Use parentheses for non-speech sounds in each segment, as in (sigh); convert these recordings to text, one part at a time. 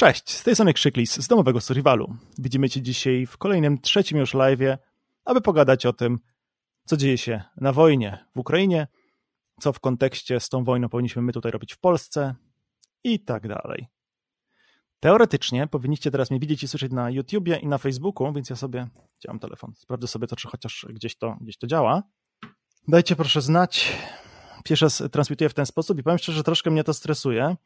Cześć, z tej strony Krzyklis z domowego Survivalu. Widzimy Cię dzisiaj w kolejnym, trzecim już live'ie, aby pogadać o tym, co dzieje się na wojnie w Ukrainie, co w kontekście z tą wojną powinniśmy my tutaj robić w Polsce i tak dalej. Teoretycznie powinniście teraz mnie widzieć i słyszeć na YouTubie i na Facebooku, więc ja sobie, mam telefon, sprawdzę sobie to, czy chociaż gdzieś to, gdzieś to działa. Dajcie proszę znać. Pierwszy raz transmituję w ten sposób i powiem szczerze, że troszkę mnie to stresuje,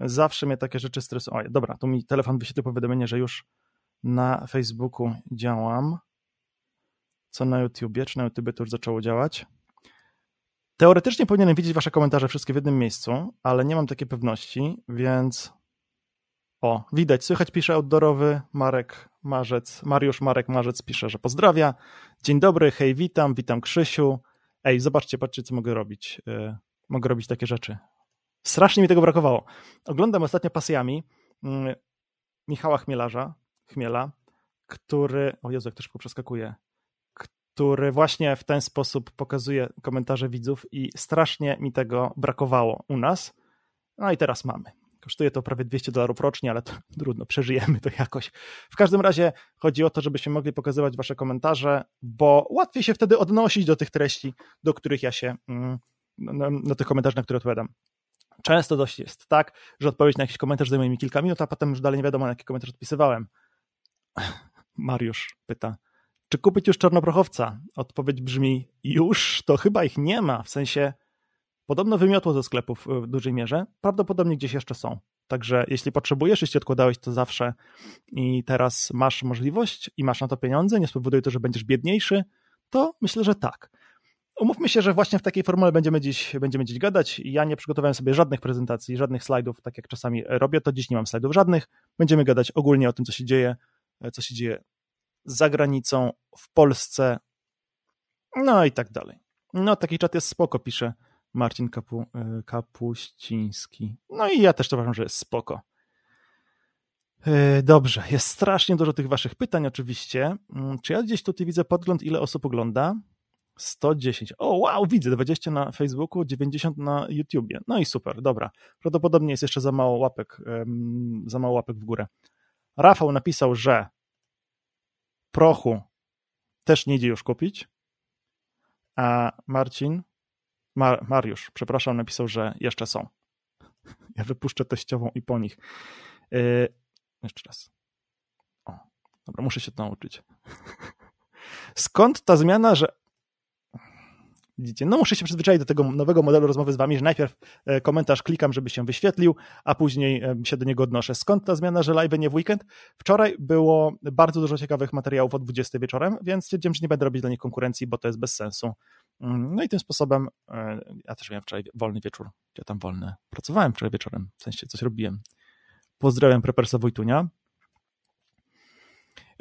Zawsze mnie takie rzeczy stresują. O, dobra, tu mi telefon wyświetlił powiadomienie, że już na Facebooku działam. Co na YouTubie? Czy na YouTubie to już zaczęło działać? Teoretycznie powinienem widzieć wasze komentarze wszystkie w jednym miejscu, ale nie mam takiej pewności, więc o, widać, słychać pisze outdoorowy Marek Marzec, Mariusz Marek Marzec pisze, że pozdrawia. Dzień dobry, hej, witam, witam Krzysiu. Ej, zobaczcie, patrzcie, co mogę robić. Yy, mogę robić takie rzeczy. Strasznie mi tego brakowało. Oglądam ostatnio pasjami mm, Michała Chmielarza, Chmiela, który, o Jezu, jak to szybko przeskakuje, który właśnie w ten sposób pokazuje komentarze widzów i strasznie mi tego brakowało u nas. No i teraz mamy. Kosztuje to prawie 200 dolarów rocznie, ale to (laughs) trudno, przeżyjemy to jakoś. W każdym razie chodzi o to, żebyśmy mogli pokazywać wasze komentarze, bo łatwiej się wtedy odnosić do tych treści, do których ja się, mm, do tych komentarzy, na które odpowiadam. Często dość jest tak, że odpowiedź na jakiś komentarz zajmuje mi kilka minut, a potem już dalej nie wiadomo, na jaki komentarz odpisywałem. (laughs) Mariusz pyta, czy kupić już czarnoprochowca? Odpowiedź brzmi, już, to chyba ich nie ma, w sensie podobno wymiotło ze sklepów w dużej mierze, prawdopodobnie gdzieś jeszcze są. Także jeśli potrzebujesz, jeśli odkładałeś to zawsze i teraz masz możliwość i masz na to pieniądze, nie spowoduje to, że będziesz biedniejszy, to myślę, że tak. Umówmy się, że właśnie w takiej formule będziemy dziś, będziemy dziś gadać. Ja nie przygotowałem sobie żadnych prezentacji, żadnych slajdów, tak jak czasami robię, to dziś nie mam slajdów żadnych. Będziemy gadać ogólnie o tym, co się dzieje, co się dzieje za granicą, w Polsce, no i tak dalej. No, taki czat jest spoko, pisze Marcin Kapu, e, Kapuściński. No i ja też to uważam, że jest spoko. E, dobrze, jest strasznie dużo tych waszych pytań oczywiście. Mm, czy ja gdzieś tutaj widzę podgląd, ile osób ogląda? 110. O, wow, widzę, 20 na Facebooku, 90 na YouTubie. No i super, dobra. Prawdopodobnie jest jeszcze za mało łapek, um, za mało łapek w górę. Rafał napisał, że prochu też nie idzie już kupić, a Marcin, Mar Mariusz, przepraszam, napisał, że jeszcze są. (laughs) Ja wypuszczę teściową i po nich. Yy, jeszcze raz. O, dobra, muszę się to nauczyć. (laughs) Skąd ta zmiana, że Widzicie, no muszę się przyzwyczaić do tego nowego modelu rozmowy z wami, że najpierw e, komentarz klikam, żeby się wyświetlił, a później e, się do niego odnoszę. Skąd ta zmiana, że live nie w weekend? Wczoraj było bardzo dużo ciekawych materiałów o 20 wieczorem, więc stwierdziłem, że nie będę robić dla nich konkurencji, bo to jest bez sensu. Mm, no i tym sposobem, e, ja też miałem wczoraj wolny wieczór, ja tam wolny, pracowałem wczoraj wieczorem, w sensie coś robiłem. Pozdrawiam Prepersa Wojtunia,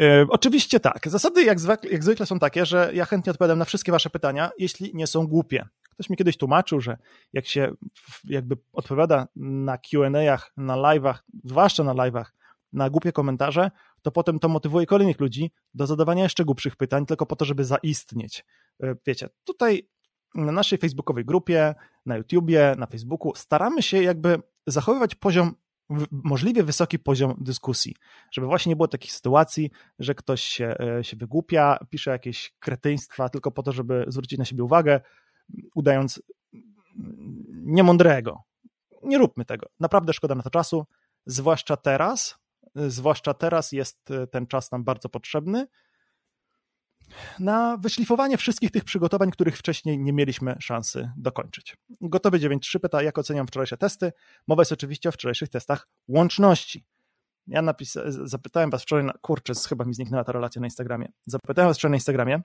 E, oczywiście tak. Zasady jak, jak zwykle są takie, że ja chętnie odpowiadam na wszystkie wasze pytania, jeśli nie są głupie. Ktoś mi kiedyś tłumaczył, że jak się jakby odpowiada na Q&A'ach, na live'ach, zwłaszcza na live'ach, na głupie komentarze, to potem to motywuje kolejnych ludzi do zadawania jeszcze głupszych pytań, tylko po to, żeby zaistnieć. E, wiecie, tutaj na naszej facebookowej grupie, na YouTubie, na Facebooku staramy się jakby zachowywać poziom możliwie wysoki poziom dyskusji, żeby właśnie nie było takich sytuacji, że ktoś się, e, się wygłupia, pisze jakieś kretyństwa tylko po to, żeby zwrócić na siebie uwagę, udając niemądrego. Nie róbmy tego. Naprawdę szkoda na to czasu, zwłaszcza teraz, zwłaszcza teraz jest e, ten czas nam bardzo potrzebny, na wyszlifowanie wszystkich tych przygotowań, których wcześniej nie mieliśmy szansy dokończyć. Gotowy 9.3 pyta, jak oceniam wczorajsze testy. Mowa jest oczywiście o wczorajszych testach łączności. Ja napis, zapytałem was wczoraj, na, kurczę, chyba mi zniknęła ta relacja na Instagramie. Zapytałem was wczoraj na Instagramie,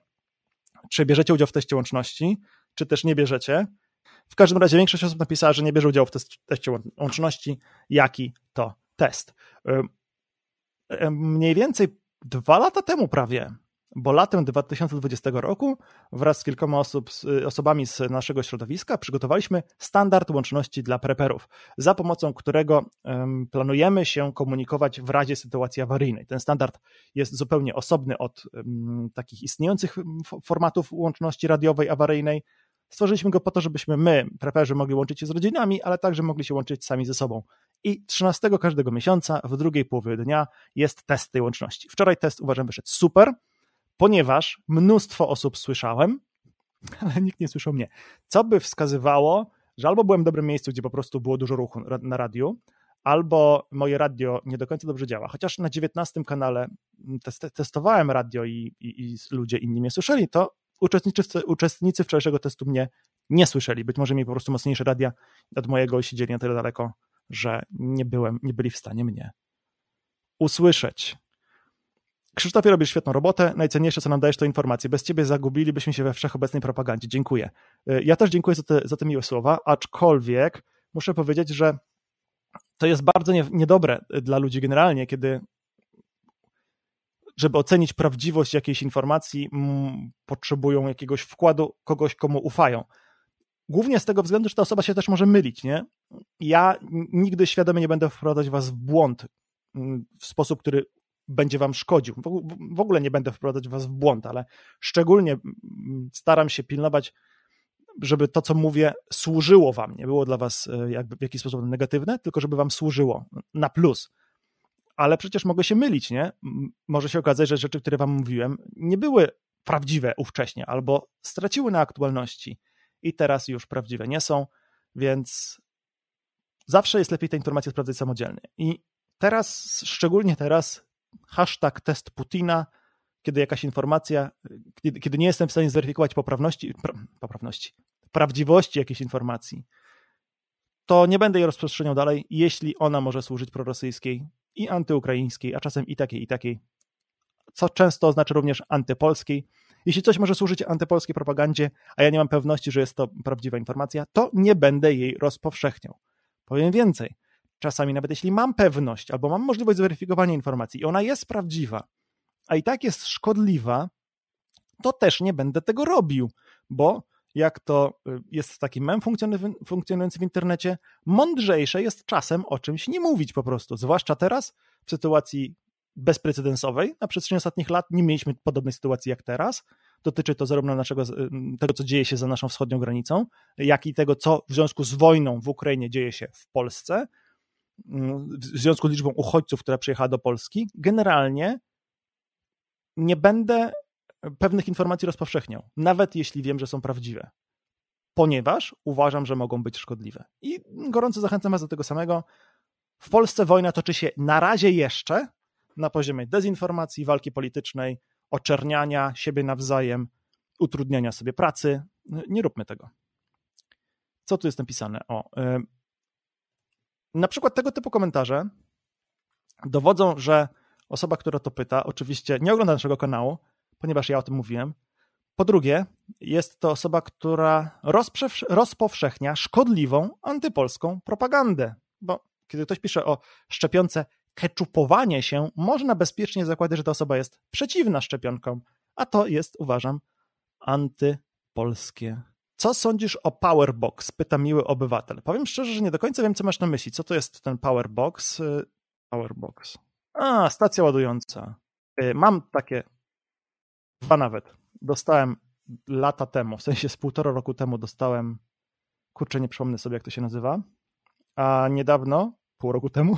czy bierzecie udział w teście łączności, czy też nie bierzecie. W każdym razie większość osób napisała, że nie bierze udziału w teście łączności. Jaki to test? Mniej więcej dwa lata temu prawie bo latem 2020 roku wraz z kilkoma osób, osobami z naszego środowiska przygotowaliśmy standard łączności dla preperów, za pomocą którego planujemy się komunikować w razie sytuacji awaryjnej. Ten standard jest zupełnie osobny od takich istniejących formatów łączności radiowej awaryjnej. Stworzyliśmy go po to, żebyśmy my, preperzy, mogli łączyć się z rodzinami, ale także mogli się łączyć sami ze sobą. I 13 każdego miesiąca w drugiej połowie dnia jest test tej łączności. Wczoraj test uważam wyszedł super, ponieważ mnóstwo osób słyszałem, (laughs) ale nikt nie słyszał mnie. Co by wskazywało, że albo byłem w dobrym miejscu, gdzie po prostu było dużo ruchu na radiu, albo moje radio nie do końca dobrze działa. Chociaż na 19 kanale test, testowałem radio i, i, i, ludzie inni mnie słyszeli, to uczestnicy, uczestnicy wczorajszego testu mnie nie słyszeli. Być może mieli po prostu mocniejsze radia od mojego i siedzieli na tyle daleko, że nie byłem, nie byli w stanie mnie usłyszeć. Krzysztofie, robisz świetną robotę. Najcenniejsze, co nam dajesz, to informacje. Bez ciebie zagubilibyśmy się we wszechobecnej propagandzie. Dziękuję. Y, ja też dziękuję za te, za te miłe słowa, aczkolwiek muszę powiedzieć, że to jest bardzo nie, niedobre dla ludzi generalnie, kiedy żeby ocenić prawdziwość jakiejś informacji, m, potrzebują jakiegoś wkładu kogoś, komu ufają. Głównie z tego względu, że ta osoba się też może mylić, nie? Ja nigdy świadomie nie będę wprowadzać was w błąd w sposób, który będzie wam szkodził. W ogóle nie będę wprowadzać was w błąd, ale szczególnie staram się pilnować, żeby to, co mówię, służyło wam, nie było dla was e, jakby w jakiś sposób negatywne, tylko żeby wam służyło na plus. Ale przecież mogę się mylić, nie? Może się okazać, że rzeczy, które wam mówiłem, nie były prawdziwe ówcześnie, albo straciły na aktualności i teraz już prawdziwe nie są, więc zawsze jest lepiej te informacje sprawdzać samodzielnie. I teraz, szczególnie teraz, hashtag test Putina, kiedy jakaś informacja, kiedy, kiedy nie jestem w stanie zweryfikować poprawności, pra, poprawności, prawdziwości jakiejś informacji, to nie będę jej rozprzestrzeniał dalej, jeśli ona może służyć prorosyjskiej i antyukraińskiej, a czasem i takiej, i takiej, co często oznacza również antypolskiej. Jeśli coś może służyć antypolskiej propagandzie, a ja nie mam pewności, że jest to prawdziwa informacja, to nie będę jej rozpowszechniał. Powiem więcej. Czasami nawet jeśli mam pewność albo mam możliwość zweryfikowania informacji i ona jest prawdziwa, a i tak jest szkodliwa, to też nie będę tego robił, bo jak to y, jest taki mem funkcjonujący w internecie, mądrzejsze jest czasem o czymś nie mówić po prostu, zwłaszcza teraz w sytuacji bezprecedensowej. Na przestrzeni ostatnich lat nie mieliśmy podobnej sytuacji jak teraz. Dotyczy to zarówno naszego, y, tego, co dzieje się za naszą wschodnią granicą, jak i tego, co w związku z wojną w Ukrainie dzieje się w Polsce, w związku z liczbą uchodźców, która przyjechała do Polski. Generalnie nie będę pewnych informacji rozpowszechniał, nawet jeśli wiem, że są prawdziwe, ponieważ uważam, że mogą być szkodliwe. I gorąco zachęcam Was do tego samego. W Polsce wojna toczy się na razie jeszcze na poziomie dezinformacji, walki politycznej, oczerniania siebie nawzajem, utrudniania sobie pracy. Nie róbmy tego. Co tu jest napisane? O, yy, na przykład tego typu komentarze dowodzą, że osoba, która to pyta, oczywiście nie ogląda naszego kanału, ponieważ ja o tym mówiłem. Po drugie, jest to osoba, która rozpowszechnia szkodliwą antypolską propagandę. Bo kiedy ktoś pisze o szczepionce keczupowanie się, można bezpiecznie zakładać, że ta osoba jest przeciwna szczepionkom, a to jest, uważam, antypolskie. Co sądzisz o Powerbox? Pyta miły obywatel. Powiem szczerze, że nie do końca wiem, co masz na myśli. Co to jest ten Powerbox? Powerbox. A, stacja ładująca. Y, mam takie Dwa nawet. Dostałem lata temu, w sensie z półtora roku temu dostałem, kurczę, nie przypomnę sobie, jak to się nazywa, a niedawno, pół roku temu,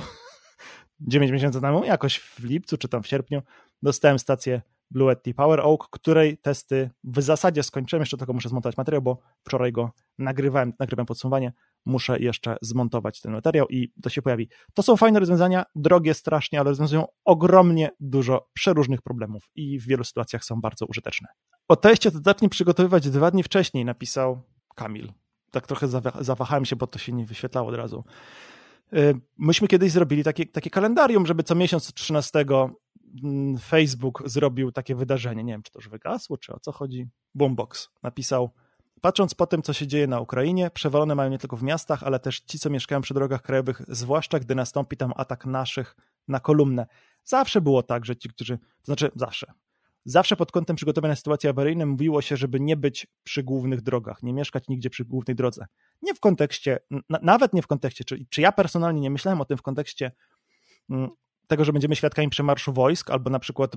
(laughs) dziewięć miesięcy temu, jakoś w lipcu czy tam w sierpniu, dostałem stację Blue Yeti Power Oak, której testy w zasadzie skończyłem, jeszcze tylko muszę zmontować materiał, bo wczoraj go nagrywałem, nagrywałem podsumowanie, muszę jeszcze zmontować ten materiał i to się pojawi. To są fajne rozwiązania, drogie strasznie, ale rozwiązują ogromnie dużo przeróżnych problemów i w wielu sytuacjach są bardzo użyteczne. O teście to zacznij przygotowywać dwa dni wcześniej, napisał Kamil. Tak trochę zawahałem się, bo to się nie wyświetlało od razu. Y, myśmy kiedyś zrobili takie, takie kalendarium, żeby co miesiąc 13 mm, Facebook zrobił takie wydarzenie. Nie wiem, czy to już wygasło, czy o co chodzi. Boombox napisał Patrząc po tym, co się dzieje na Ukrainie, przewalone mają nie tylko w miastach, ale też ci, co mieszkają przy drogach krajowych, zwłaszcza gdy nastąpi tam atak naszych na kolumnę. Zawsze było tak, że ci, którzy, to znaczy zawsze, zawsze pod kątem przygotowania sytuacji awaryjnej mówiło się, żeby nie być przy głównych drogach, nie mieszkać nigdzie przy głównej drodze. Nie w kontekście, nawet nie w kontekście, czy, czy ja personalnie nie myślałem o tym w kontekście mm, tego, że będziemy świadkami przemarszu wojsk, albo na przykład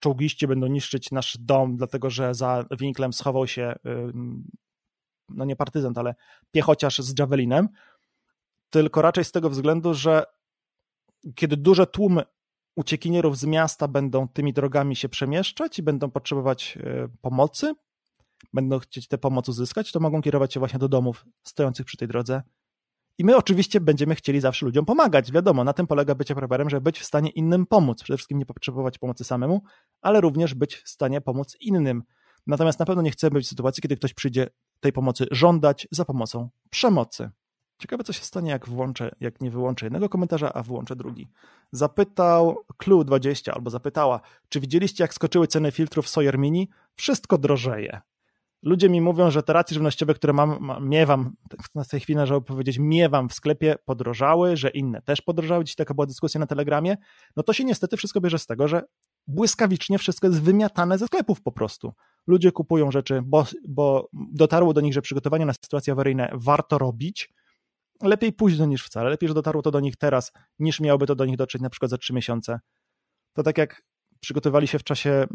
czołgiści będą niszczyć nasz dom, dlatego że za winklem schował się, no nie partyzant, ale piechociarz z javelinem, tylko raczej z tego względu, że kiedy duże tłumy uciekinierów z miasta będą tymi drogami się przemieszczać i będą potrzebować e, pomocy, będą chcieć tę pomoc uzyskać, to mogą kierować się właśnie do domów stojących przy tej drodze. I my oczywiście będziemy chcieli zawsze ludziom pomagać. Wiadomo, na tym polega bycie preparem, żeby być w stanie innym pomóc. Przede wszystkim nie potrzebować pomocy samemu, ale również być w stanie pomóc innym. Natomiast na pewno nie chcemy być w sytuacji, kiedy ktoś przyjdzie tej pomocy żądać za pomocą przemocy. Ciekawe, co się stanie, jak włączę, jak nie wyłączę jednego komentarza, a włączę drugi. Zapytał Clue20 albo zapytała, czy widzieliście, jak skoczyły ceny filtrów Sawyer Mini? Wszystko drożeje. Ludzie mi mówią, że te racje żywnościowe, które mam, miewam, na tej chwili należało powiedzieć, miewam w sklepie, podrożały, że inne też podrożały. Dziś taka była dyskusja na Telegramie. No to się niestety wszystko bierze z tego, że błyskawicznie wszystko jest wymiatane ze sklepów po prostu. Ludzie kupują rzeczy, bo, bo dotarło do nich, że przygotowania na sytuacje awaryjne warto robić, lepiej późno niż wcale. Lepiej, że dotarło to do nich teraz, niż miałoby to do nich dotrzeć na przykład za trzy miesiące. To tak jak przygotowywali się w czasie,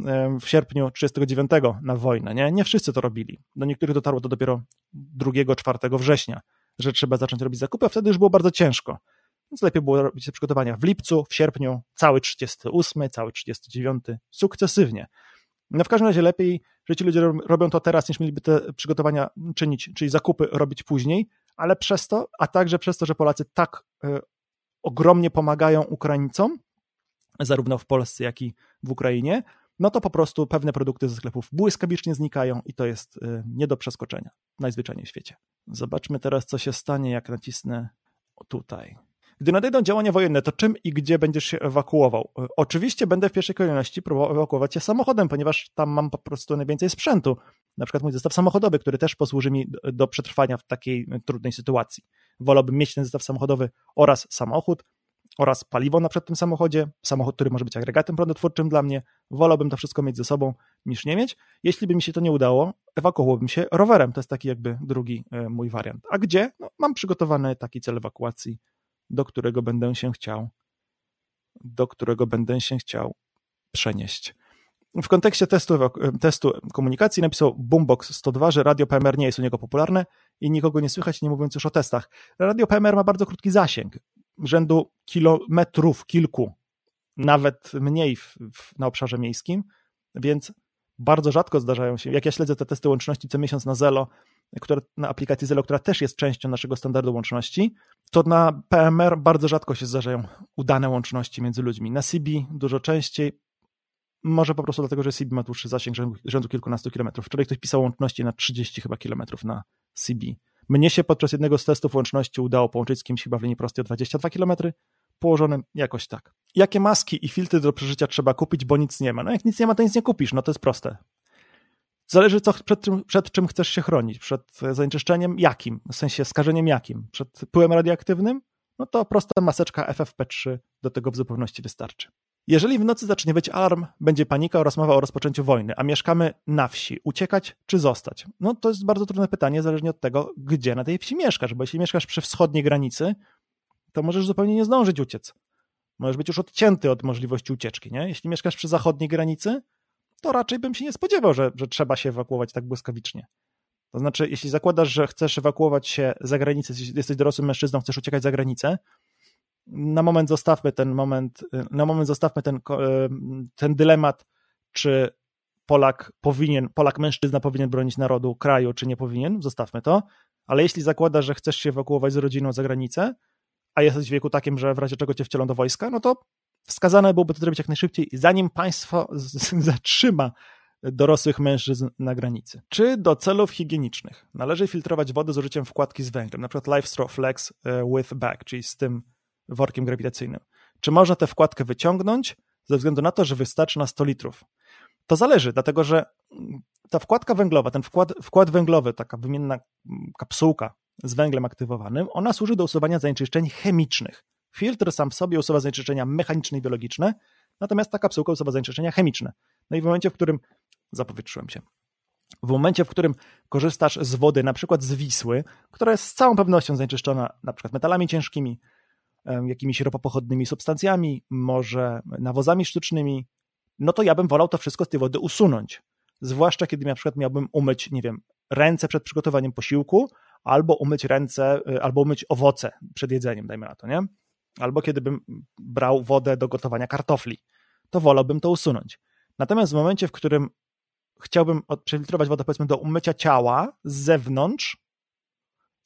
w sierpniu 39 na wojnę, nie? Nie wszyscy to robili. Do niektórych dotarło to dopiero 2-4 września, że trzeba zacząć robić zakupy, a wtedy już było bardzo ciężko. Więc lepiej było robić te przygotowania w lipcu, w sierpniu, cały 38, cały 39, sukcesywnie. No w każdym razie lepiej, że ci ludzie robią to teraz, niż mieliby te przygotowania czynić, czyli zakupy robić później, ale przez to, a także przez to, że Polacy tak y, ogromnie pomagają Ukraińcom, zarówno w Polsce, jak i w Ukrainie, no to po prostu pewne produkty ze sklepów błyskawicznie znikają i to jest y, nie do przeskoczenia najzwyczajniej w świecie. Zobaczmy teraz, co się stanie, jak nacisnę tutaj. Gdy nadejdą działania wojenne, to czym i gdzie będziesz się ewakuował? Oczywiście będę w pierwszej kolejności próbował ewakuować się samochodem, ponieważ tam mam po prostu najwięcej sprzętu. Na przykład mój zestaw samochodowy, który też posłuży mi do przetrwania w takiej trudnej sytuacji. Wolałbym mieć ten zestaw samochodowy oraz samochód, oraz paliwo na przed tym samochodzie, samochód, który może być agregatem prądotwórczym dla mnie. Wolałbym to wszystko mieć ze sobą niż nie mieć. Jeśli by mi się to nie udało, ewakuowałbym się rowerem. To jest taki jakby drugi e, mój wariant. A gdzie? No, mam przygotowany taki cel ewakuacji do którego będę się chciał, do którego będę się chciał przenieść. W kontekście testu, testu komunikacji napisał Boombox 102, że radio PMR nie jest u niego popularne i nikogo nie słychać, nie mówiąc już o testach. Radio PMR ma bardzo krótki zasięg, rzędu kilometrów, kilku, nawet mniej w, w, na obszarze miejskim, więc bardzo rzadko zdarzają się, jak ja śledzę te testy łączności co miesiąc na Zelo, która, na aplikacji Zelo, która też jest częścią naszego standardu łączności, to na PMR bardzo rzadko się zdarzają udane łączności między ludźmi. Na CB dużo częściej, może po prostu dlatego, że CB ma dłuższy zasięg rzędu, rzędu kilkunastu kilometrów. Wczoraj ktoś pisał łączności na 30 chyba kilometrów na CB. Mnie się podczas jednego z testów łączności udało połączyć z kimś chyba w linii prostej o 22 km, położonym jakoś tak. Jakie maski i filtry do przeżycia trzeba kupić, bo nic nie ma? No jak nic nie ma, to nic nie kupisz, no to jest proste. Zależy, co, przed, czym, przed czym chcesz się chronić. Przed zanieczyszczeniem jakim? W sensie skażeniem jakim? Przed pyłem radioaktywnym? No to prosta maseczka FFP3 do tego w zupełności wystarczy. Jeżeli w nocy zacznie być alarm, będzie panika oraz mowa o rozpoczęciu wojny, a mieszkamy na wsi, uciekać czy zostać? No to jest bardzo trudne pytanie, zależnie od tego, gdzie na tej wsi mieszkasz, bo jeśli mieszkasz przy wschodniej granicy, to możesz zupełnie nie zdążyć uciec. Możesz być już odcięty od możliwości ucieczki, nie? Jeśli mieszkasz przy zachodniej granicy, to raczej bym się nie spodziewał, że, że trzeba się ewakuować tak błyskawicznie. To znaczy, jeśli zakładasz, że chcesz ewakuować się za granicę, jesteś dorosłym mężczyzną, chcesz uciekać za granicę, na moment zostawmy ten moment, na moment zostawmy ten, ten dylemat, czy Polak powinien, Polak mężczyzna powinien bronić narodu, kraju, czy nie powinien, zostawmy to, ale jeśli zakładasz, że chcesz się ewakuować z rodziną za granicę, a jesteś w wieku takim, że w razie czego cię wcielą do wojska, no to wskazane byłoby to zrobić jak najszybciej, zanim państwo zatrzyma dorosłych mężczyzn na granicy. Czy do celów higienicznych? Należy filtrować wodę z użyciem wkładki z węglem, na przykład LifeStraw Flex e, with bag, czyli z tym workiem grawitacyjnym? Czy można tę wkładkę wyciągnąć ze względu na to, że wystarczy na 100 litrów? To zależy, dlatego że ta wkładka węglowa, ten wkład, wkład węglowy, taka wymienna kapsułka z węglem aktywowanym, ona służy do usuwania zanieczyszczeń chemicznych. Filtr sam w sobie usuwa zanieczyszczenia mechaniczne i biologiczne, natomiast ta kapsułka usuwa zanieczyszczenia chemiczne. No i w momencie, w którym zapowietrzyłem się. W momencie, w którym korzystasz z wody, na przykład z Wisły, która jest z całą pewnością zanieczyszczona na przykład metalami ciężkimi, jakimiś ropopochodnymi substancjami, może nawozami sztucznymi, no to ja bym wolał to wszystko z tej wody usunąć. Zwłaszcza kiedy na przykład miałbym umyć, nie wiem, ręce przed przygotowaniem posiłku, albo umyć ręce, y, albo umyć owoce przed jedzeniem, dajmy na to, nie? Albo kiedy bym brał wodę do gotowania kartofli, to wolałbym to usunąć. Natomiast w momencie, w którym chciałbym przefiltrować wodę, powiedzmy, do umycia ciała z zewnątrz,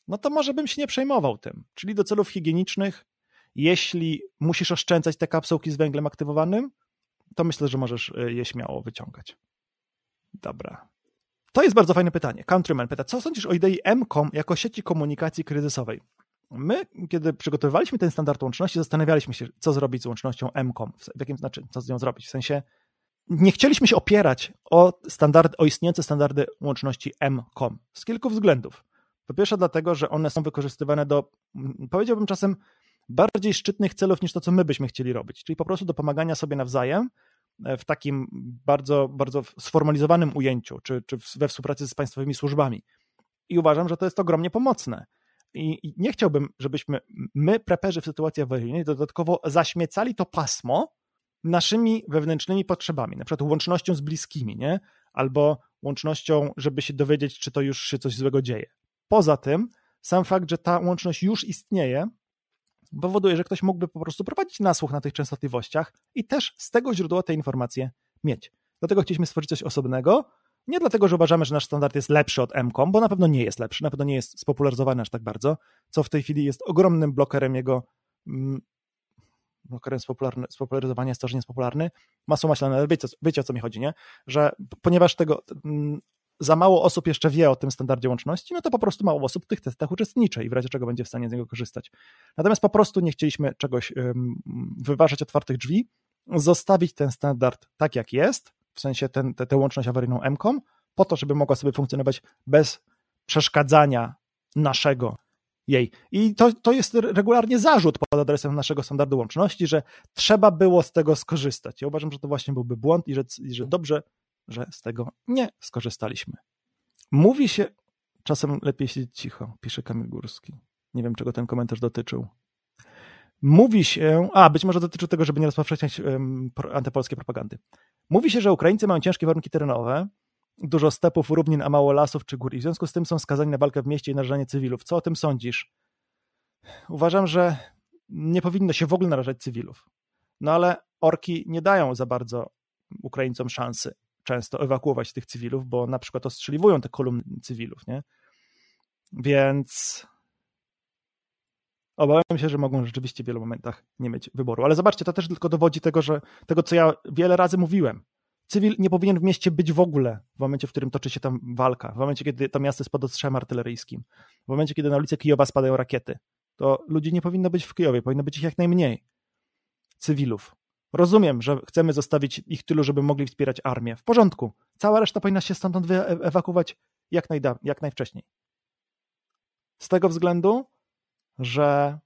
no to może bym się nie przejmował tym. Czyli do celów higienicznych, jeśli musisz oszczędzać te kapsułki z węglem aktywowanym, to myślę, że możesz y, je śmiało wyciągać. Dobra. To jest bardzo fajne pytanie. Countryman pyta, co sądzisz o idei MCOM jako sieci komunikacji kryzysowej? My, kiedy przygotowywaliśmy ten standard łączności, zastanawialiśmy się, co zrobić z łącznością MCOM. W jakim znaczy, co z nią zrobić? W sensie, nie chcieliśmy się opierać o, standard, o istniejące standardy łączności MCOM z kilku względów. Po pierwsze, dlatego, że one są wykorzystywane do, powiedziałbym czasem, bardziej szczytnych celów niż to, co my byśmy chcieli robić, czyli po prostu do pomagania sobie nawzajem e, w takim bardzo, bardzo sformalizowanym ujęciu, czy, czy we współpracy z państwowymi służbami. I uważam, że to jest ogromnie pomocne. I, nie chciałbym, żebyśmy my, preperzy w sytuacji awaryjnej, dodatkowo zaśmiecali to pasmo naszymi wewnętrznymi potrzebami, na przykład łącznością z bliskimi, nie? albo łącznością, żeby się dowiedzieć, czy to już się coś złego dzieje. Poza tym, sam fakt, że ta łączność już istnieje, powoduje, że ktoś mógłby po prostu prowadzić nasłuch na tych częstotliwościach i też z tego źródła te informacje mieć. Dlatego chcieliśmy stworzyć coś osobnego, nie dlatego, że uważamy, że nasz standard jest lepszy od MCOM, bo na pewno nie jest lepszy, na pewno nie jest spopularyzowany aż tak bardzo, co w tej chwili jest ogromnym blokerem jego mm, blokerem spopularyzowania jest to, że nie jest popularny, masło maślane, ale wiecie, wiecie o co mi chodzi, nie? Że ponieważ tego mm, za mało osób jeszcze wie o tym standardzie łączności, no to po prostu mało osób w tych testach uczestniczy i w razie czego będzie w stanie z niego korzystać. Natomiast po prostu nie chcieliśmy czegoś wyważać otwartych drzwi, zostawić ten standard tak jak jest, w sensie ten, tę łączność awaryjną MCOM, po to, żeby mogła sobie funkcjonować bez przeszkadzania naszego jej. I to, to jest regularnie zarzut pod adresem naszego standardu łączności, że trzeba było z tego skorzystać. Ja uważam, że to właśnie byłby błąd i że, i że dobrze, że z tego nie skorzystaliśmy. Mówi się, czasem lepiej siedzieć cicho, pisze Kamil Górski. Nie wiem, czego ten komentarz dotyczył. Mówi się, a być może dotyczy tego, żeby nie rozpowszechniać um, antypolskiej propagandy. Mówi się, że Ukraińcy mają ciężkie warunki terenowe, dużo stepów, równin, a mało lasów czy gór i w związku z tym są skazani na walkę w mieście i narażanie cywilów. Co o tym sądzisz? Uważam, że nie powinno się w ogóle narażać cywilów. No ale orki nie dają za bardzo Ukraińcom szansy często ewakuować tych cywilów, bo na przykład ostrzeliwują te kolumny cywilów, nie? Więc obawiam się, że mogą rzeczywiście w wielu momentach nie mieć wyboru. Ale zobaczcie, to też tylko dowodzi tego, że tego, co ja wiele razy mówiłem. Cywil nie powinien w mieście być w ogóle w momencie, w którym toczy się tam walka, w momencie, kiedy to miasto jest pod ostrzałem artyleryjskim, w momencie, kiedy na ulicę Kijowa spadają rakiety. To ludzi nie powinno być w Kijowie, powinno być ich jak najmniej. Cywilów. Rozumiem, że chcemy zostawić ich tylu, żeby mogli wspierać armię. W porządku. Cała reszta powinna się stamtąd wyewakuować jak, najda- jak najwcześniej. Z tego względu, że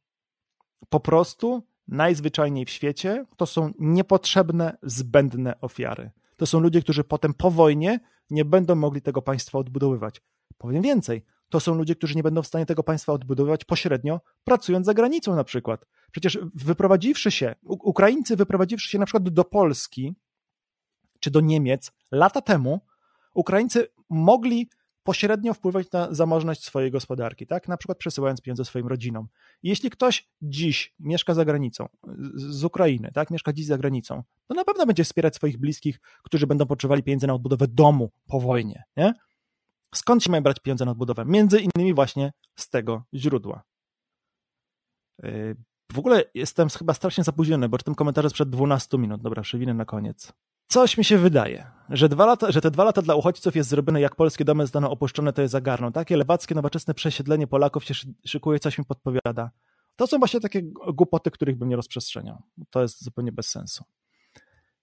po prostu najzwyczajniej w świecie to są niepotrzebne, zbędne ofiary. To są ludzie, którzy potem po wojnie nie będą mogli tego państwa odbudowywać. Powiem więcej, to są ludzie, którzy nie będą w stanie tego państwa odbudowywać pośrednio, pracując za granicą na przykład. Przecież wyprowadziwszy się, Ukraińcy wyprowadziwszy się na przykład do Polski czy do Niemiec lata temu, Ukraińcy mogli pośrednio wpływać na zamożność swojej gospodarki, tak? Na przykład przesyłając pieniądze swoim rodzinom. jeśli ktoś dziś mieszka za granicą, z Ukrainy, tak? Mieszka dziś za granicą, to na pewno będzie wspierać swoich bliskich, którzy będą potrzebowali pieniędzy na odbudowę domu po wojnie, nie? Skąd się mają brać pieniądze na odbudowę? Między innymi właśnie z tego źródła. Yy, w ogóle jestem chyba strasznie zapóźniony, bo tym komentarze sprzed 12 minut. Dobra, przewinę na koniec. Coś mi się wydaje, że, dwa lata, że te dwa lata dla uchodźców jest zrobione, jak polskie domy zostaną opuszczone, to je zagarną. Takie lewackie, nowoczesne przesiedlenie Polaków się szykuje, coś mi podpowiada. To są właśnie takie głupoty, których bym nie rozprzestrzeniał. To jest zupełnie bez sensu.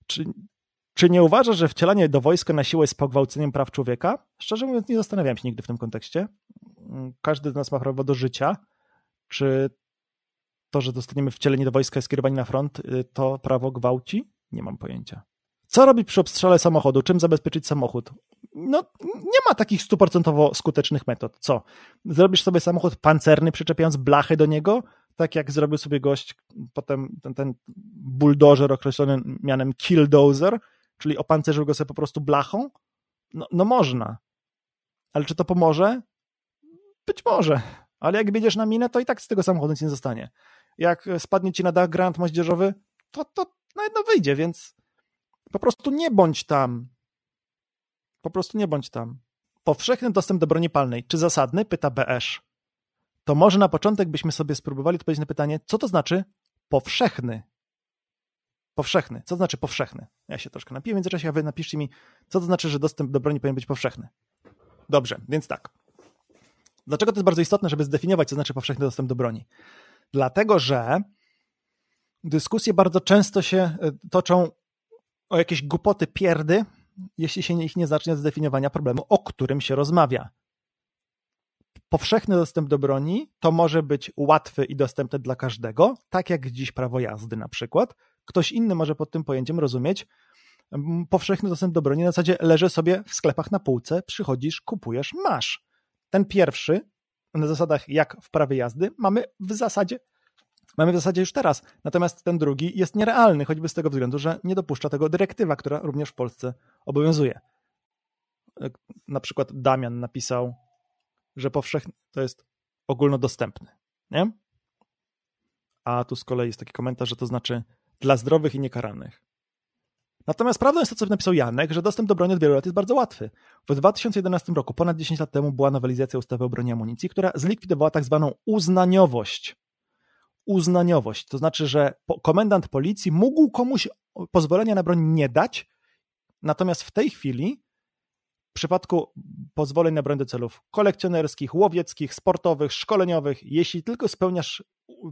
Czy, czy nie uważasz, że wcielanie do wojska na siłę jest pogwałceniem praw człowieka? Szczerze mówiąc, nie zastanawiałem się nigdy w tym kontekście. Każdy z nas ma prawo do życia. Czy to, że dostaniemy wcielenie do wojska i skierowanie na front, y, to prawo gwałci? Nie mam pojęcia. Co robić przy obstrzale samochodu? Czym zabezpieczyć samochód? No, nie ma takich stuprocentowo skutecznych metod. Co? Zrobisz sobie samochód pancerny, przyczepiając blachy do niego, tak jak zrobił sobie gość, potem ten, ten buldożer określony mianem killdozer, czyli opancerzył go sobie po prostu blachą? No, no można. Ale czy to pomoże? Być może, ale jak będziesz na minę, to i tak z tego samochodu nic nie zostanie. Jak spadnie ci na dach grant moździerzowy, to, to na jedno wyjdzie, więc po prostu nie bądź tam. Po prostu nie bądź tam. Powszechny dostęp do broni palnej. Czy zasadny? Pyta BS. To może na początek byśmy sobie spróbowali odpowiedzieć na pytanie, co to znaczy powszechny? Powszechny. Co to znaczy powszechny? Ja się troszkę napiję w międzyczasie, a wy napiszcie mi, co to znaczy, że dostęp do broni powinien być powszechny. Dobrze, więc tak. Dlaczego to jest bardzo istotne, żeby zdefiniować, co znaczy powszechny dostęp do broni? Dlatego, że dyskusje bardzo często się e, toczą o jakieś głupoty pierdy, jeśli się ich nie zacznie od zdefiniowania problemu, o którym się rozmawia. Powszechny dostęp do broni to może być łatwy i dostępny dla każdego, tak jak dziś prawo jazdy na przykład. Ktoś inny może pod tym pojęciem rozumieć mm, powszechny dostęp do broni na zasadzie leży sobie w sklepach na półce, przychodzisz, kupujesz, masz. Ten pierwszy, na zasadach jak w prawie jazdy, mamy w zasadzie mamy w zasadzie już teraz. Natomiast ten drugi jest nierealny, choćby z tego względu, że nie dopuszcza tego dyrektywa, która również w Polsce obowiązuje. Na przykład Damian napisał, że powszechny to jest ogólnodostępny. Nie? A tu z kolei jest taki komentarz, że to znaczy dla zdrowych i niekaranych. Natomiast prawdą jest to, co napisał Janek, że dostęp do broni od wielu lat jest bardzo łatwy. W 2011 roku, ponad 10 lat temu, była nowelizacja ustawy o broni amunicji, która zlikwidowała tak zwaną uznaniowość uznaniowość. To znaczy, że komendant policji mógł komuś pozwolenia na broń nie dać, natomiast w tej chwili w przypadku pozwoleń na broń do celów kolekcjonerskich, łowieckich, sportowych, szkoleniowych, jeśli tylko spełniasz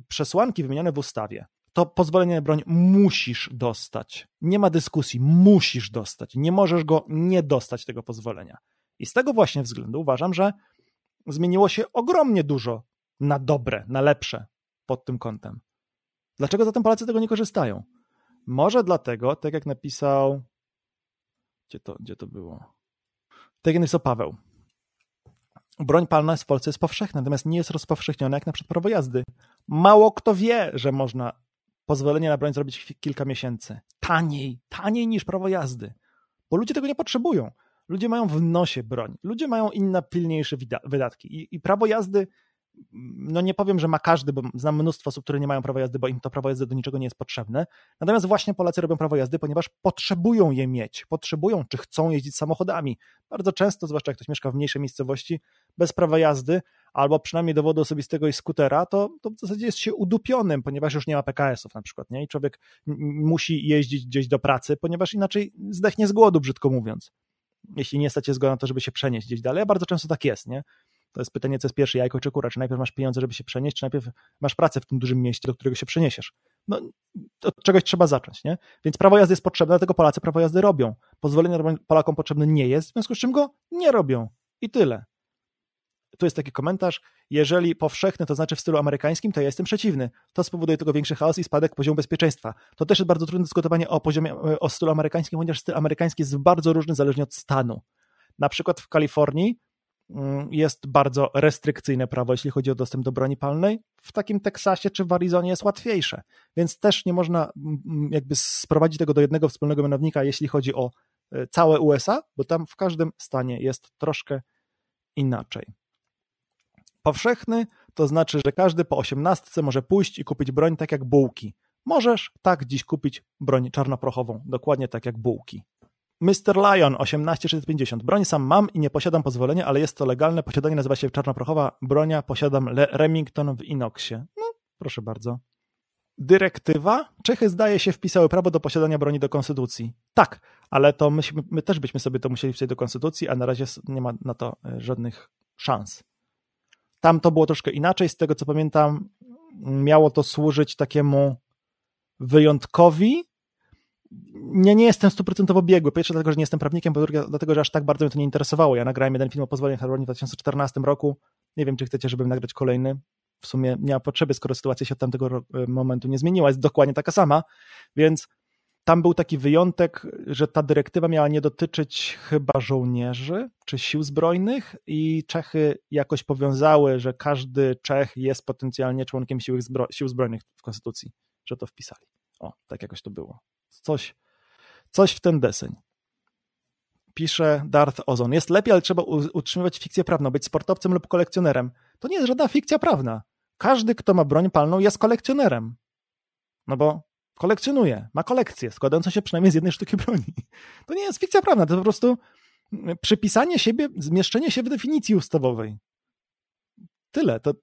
przesłanki wymienione w ustawie, to pozwolenie na broń musisz dostać. Nie ma dyskusji, musisz dostać. Nie możesz go nie dostać tego pozwolenia. I z tego właśnie względu uważam, że zmieniło się ogromnie dużo na dobre, na lepsze pod tym kątem. Dlaczego zatem Polacy tego nie korzystają? Może dlatego, tak jak napisał. Gdzie to, gdzie to było? Tak jak napisał Paweł. Broń palna w Polsce jest powszechna, natomiast nie jest rozpowszechniona jak na przykład prawo jazdy. Mało kto wie, że można pozwolenie na broń zrobić kilka miesięcy. Taniej, taniej niż prawo jazdy. Bo ludzie tego nie potrzebują. Ludzie mają w nosie broń. Ludzie mają inne, pilniejsze wydatki. I, i prawo jazdy no nie powiem, że ma każdy, bo znam mnóstwo osób, które nie mają prawa jazdy, bo im to prawo jazdy do niczego nie jest potrzebne. Natomiast właśnie Polacy robią prawo jazdy, ponieważ potrzebują je mieć, potrzebują czy chcą jeździć samochodami. Bardzo często, zwłaszcza jak ktoś mieszka w mniejszej miejscowości, bez prawa jazdy albo przynajmniej dowodu osobistego i skutera, to, to w zasadzie jest się udupionym, ponieważ już nie ma PKS-ów na przykład, nie? I człowiek musi jeździć gdzieś do pracy, ponieważ inaczej zdechnie z głodu, brzydko mówiąc. Jeśli nie stać się zgoda na to, żeby się przenieść gdzieś dalej, a bardzo często tak jest, nie? To jest pytanie, co jest pierwsze, jajko czy kura? Czy najpierw masz pieniądze, żeby się przenieść, czy najpierw masz pracę w tym dużym mieście, do którego się przeniesiesz? No, od czegoś trzeba zacząć, nie? Więc prawo jazdy jest potrzebne, dlatego Polacy prawo jazdy robią. Pozwolenie Polakom potrzebne nie jest, w związku z czym go nie robią. I tyle. Tu jest taki komentarz. Jeżeli powszechny, to znaczy w stylu amerykańskim, to ja jestem przeciwny. To spowoduje tylko większy chaos i spadek poziomu bezpieczeństwa. To też jest bardzo trudne dyskutowanie o poziomie, o stylu amerykańskim, ponieważ styl amerykański jest bardzo różny zależnie od stanu. Na przykład w Kalifornii jest bardzo restrykcyjne prawo, jeśli chodzi o dostęp do broni palnej. W takim Teksasie czy w Arizonie jest łatwiejsze, więc też nie można mm, mm, jakby sprowadzić tego do jednego wspólnego mianownika, jeśli chodzi o e, całe USA, bo tam w każdym stanie jest troszkę inaczej. Powszechny to znaczy, że każdy po osiemnastce może pójść i kupić broń tak jak bułki. Możesz tak dziś kupić broń czarnoprochową, dokładnie tak jak bułki. Mr. Lion 18650. Broń sam mam i nie posiadam pozwolenia, ale jest to legalne. Posiadanie nazywa się czarnoprochowa bronia. Posiadam Le Remington w inoxie. No, proszę bardzo. Dyrektywa? Czechy zdaje się wpisały prawo do posiadania broni do konstytucji. Tak, ale to my, my też byśmy sobie to musieli wpisać do konstytucji, a na razie nie ma na to e, żadnych szans. Tam to było troszkę inaczej. Z tego co pamiętam, miało to służyć takiemu wyjątkowi, nie, nie jestem stuprocentowo biegły. Pierwsze dlatego, że nie jestem prawnikiem, po drugie dlatego, że aż tak bardzo mnie to nie interesowało. Ja nagrałem jeden film o pozwoleniach na broń w 2014 roku. Nie wiem, czy chcecie, żebym nagrać kolejny. W sumie nie ma potrzeby, skoro sytuacja się od tamtego e, momentu nie zmieniła. Jest dokładnie taka sama, więc tam był taki wyjątek, że ta dyrektywa miała nie dotyczyć chyba żołnierzy czy sił zbrojnych i Czechy jakoś powiązały, że każdy Czech jest potencjalnie członkiem sił zbrojnych w konstytucji, że to wpisali. O, tak jakoś to było coś, coś w ten deseń. pisze Darth Ozon. Jest lepiej, ale trzeba utrzymywać fikcję prawną, być sportowcem lub kolekcjonerem. To nie jest żadna fikcja prawna. Każdy, kto ma broń palną, jest kolekcjonerem. No bo kolekcjonuje, ma kolekcję składającą się przynajmniej z jednej sztuki broni. (laughs) To nie jest fikcja prawna, to po prostu przypisanie siebie, zmieszczenie się w definicji ustawowej. Tyle. To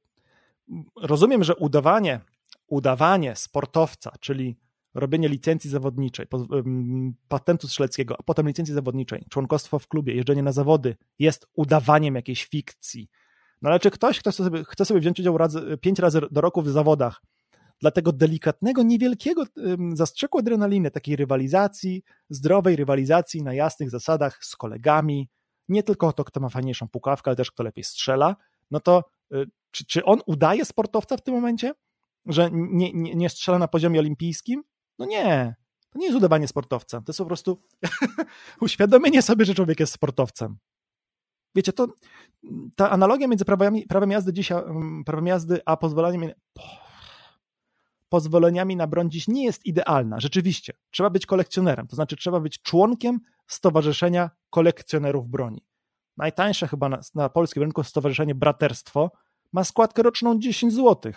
rozumiem, że udawanie, udawanie sportowca, czyli robienie licencji zawodniczej, patentu strzeleckiego, a potem licencji zawodniczej, członkostwo w klubie, jeżdżenie na zawody jest udawaniem jakiejś fikcji. No ale czy ktoś chce sobie, chce sobie wziąć udział razy, pięć razy do roku w zawodach, dla tego delikatnego, niewielkiego zastrzeku adrenaliny, takiej rywalizacji, zdrowej rywalizacji na jasnych zasadach z kolegami, nie tylko to, kto ma fajniejszą pukawkę, ale też kto lepiej strzela, no to y, czy, czy on udaje sportowca w tym momencie, że nie, nie, nie strzela na poziomie olimpijskim? No nie, to nie jest udawanie sportowca, to jest po prostu (laughs) uświadomienie sobie, że człowiek jest sportowcem. Wiecie, to ta analogia między prawami, prawem jazdy dzisiaj, prawem jazdy, a pozwoleniem pozwoleniami na broń dziś nie jest idealna. Rzeczywiście, trzeba być kolekcjonerem, to znaczy trzeba być członkiem Stowarzyszenia Kolekcjonerów Broni. Najtańsze chyba na, na polskim rynku Stowarzyszenie Braterstwo ma składkę roczną 10 zł.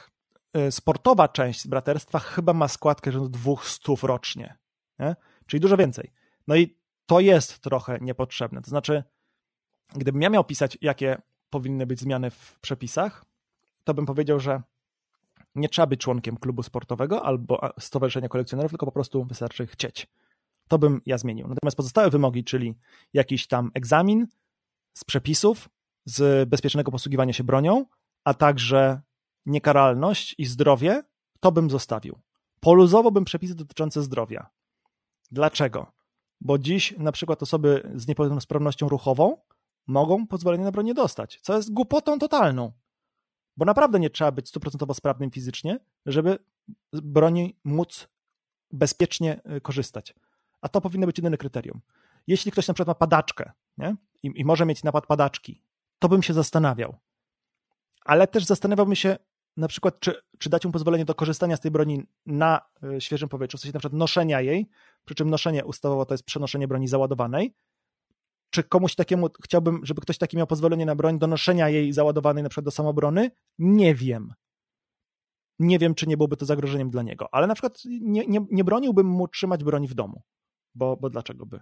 E, sportowa część braterstwa chyba ma składkę rzędu 200 rocznie, nie? czyli dużo więcej. No i to jest trochę niepotrzebne. To znaczy, gdybym ja miał pisać, jakie powinny być zmiany w przepisach, to bym powiedział, że nie trzeba być członkiem klubu sportowego albo stowarzyszenia kolekcjonerów, tylko po prostu wystarczy chcieć. To bym ja zmienił. Natomiast pozostałe wymogi, czyli jakiś tam egzamin z przepisów, z bezpiecznego posługiwania się bronią, a także niekaralność i zdrowie, to bym zostawił. Poluzowałbym przepisy dotyczące zdrowia. Dlaczego? Bo dziś na przykład osoby z niepełnosprawnością ruchową mogą pozwolenie na broń nie dostać, co jest głupotą totalną. Bo naprawdę nie trzeba być stuprocentowo sprawnym fizycznie, żeby z broni móc bezpiecznie y, korzystać. A to powinno być jedyne kryterium. Jeśli ktoś na przykład ma padaczkę nie? I, i może mieć napad padaczki, to bym się zastanawiał. Ale też zastanawiałbym się na przykład, czy, czy dać mu pozwolenie do korzystania z tej broni na y, świeżym powietrzu, w sensie na przykład noszenia jej, przy czym noszenie ustawowo to jest przenoszenie broni załadowanej, czy komuś takiemu chciałbym, żeby ktoś taki miał pozwolenie na broń do noszenia jej załadowanej na przykład do samobrony? Nie wiem. Nie wiem, czy nie byłoby to zagrożeniem dla niego, ale na przykład nie, nie, nie broniłbym mu trzymać broni w domu, bo, bo dlaczego by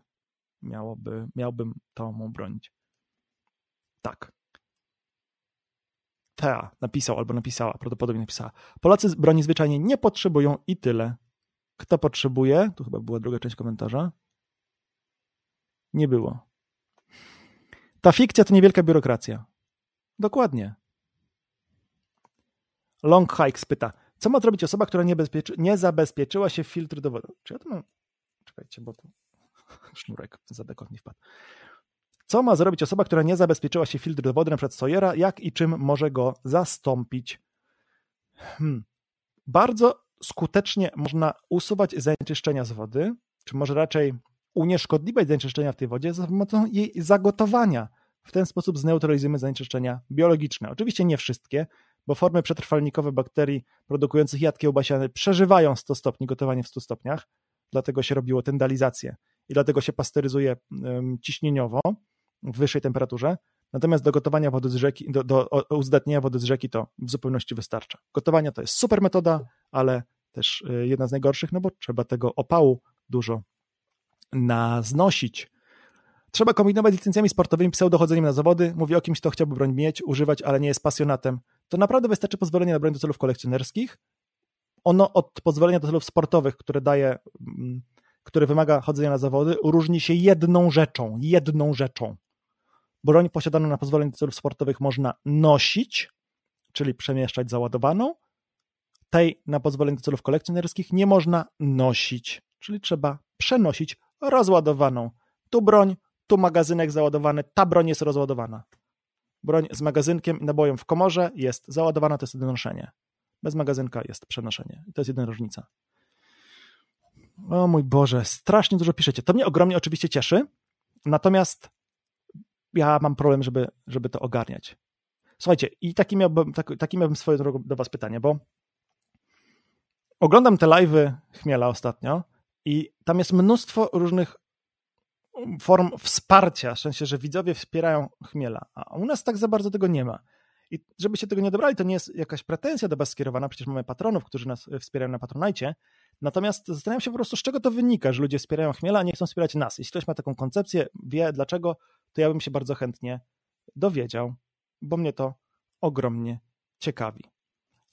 miałoby, miałbym to mu bronić? Tak. Tea napisał albo napisała, prawdopodobnie napisała. Polacy broni zwyczajnie nie potrzebują i tyle. Kto potrzebuje? Tu chyba była druga część komentarza. Nie było. Ta fikcja to niewielka biurokracja. Dokładnie. Long Hike spyta, co ma zrobić osoba, która nie, nie zabezpieczyła się w filtr dowodu? Czy ja to mam... Czekajcie, bo tu (laughs) sznurek za dekot mi wpadł. Co ma zrobić osoba, która nie zabezpieczyła się filtr do wody, na przykład Sawyera, jak i czym może go zastąpić? Hmm. Bardzo skutecznie można usuwać zanieczyszczenia z wody, czy może raczej unieszkodliwiać zanieczyszczenia w tej wodzie za pomocą jej zagotowania. W ten sposób zneutralizujemy zanieczyszczenia biologiczne. Oczywiście nie wszystkie, bo formy przetrwalnikowe bakterii produkujących jad kiełbasiany przeżywają 100 stopni gotowanie w 100 stopniach, dlatego się robiło tendalizację i dlatego się pasteryzuje ciśnieniowo w wyższej temperaturze. Natomiast do gotowania wody z rzeki, do, do uzdatnienia wody z rzeki to w zupełności wystarcza. Gotowanie to jest super metoda, ale też y, jedna z najgorszych, no bo trzeba tego opału dużo naznosić. Trzeba kombinować z licencjami sportowymi, pseudochodzeniem na zawody. Mówi o kimś, kto chciałby broń mieć, używać, ale nie jest pasjonatem. To naprawdę wystarczy pozwolenie na broń do celów kolekcjonerskich. Ono od pozwolenia do celów sportowych, które daje, mm, które wymaga chodzenia na zawody, różni się jedną rzeczą. Jedną rzeczą. Broń posiadaną na pozwolenie do celów sportowych można nosić, czyli przemieszczać załadowaną. Tej na pozwolenie do celów kolekcjonerskich nie można nosić, czyli trzeba przenosić rozładowaną. Tu broń, tu magazynek załadowany, ta broń jest rozładowana. Broń z magazynkiem nabojem w komorze jest załadowana, to jest noszenie. Bez magazynka jest przenoszenie. To jest jedyna różnica. O mój Boże, strasznie dużo piszecie. To mnie ogromnie oczywiście cieszy, natomiast ja mam problem, żeby, żeby to ogarniać. Słuchajcie, i taki miałbym, taki, taki miałbym do was pytanie, bo oglądam te live'y Chmiela ostatnio i tam jest mnóstwo różnych form wsparcia, w sensie, że widzowie wspierają chmiela, a u nas tak za bardzo tego nie ma. I żebyście tego nie odebrali, to nie jest jakaś pretensja do was skierowana, przecież mamy patronów, którzy nas wspierają na Patronajcie, natomiast zastanawiam się po prostu, z czego to wynika, że ludzie wspierają chmiela, a nie chcą wspierać nas. Jeśli ktoś ma taką koncepcję, wie dlaczego, to ja bym się bardzo chętnie dowiedział, bo mnie to ogromnie ciekawi.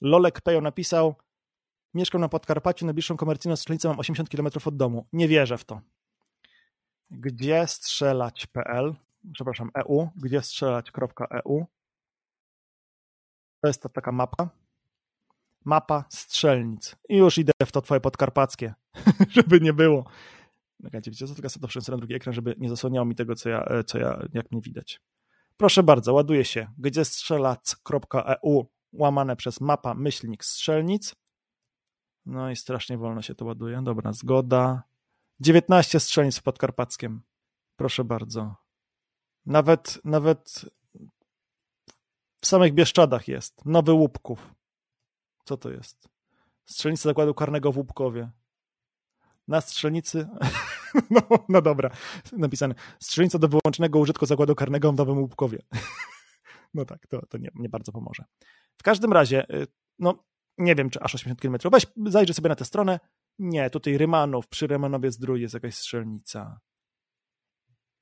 Lolek Pejo napisał, mieszkam na Podkarpaciu, najbliższą komercyjną strzelnicę mam 80 km od domu. Nie wierzę w to. Gdzie strzelać.pl, przepraszam, EU, gdzie strzelać.eu. To jest ta taka mapa. Mapa strzelnic. I już idę w to twoje podkarpackie, (laughs) żeby nie było. Czekajcie, wiecie co, tylko sobie to przesunę na drugi ekran, żeby nie zasłaniało mi tego, co ja, co ja, jak mnie widać. Proszę bardzo, ładuje się gdzie strzelać.eu łamane przez mapa myślnik strzelnic. No i strasznie wolno się to ładuje. Dobra, zgoda. 19 strzelnic w Podkarpackiem. Proszę bardzo. Nawet, nawet w samych Bieszczadach jest. Nowy Łupków. Co to jest? Strzelnica Zakładu Karnego w Łupkowie. Na strzelnicy... (laughs) No, no dobra, napisane. Strzelnica do wyłącznego użytku Zakładu Karnego w Nowym Łupkowie. (laughs) No tak, to, to nie, nie bardzo pomoże. W każdym razie, y, no nie wiem, czy aż 80 km. Weź, zajrzyj sobie na tę stronę. Nie, tutaj Rymanów, przy Rymanowie Zdrój jest jakaś strzelnica.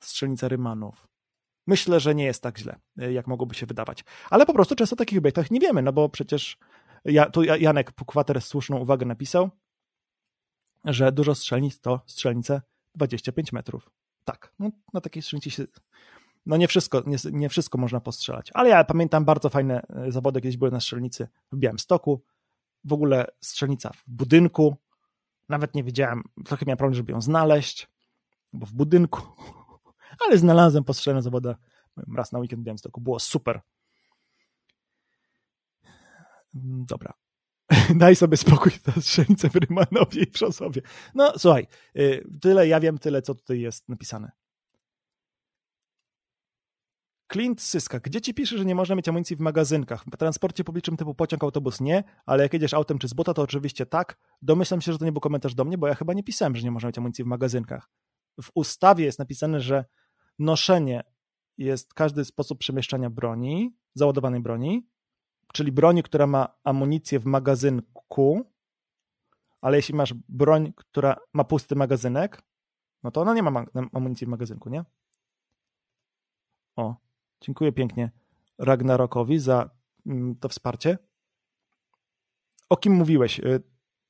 Strzelnica Rymanów. Myślę, że nie jest tak źle, y, jak mogłoby się wydawać. Ale po prostu często o takich obiektach nie wiemy, no bo przecież ja, tu Janek Pukwater słuszną uwagę napisał, że dużo strzelnic to strzelnice 25 metrów. Tak, no, na takiej strzelnicy się no nie wszystko, nie, nie, wszystko można postrzelać. Ale ja pamiętam bardzo fajne e, zawody, kiedyś były na strzelnicy w Białymstoku. W ogóle strzelnica w budynku. Nawet nie wiedziałem, trochę miałem problem, żeby ją znaleźć, bo w budynku. Ale znalazłem postrzelone zawody raz na weekend w Białymstoku. Było super. Mm, dobra. (laughs) Daj sobie spokój na strzelnicę w Rymanowie i w No słuchaj, y, tyle ja wiem, tyle co tutaj jest napisane. Clint Syska, gdzie ci pisze, że nie można mieć amunicji w magazynkach? W transporcie publicznym typu pociąg, autobus nie, ale jak jedziesz autem czy z buta, to oczywiście tak. Domyślam się, że to nie był komentarz do mnie, bo ja chyba nie pisałem, że nie można mieć amunicji w magazynkach. W ustawie jest napisane, że noszenie jest każdy sposób przemieszczania broni, załadowanej broni, czyli broni, która ma amunicję w magazynku, ale jeśli masz broń, która ma pusty magazynek, no to ona nie ma amunicji w magazynku, nie? O, Dziękuję pięknie Ragnarokowi za mm, to wsparcie. O kim mówiłeś? Y,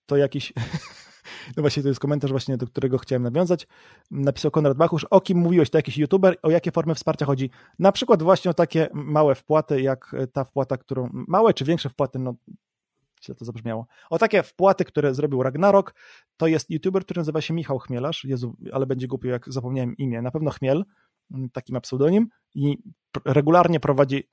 to jakiś. (laughs) No właśnie, to jest komentarz właśnie, do którego chciałem nawiązać. Napisał Konrad Bachusz, o kim mówiłeś, to jakiś youtuber, o jakie formy wsparcia chodzi? Na przykład właśnie o takie małe wpłaty, jak ta wpłata, którą, małe czy większe wpłaty, no źle to zabrzmiało. O takie wpłaty, które zrobił Ragnarok, to jest youtuber, który nazywa się Michał Chmielarz, Jezu, ale będzie głupio, jak zapomniałem imię, na pewno Chmiel, taki ma pseudonim i regularnie prowadzi.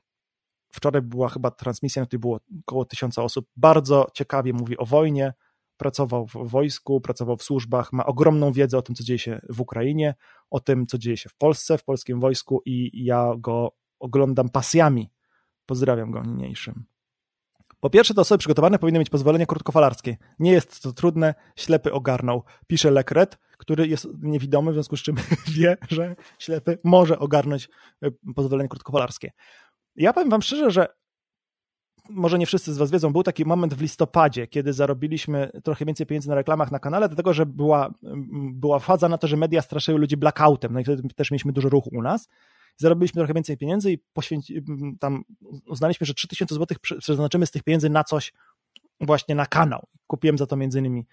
Wczoraj była chyba transmisja, na której było około tysiąca osób. Bardzo ciekawie mówi o wojnie. Pracował w wojsku, pracował w służbach, ma ogromną wiedzę o tym, co dzieje się w Ukrainie, o tym, co dzieje się w Polsce, w polskim wojsku, i ja go oglądam pasjami. Pozdrawiam go niniejszym. Po pierwsze, to osoby przygotowane powinny mieć pozwolenie krótkofalarskie. Nie jest to trudne, ślepy ogarnął. Pisze Lekret, który jest niewidomy, w związku z czym (laughs) wie, że ślepy może ogarnąć e, pozwolenie krótkofalarskie. Ja powiem wam szczerze, że może nie wszyscy z was wiedzą, był taki moment w listopadzie, kiedy zarobiliśmy trochę więcej pieniędzy na reklamach na kanale, dlatego że była, była faza na to, że media straszyły ludzi blackoutem, no i wtedy też mieliśmy dużo ruchu u nas zarobiliśmy trochę więcej pieniędzy i poświęci, tam uznaliśmy, że 3000 zł przeznaczymy z tych pieniędzy na coś właśnie na kanał. Kupiłem za to między innymi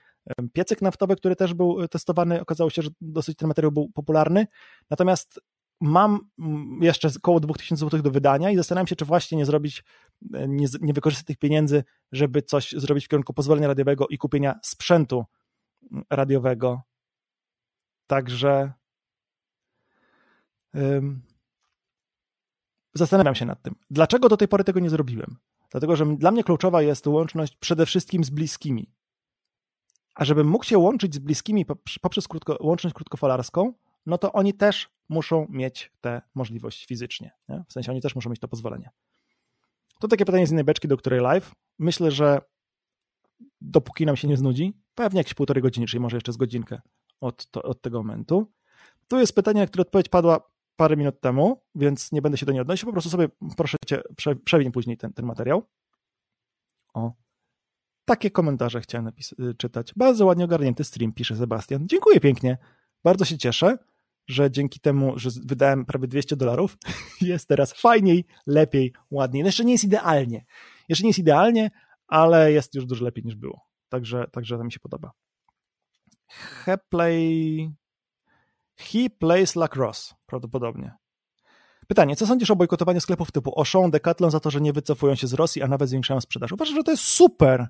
piecyk naftowy, który też był testowany. Okazało się, że dosyć ten materiał był popularny. Natomiast mam jeszcze około 2000 zł do wydania i zastanawiam się, czy właśnie nie zrobić, e, nie, nie wykorzystać tych pieniędzy, żeby coś zrobić w kierunku pozwolenia radiowego i kupienia sprzętu radiowego. Także zastanawiam się nad tym. Dlaczego do tej pory tego nie zrobiłem? Dlatego, że dla mnie kluczowa jest łączność przede wszystkim z bliskimi. A żebym mógł się łączyć z bliskimi poprzez krótko, łączność krótkofalarską, no to oni też muszą mieć tę możliwość fizycznie. Nie? W sensie oni też muszą mieć to pozwolenie. To takie pytanie z innej beczki, do której live. Myślę, że dopóki nam się nie znudzi, pewnie jakieś półtorej godziny, czyli może jeszcze z godzinkę od, to, od tego momentu, Tu jest pytanie, na które odpowiedź padła parę minut temu, więc nie będę się do niej odnosił. Po prostu sobie proszę cię, prze, przewiń później ten, ten materiał. O. Takie komentarze chciałem napis- czytać. Bardzo ładnie ogarnięty stream, pisze Sebastian. Dziękuję pięknie. Bardzo się cieszę, że dzięki temu, że wydałem prawie 200 dolarów, (laughs) jest teraz fajniej, lepiej, ładniej. No jeszcze nie jest idealnie. Jeszcze nie jest idealnie, ale jest już dużo lepiej niż było. Także, także to mi się podoba. He play... He plays lacrosse, prawdopodobnie. Pytanie, co sądzisz o bojkotowaniu sklepów typu Auchan, Decathlon za to, że nie wycofują się z Rosji, a nawet zwiększają sprzedaż? Uważam, że to jest super.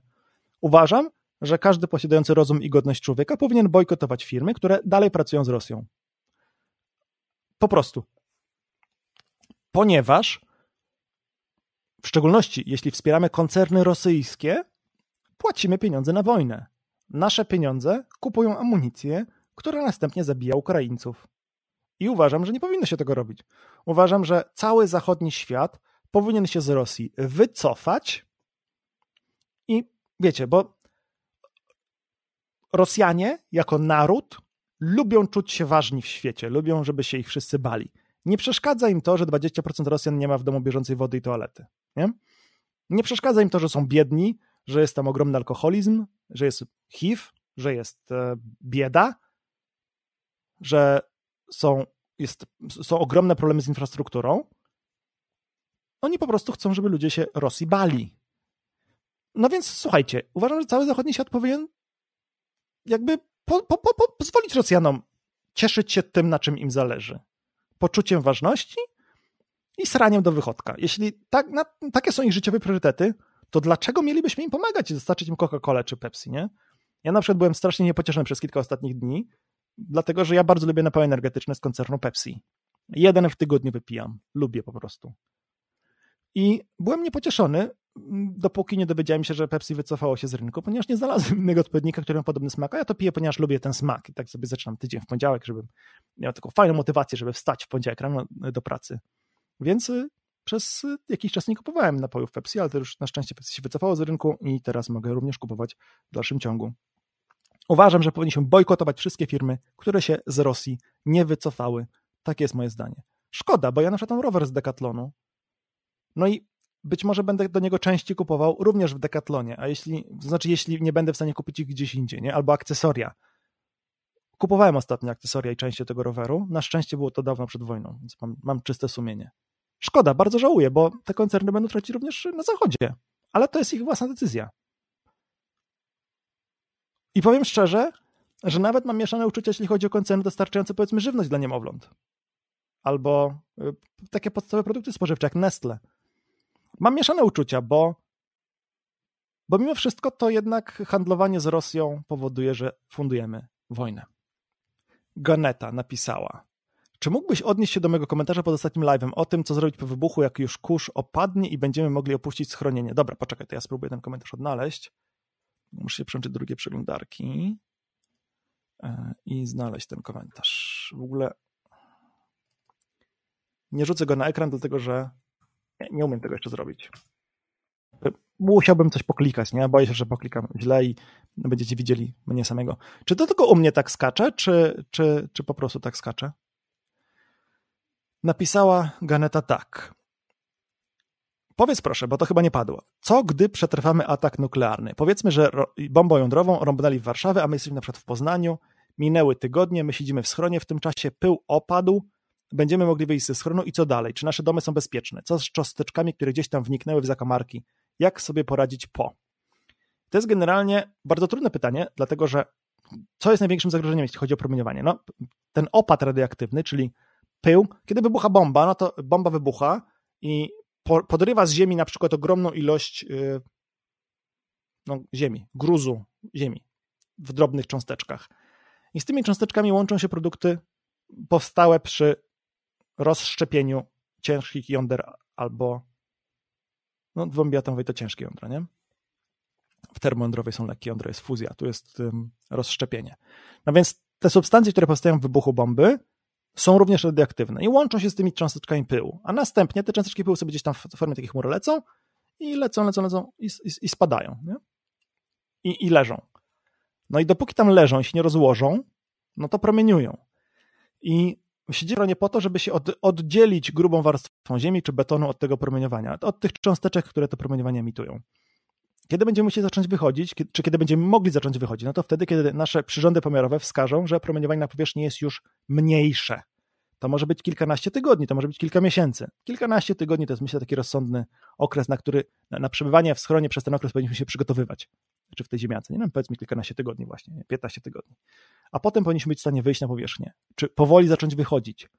Uważam, że każdy posiadający rozum i godność człowieka powinien bojkotować firmy, które dalej pracują z Rosją. Po prostu. Ponieważ, w szczególności jeśli wspieramy koncerny rosyjskie, płacimy pieniądze na wojnę. Nasze pieniądze kupują amunicję, która następnie zabija Ukraińców. I uważam, że nie powinno się tego robić. Uważam, że cały zachodni świat powinien się z Rosji wycofać i wiecie, bo Rosjanie jako naród lubią czuć się ważni w świecie, lubią, żeby się ich wszyscy bali. Nie przeszkadza im to, że 20% Rosjan nie ma w domu bieżącej wody i toalety. Nie? nie przeszkadza im to, że są biedni, że jest tam ogromny alkoholizm, że jest HIV, że jest e, bieda, że są, jest, są ogromne problemy z infrastrukturą. Oni po prostu chcą, żeby ludzie się Rosji bali. No więc słuchajcie, uważam, że cały zachodni świat powinien jakby po, po, po, pozwolić Rosjanom cieszyć się tym, na czym im zależy. Poczuciem ważności i sraniem do wychodka. Jeśli tak, na, takie są ich życiowe priorytety, to dlaczego mielibyśmy im pomagać i dostarczyć im Coca-Colę czy Pepsi, nie? Ja na przykład byłem strasznie niepocieszony przez kilka ostatnich dni, dlatego że ja bardzo lubię napoje energetyczne z koncernu Pepsi. Jeden w tygodniu wypijam. Lubię po prostu. I byłem niepocieszony, dopóki nie dowiedziałem się, że Pepsi wycofało się z rynku, ponieważ nie znalazłem innego odpowiednika, który ma podobny smak, a ja to piję, ponieważ lubię ten smak i tak sobie zaczynam tydzień w poniedziałek, żeby miał taką fajną motywację, żeby wstać w poniedziałek rano do pracy. Więc y, przez jakiś czas nie kupowałem napojów Pepsi, ale to już na szczęście Pepsi się wycofało z rynku i teraz mogę również kupować w dalszym ciągu. Uważam, że powinniśmy bojkotować wszystkie firmy, które się z Rosji nie wycofały. Takie jest moje zdanie. Szkoda, bo ja przykład mam rower z Decathlonu. No i być może będę do niego częściej kupował również w Decathlonie, a jeśli, to znaczy jeśli nie będę w stanie kupić ich gdzieś indziej, nie? albo akcesoria. Kupowałem ostatnio akcesoria i części tego roweru. Na szczęście było to dawno przed wojną, więc mam, mam czyste sumienie. Szkoda, bardzo żałuję, bo te koncerny będą tracić również na zachodzie, ale to jest ich własna decyzja. I powiem szczerze, że nawet mam mieszane uczucia, jeśli chodzi o koncerny dostarczające powiedzmy żywność dla niemowląt. Albo y, takie podstawowe produkty spożywcze jak Nestle. Mam mieszane uczucia, bo, bo mimo wszystko to jednak handlowanie z Rosją powoduje, że fundujemy wojnę. Ganeta napisała. Czy mógłbyś odnieść się do mojego komentarza pod ostatnim live'em o tym, co zrobić po wybuchu, jak już kurz opadnie i będziemy mogli opuścić schronienie? Dobra, poczekaj, to ja spróbuję ten komentarz odnaleźć. Muszę się przełączyć drugie przeglądarki e, i znaleźć ten komentarz. W ogóle nie rzucę go na ekran, dlatego że nie, nie umiem tego jeszcze zrobić. Musiałbym coś poklikać, nie? Boję się, że poklikam źle i będziecie widzieli mnie samego. Czy to tylko u mnie tak skacze, czy, czy, czy po prostu tak skacze? Napisała Ganeta tak. Powiedz proszę, bo to chyba nie padło. Co gdy przetrwamy atak nuklearny? Powiedzmy, że bombą jądrową rąbnęli w Warszawę, a my jesteśmy na przykład w Poznaniu. Minęły tygodnie, my siedzimy w schronie, w tym czasie pył opadł, będziemy mogli wyjść ze schronu i co dalej? Czy nasze domy są bezpieczne? Co z cząsteczkami, które gdzieś tam wniknęły w zakamarki? Jak sobie poradzić po? To jest generalnie bardzo trudne pytanie, dlatego że co jest największym zagrożeniem, jeśli chodzi o promieniowanie? No, ten opad radioaktywny, czyli pył, kiedy wybucha bomba, no to bomba wybucha i podrywa z ziemi na przykład ogromną ilość yy, no, ziemi, gruzu ziemi w drobnych cząsteczkach. I z tymi cząsteczkami łączą się produkty powstałe przy rozszczepieniu ciężkich jąder albo no atomowej to ciężkie jądra, nie? W termojądrowej są lekkie jądra, jest fuzja, tu jest um, rozszczepienie. No więc te substancje, które powstają w wybuchu bomby są również radioaktywne i łączą się z tymi cząsteczkami pyłu, a następnie te cząsteczki pyłu sobie gdzieś tam w formie takich chmur lecą i lecą, lecą, lecą i, i, i spadają, nie? I, I leżą. No i dopóki tam leżą i się nie rozłożą, no to promieniują. i siedzi nie po to, żeby się od, oddzielić grubą warstwą ziemi czy betonu od tego promieniowania, od tych cząsteczek, które to promieniowanie emitują. Kiedy będziemy musieli zacząć wychodzić, czy kiedy będziemy mogli zacząć wychodzić? No to wtedy, kiedy nasze przyrządy pomiarowe wskażą, że promieniowanie na powierzchni jest już mniejsze. To może być kilkanaście tygodni, to może być kilka miesięcy. Kilkanaście tygodni to jest, myślę, taki rozsądny okres, na który na, na przebywanie w schronie przez ten okres powinniśmy się przygotowywać. Czy w tej ziemiance, nie wiem, powiedzmy kilkanaście tygodni właśnie, nie? 15 tygodni. A potem powinniśmy być w stanie wyjść na powierzchnię, czy powoli zacząć wychodzić.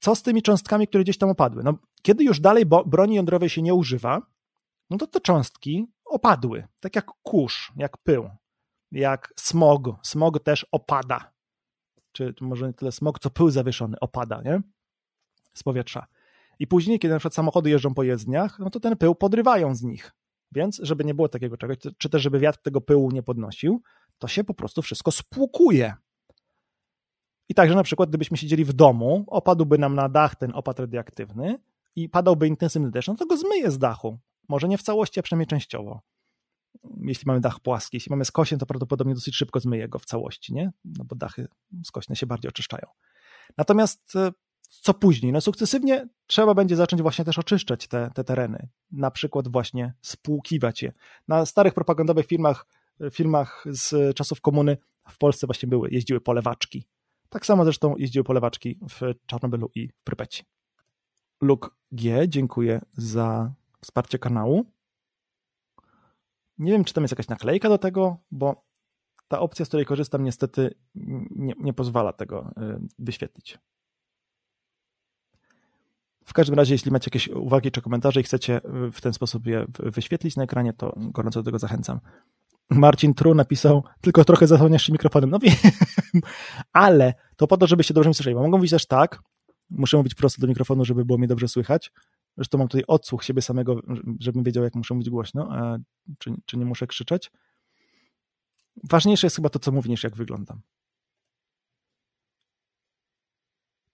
Co z tymi cząstkami, które gdzieś tam opadły? No, kiedy już dalej broni jądrowej się nie używa, no to te cząstki opadły, tak jak kurz, jak pył, jak smog. Smog też opada. Czy może nie tyle smog, co pył zawieszony opada, nie? Z powietrza. I później, kiedy na przykład samochody jeżdżą po jezdniach, no to ten pył podrywają z nich. Więc, żeby nie było takiego czegoś, czy też żeby wiatr tego pyłu nie podnosił, to się po prostu wszystko spłukuje. I także na przykład, gdybyśmy siedzieli w domu, opadłby nam na dach ten opad radioaktywny i padałby intensywny deszcz, no to go zmyje z dachu. Może nie w całości, a przynajmniej częściowo. Jeśli mamy dach płaski, jeśli mamy skośny, to prawdopodobnie dosyć szybko zmyje go w całości, nie? No bo dachy skośne się bardziej oczyszczają. Natomiast e, co później? No sukcesywnie trzeba będzie zacząć właśnie też oczyszczać te, te tereny. Na przykład właśnie spłukiwać je. Na starych propagandowych filmach, filmach z czasów komuny w Polsce właśnie były, jeździły polewaczki. Tak samo zresztą jeździły polewaczki w Czarnobylu i w Prypeci. Luke G, dziękuję za wsparcie kanału. Nie wiem, czy tam jest jakaś naklejka do tego, bo ta opcja, z której korzystam, niestety nie, nie pozwala tego y, wyświetlić. W każdym razie, jeśli macie jakieś uwagi czy komentarze i chcecie w ten sposób je wyświetlić na ekranie, to gorąco do tego zachęcam. Marcin Tru napisał, tylko trochę zasłaniasz się mikrofonem. No wiem, (laughs) ale to po to, żebyście dobrze mnie słyszeli. Bo mogą mówić też tak, muszę mówić prosto do mikrofonu, żeby było mnie dobrze słychać. Zresztą mam tutaj odsłuch siebie samego, żebym wiedział, jak muszę mówić głośno, a czy, czy nie muszę krzyczeć. Ważniejsze jest chyba to, co mówię, niż jak wyglądam.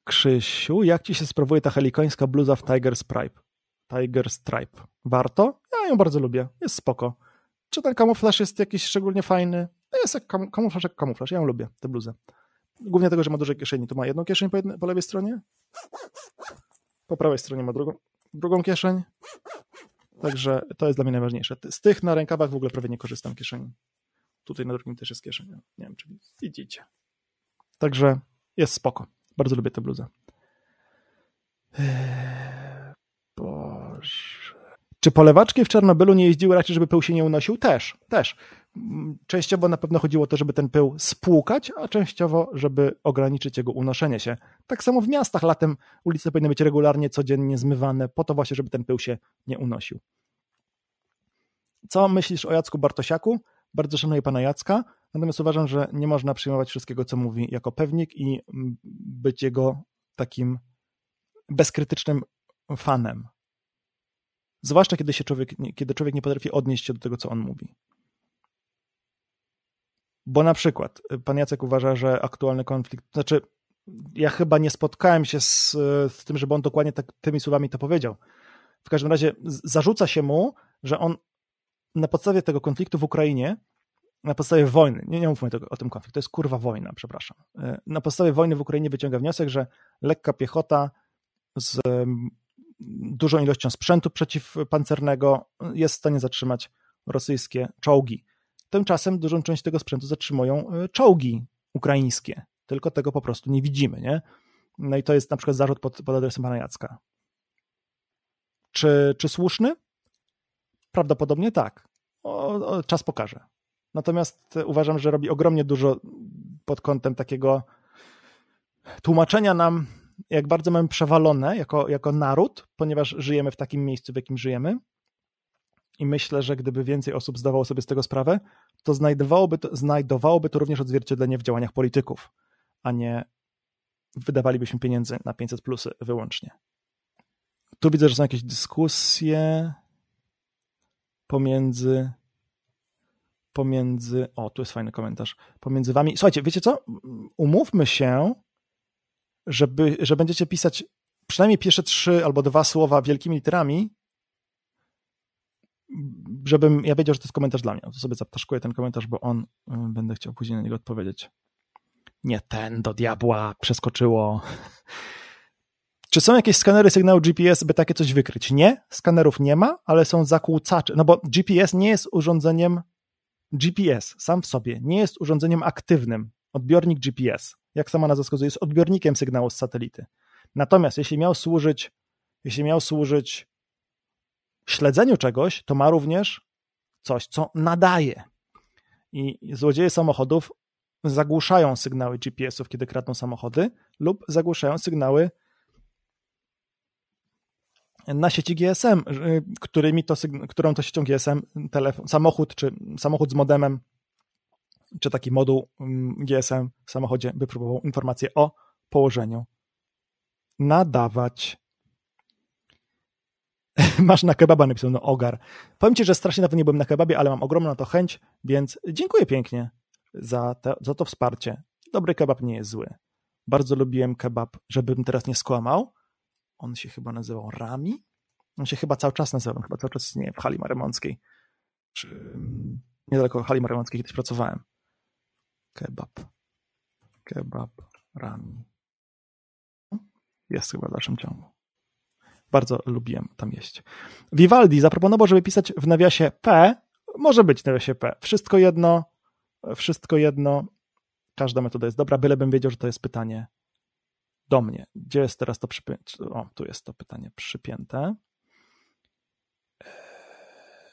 Krzysiu, jak ci się sprawuje ta helikońska bluza w Tiger Stripe? Tiger Stripe. Warto? Ja ją bardzo lubię. Jest spoko. Czy ten kamuflaż jest jakiś szczególnie fajny? No jest jak kam kamuflaż jak kamuflaż. Ja ją lubię, tę bluzę. Głównie tego, że ma duże kieszeni. Tu ma jedną kieszeń po, po lewej stronie. Po prawej stronie ma drugą, drugą kieszeń. Także to jest dla mnie najważniejsze. Z tych na rękawach w ogóle prawie nie korzystam kieszeni. Tutaj na drugim też jest kieszeń. Nie wiem, czy widzicie. Także jest spoko. Bardzo lubię tę bluzę. Eee, Boże. Czy polewaczki w Czarnobylu nie jeździły raczej, żeby pył się nie unosił? Też, też. Częściowo na pewno chodziło o to, żeby ten pył spłukać, a częściowo, żeby ograniczyć jego unoszenie się. Tak samo w miastach latem ulice powinny być regularnie, codziennie zmywane, po to właśnie, żeby ten pył się nie unosił. Co myślisz o Jacku Bartosiaku? Bardzo szanuję pana Jacka, natomiast uważam, że nie można przyjmować wszystkiego, co mówi jako pewnik i być jego takim bezkrytycznym fanem. Zwłaszcza kiedy, się człowiek, kiedy człowiek nie potrafi odnieść się do tego, co on mówi. Bo na przykład y, pan Jacek uważa, że aktualny konflikt, znaczy ja chyba nie spotkałem się z, z tym, żeby on dokładnie tak, tymi słowami to powiedział. W każdym razie zarzuca się mu, że on na podstawie tego konfliktu w Ukrainie, na podstawie wojny, nie, nie mówmy tego, o tym konflikcie, to jest kurwa wojna, przepraszam. Y, na podstawie wojny w Ukrainie wyciąga wniosek, że lekka piechota z dużą ilością sprzętu przeciwpancernego jest w stanie zatrzymać rosyjskie czołgi. Tymczasem dużą część tego sprzętu zatrzymują e, czołgi ukraińskie, tylko tego po prostu nie widzimy. Nie? No i to jest na przykład zarzut pod, pod adresem pana Jacka. Czy, czy słuszny? Prawdopodobnie tak. O, o, czas pokaże. Natomiast uważam, że robi ogromnie dużo pod kątem takiego tłumaczenia nam jak bardzo mamy przewalone jako, jako naród, ponieważ żyjemy w takim miejscu, w jakim żyjemy. I myślę, że gdyby więcej osób zdawało sobie z tego sprawę, to znajdowałoby to, znajdowałoby to również odzwierciedlenie w działaniach polityków, a nie wydawalibyśmy pieniędzy na 500 plusy wyłącznie. Tu widzę, że są jakieś dyskusje pomiędzy pomiędzy, o tu jest fajny komentarz, pomiędzy wami. Słuchajcie, wiecie co? Umówmy się, żeby, że będziecie pisać przynajmniej pierwsze trzy albo dwa słowa wielkimi literami, żebym ja wiedział, że to jest komentarz dla mnie. To sobie zaptaszkuję ten komentarz, bo on y, będę chciał później na niego odpowiedzieć. Nie ten do diabła przeskoczyło. Czy są jakieś skanery sygnału GPS, by takie coś wykryć? Nie, skanerów nie ma, ale są zakłócacze. No bo GPS nie jest urządzeniem GPS sam w sobie, nie jest urządzeniem aktywnym. Odbiornik GPS, jak sama nazwa wskazuje, jest odbiornikiem sygnału z satelity. Natomiast jeśli miał służyć, jeśli miał służyć śledzeniu czegoś, to ma również coś, co nadaje. I złodzieje samochodów zagłuszają sygnały GPS-ów, kiedy kradną samochody, lub zagłuszają sygnały na sieci GSM, którymi to, którą to siecią GSM telefon, samochód, czy samochód z modemem, czy taki moduł mm, GSM w samochodzie by próbował informacje o położeniu nadawać. (laughs) Masz na kebaba napisał, no ogar. Powiem ci, że strasznie dawno nie byłem na kebabie, ale mam ogromną to chęć, więc dziękuję pięknie za, te, za to wsparcie. Dobry kebab nie jest zły. Bardzo lubiłem kebab, żebym teraz nie skłamał. On się chyba nazywał Rami. On się chyba cały czas nazywał, chyba cały czas istnieje w hali maremonckiej. Czy mm, niedaleko hali maremonckiej kiedyś pracowałem. Kebab. Kebab Rami. Jest chyba w dalszym ciągu. Bardzo lubiłem tam jeść. Vivaldi zaproponował, żeby pisać w nawiasie P. Może być w nawiasie P. Wszystko jedno, wszystko jedno. Każda metoda jest dobra, bylebym wiedział, że to jest pytanie do mnie. Gdzie jest teraz to przypięte? O, tu jest to pytanie przypięte.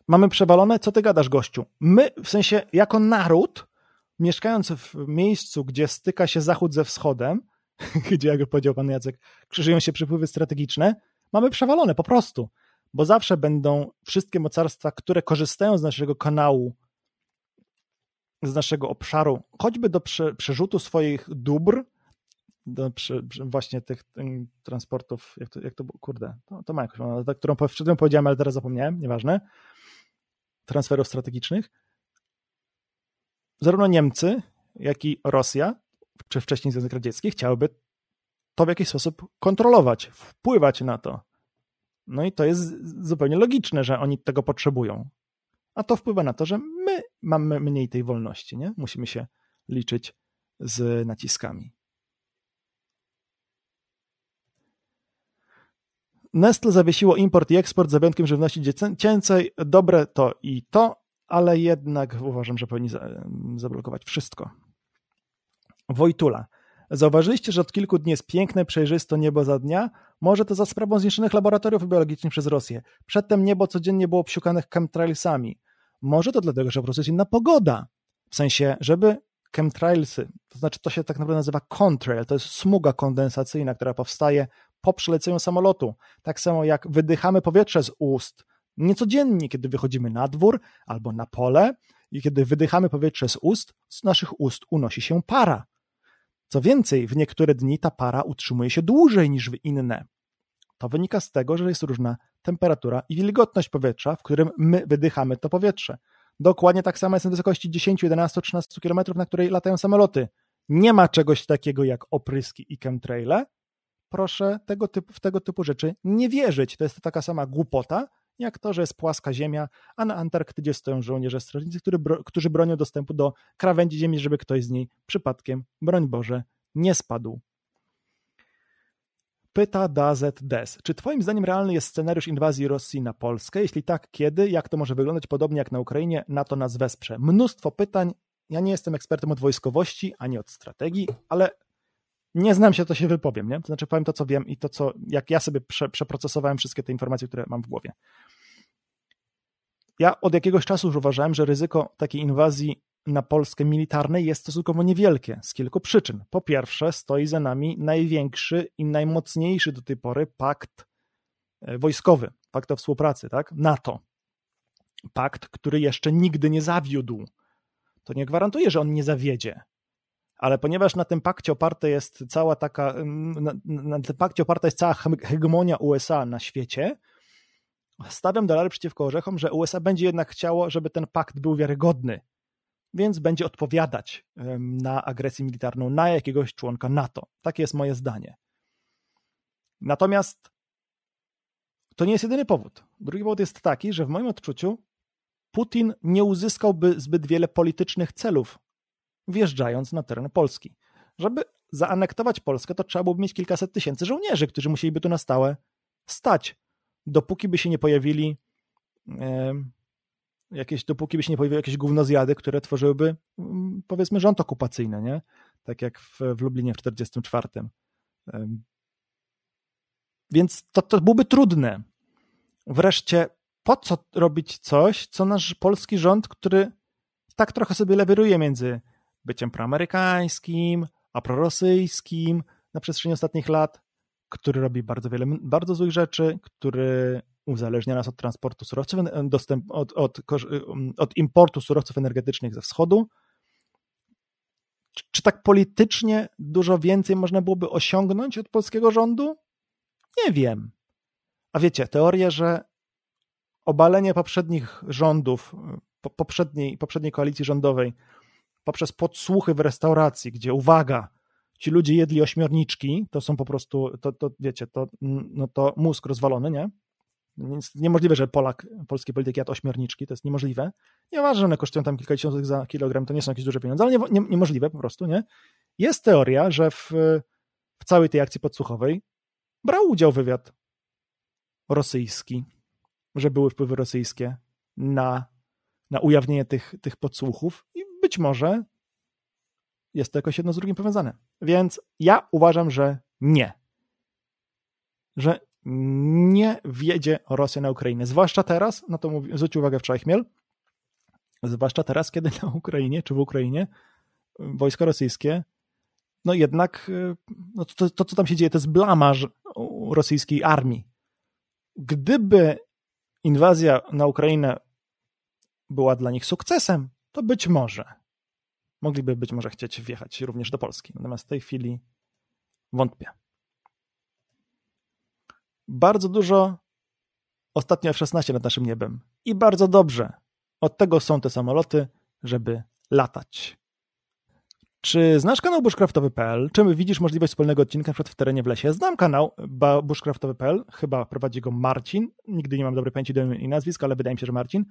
Mamy przewalone? Co ty gadasz, gościu? My, w sensie, jako naród, mieszkając w miejscu, gdzie styka się zachód ze wschodem, (laughs) gdzie, jak powiedział pan Jacek, krzyżują się przepływy strategiczne, mamy przewalone po prostu, bo zawsze będą wszystkie mocarstwa, które korzystają z naszego kanału, z naszego obszaru, choćby do prze, przerzutu swoich dóbr, do przy, właśnie tych, tych, transportów, jak to, jak to kurde, to, to ma jakąś którą wcześniej powiedziałem, ale teraz zapomniałem, nieważne, transferów strategicznych. Zarówno Niemcy, jak i Rosja czy wcześniej Związek Radziecki, chciałyby to w jakiś sposób kontrolować, wpływać na to. No i to jest zupełnie logiczne, że oni tego potrzebują. A to wpływa na to, że my mamy mniej tej wolności, nie? Musimy się liczyć z naciskami. Nestle zawiesiło import i eksport za wyjątkiem żywności dziecięcej. Dobre to i to, ale jednak uważam, że powinni zablokować wszystko. Wojtula. Zauważyliście, że od kilku dni jest piękne, przejrzysto niebo za dnia? Może to za sprawą zniszczonych laboratoriów biologicznych przez Rosję. Przedtem niebo codziennie było obsiukanych chemtrailsami. Może to dlatego, że po prostu jest inna pogoda. W sensie, żeby chemtrailsy, to znaczy to się tak naprawdę nazywa contrail, to jest smuga kondensacyjna, która powstaje po przeleceniu samolotu. Tak samo jak wydychamy powietrze z ust, niecodziennie, kiedy wychodzimy na dwór albo na pole i kiedy wydychamy powietrze z ust, z naszych ust unosi się para. Co więcej, w niektóre dni ta para utrzymuje się dłużej niż w inne. To wynika z tego, że jest różna temperatura i wilgotność powietrza, w którym my wydychamy to powietrze. Dokładnie tak samo jest na wysokości 10, 11, 13 km, na której latają samoloty. Nie ma czegoś takiego jak opryski i chemtraile. Proszę tego typu, w tego typu rzeczy nie wierzyć. To jest taka sama głupota, jak to, że jest płaska ziemia, a na Antarktydzie stoją żołnierze strażnicy, którzy bronią dostępu do krawędzi ziemi, żeby ktoś z niej przypadkiem, broń Boże, nie spadł. Pyta Dazet Des. Czy Twoim zdaniem realny jest scenariusz inwazji Rosji na Polskę? Jeśli tak, kiedy? Jak to może wyglądać? Podobnie jak na Ukrainie, NATO nas wesprze. Mnóstwo pytań. Ja nie jestem ekspertem od wojskowości ani od strategii, ale nie znam się, to się wypowiem. Nie? To znaczy, powiem to, co wiem i to, co, jak ja sobie prze, przeprocesowałem wszystkie te informacje, które mam w głowie. Ja od jakiegoś czasu już uważałem, że ryzyko takiej inwazji na Polskę militarnej jest stosunkowo niewielkie z kilku przyczyn. Po pierwsze, stoi za nami największy i najmocniejszy do tej pory pakt e, wojskowy, pakt o współpracy, tak? NATO. Pakt, który jeszcze nigdy nie zawiódł. To nie gwarantuje, że on nie zawiedzie. Ale ponieważ na tym pakcie oparte jest cała taka, na, na tym pakcie oparta jest cała hegemonia USA na świecie, stawiam dolary przeciwko orzechom, że USA będzie jednak chciało, żeby ten pakt był wiarygodny, więc będzie odpowiadać na agresję militarną na jakiegoś członka NATO. Takie jest moje zdanie. Natomiast to nie jest jedyny powód. Drugi powód jest taki, że w moim odczuciu Putin nie uzyskałby zbyt wiele politycznych celów, wjeżdżając na teren Polski. żeby zaanektować Polskę, to trzeba byłoby mieć kilkaset tysięcy żołnierzy, którzy musieliby tu na stałe stać, dopóki by się nie pojawili e, jakieś, dopóki by się nie pojawiły jakieś gównozjady, które tworzyłyby mm, powiedzmy rząd okupacyjny, nie? Tak jak w, w Lublinie w 1944. E, więc to, to byłoby trudne. Wreszcie, po co robić coś, co nasz polski rząd, który tak trochę sobie lewiruje między byciem proamerykańskim, a prorosyjskim na przestrzeni ostatnich lat, który robi bardzo wiele bardzo złych rzeczy, który uzależnia nas od transportu surowców, dostęp, od, od, od importu surowców energetycznych ze wschodu. Czy, czy tak politycznie dużo więcej można byłoby osiągnąć od polskiego rządu? Nie wiem. A wiecie, teoria, że obalenie poprzednich rządów, poprzedniej, poprzedniej koalicji rządowej poprzez podsłuchy w restauracji, gdzie uwaga, ci ludzie jedli ośmiorniczki, to są po prostu, to, to wiecie, to, no to mózg rozwalony, nie? Więc niemożliwe, że Polak, polski polityk jadł ośmiorniczki, to jest niemożliwe. Nieważne, że one kosztują tam kilkadziesiąt złotych za kilogram, to nie są jakieś duże pieniądze, ale nie, nie, niemożliwe po prostu, nie? Jest teoria, że w, w całej tej akcji podsłuchowej brał udział wywiad rosyjski, że były wpływy rosyjskie na, na ujawnienie tych, tych podsłuchów być może jest to jakoś jedno z drugim powiązane. Więc ja uważam, że nie. Że nie wjedzie Rosja na Ukrainę. Zwłaszcza teraz, na to mówi, zwróć uwagę wczoraj Chmiel, zwłaszcza teraz, kiedy na Ukrainie, czy w Ukrainie wojska rosyjskie, no jednak no to, to, co tam się dzieje, to jest blamaż rosyjskiej armii. Gdyby inwazja na Ukrainę była dla nich sukcesem, to być może mogliby być może chcieć wjechać również do Polski. Natomiast w tej chwili wątpię. Bardzo dużo ostatnio F-16 nad naszym niebem. I bardzo dobrze. Od tego są te samoloty, żeby latać. Czy znasz kanał bushcraftowy.pl? Czy widzisz możliwość wspólnego odcinka np. w terenie w lesie? Znam kanał bushcraftowy.pl, chyba prowadzi go Marcin. Nigdy nie mam dobrej pamięci do i nazwiska, ale wydaje mi się, że Marcin.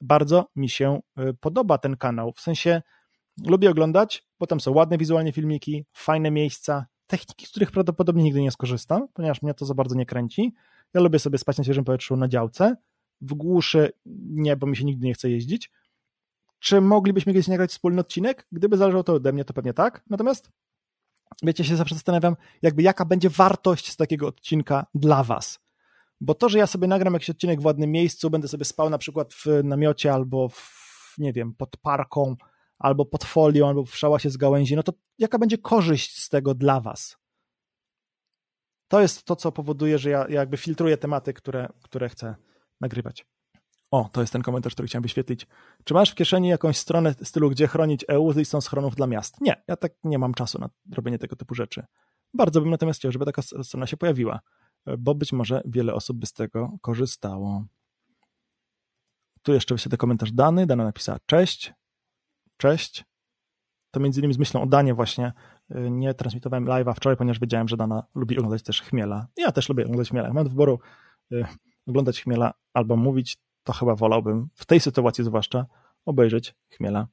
Bardzo mi się y, podoba ten kanał. W sensie lubię oglądać, bo tam są ładne wizualnie filmiki, fajne miejsca, techniki, z których prawdopodobnie nigdy nie skorzystam, ponieważ mnie to za bardzo nie kręci. Ja lubię sobie spać na świeżym powietrzu na działce, w głuszy nie, bo mi się nigdy nie chce jeździć. Czy moglibyśmy kiedyś nagrać wspólny odcinek? Gdyby zależało to ode mnie, to pewnie tak. Natomiast wiecie, się zawsze zastanawiam, jakby jaka będzie wartość z takiego odcinka dla was. Bo to, że ja sobie nagram jakiś odcinek w ładnym miejscu, będę sobie spał na przykład w namiocie albo w, nie wiem, pod parką, albo pod folią, albo w szałasie z gałęzi, no to jaka będzie korzyść z tego dla was? To jest to, co powoduje, że ja, ja jakby filtruję tematy, które, które chcę nagrywać. O, to jest ten komentarz, który chciałem wyświetlić. Czy masz w kieszeni jakąś stronę stylu, gdzie chronić EU z listą schronów dla miast? Nie, ja tak nie mam czasu na robienie tego typu rzeczy. Bardzo bym natomiast chciał, żeby taka strona się pojawiła, bo być może wiele osób by z tego korzystało. Tu jeszcze wyświetlę komentarz Dany. Dana napisała cześć cześć. To między innymi z myślą o Danie właśnie y, nie transmitowałem live'a wczoraj, ponieważ wiedziałem, że Dana lubi oglądać też Chmiela. Ja też lubię oglądać Chmiela. Jak mam do wyboru y, oglądać Chmiela albo mówić, to chyba wolałbym, w tej sytuacji zwłaszcza, obejrzeć Chmiela.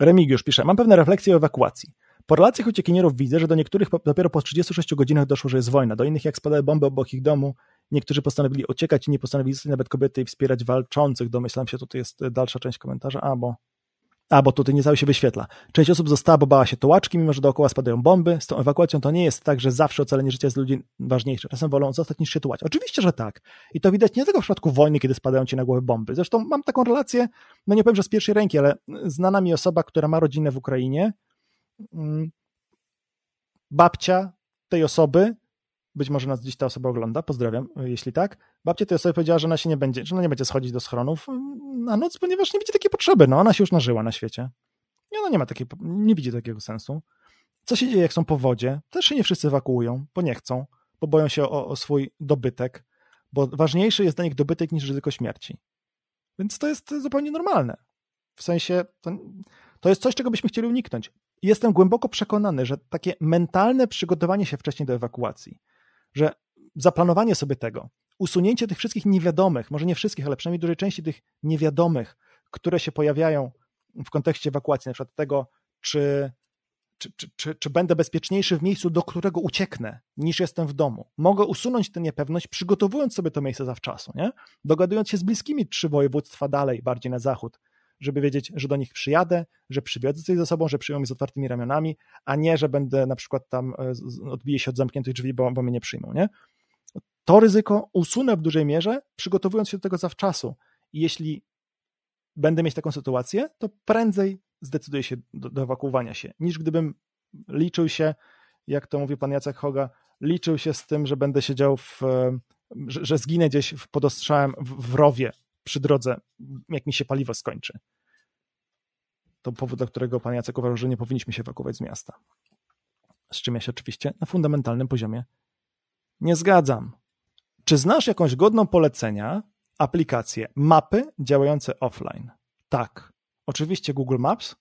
Remigiusz pisze, mam pewne refleksje o ewakuacji. Po relacjach uciekinierów widzę, że do niektórych dopiero po 36 godzinach doszło, że jest wojna. Do innych, jak spadały bomby obok ich domu, niektórzy postanowili uciekać, inni postanowili zostać nawet kobiety i wspierać walczących. Domyślam się, tutaj jest dalsza część komentarza. A, bo a, bo tutaj nie cały się wyświetla. Część osób została, bo bała się tołaczki, mimo że dookoła spadają bomby. Z tą ewakuacją to nie jest tak, że zawsze ocalenie życia jest ludzi ważniejsze. Czasem wolą zostać niż się tułać. Oczywiście, że tak. I to widać nie tylko w przypadku wojny, kiedy spadają ci na głowę bomby. Zresztą mam taką relację, no nie powiem, że z pierwszej ręki, ale znana mi osoba, która ma rodzinę w Ukrainie. Mm, babcia tej osoby być może nas dziś ta osoba ogląda, pozdrawiam, jeśli tak. Babcia tej osoby powiedziała, że ona się nie będzie, że ona nie będzie schodzić do schronów na noc, ponieważ nie widzi takiej potrzeby. No, ona się już nażyła na świecie. I ona nie ma takiej, nie widzi takiego sensu. Co się dzieje, jak są powodzie? Też się nie wszyscy ewakuują, bo nie chcą, bo boją się o, o swój dobytek, bo ważniejszy jest dla nich dobytek niż ryzyko śmierci. Więc to jest zupełnie normalne. W sensie, to, to jest coś, czego byśmy chcieli uniknąć. Jestem głęboko przekonany, że takie mentalne przygotowanie się wcześniej do ewakuacji, że zaplanowanie sobie tego, usunięcie tych wszystkich niewiadomych, może nie wszystkich, ale przynajmniej dużej części tych niewiadomych, które się pojawiają w kontekście ewakuacji, na przykład tego, czy, czy, czy, czy, czy będę bezpieczniejszy w miejscu, do którego ucieknę, niż jestem w domu. Mogę usunąć tę niepewność, przygotowując sobie to miejsce zawczasu, nie? dogadując się z bliskimi trzy województwa dalej, bardziej na zachód, żeby wiedzieć, że do nich przyjadę, że przywiozę coś ze sobą, że przyjmą mnie z otwartymi ramionami, a nie, że będę na przykład tam, e, odbiję się od zamkniętych drzwi, bo, bo mnie nie przyjmą. Nie? To ryzyko usunę w dużej mierze, przygotowując się do tego zawczasu. I jeśli będę mieć taką sytuację, to prędzej zdecyduję się do, do ewakuowania się, niż gdybym liczył się, jak to mówi pan Jacek Hoga, liczył się z tym, że będę siedział w, że, że zginę gdzieś pod ostrzałem w, w rowie przy drodze, jak mi się paliwo skończy. To powód, dla którego pan Jacek uważał, że nie powinniśmy się ewakuować z miasta. Z czym ja się oczywiście na fundamentalnym poziomie nie zgadzam. Czy znasz jakąś godną polecenia aplikację mapy działające offline? Tak. Oczywiście Google Maps,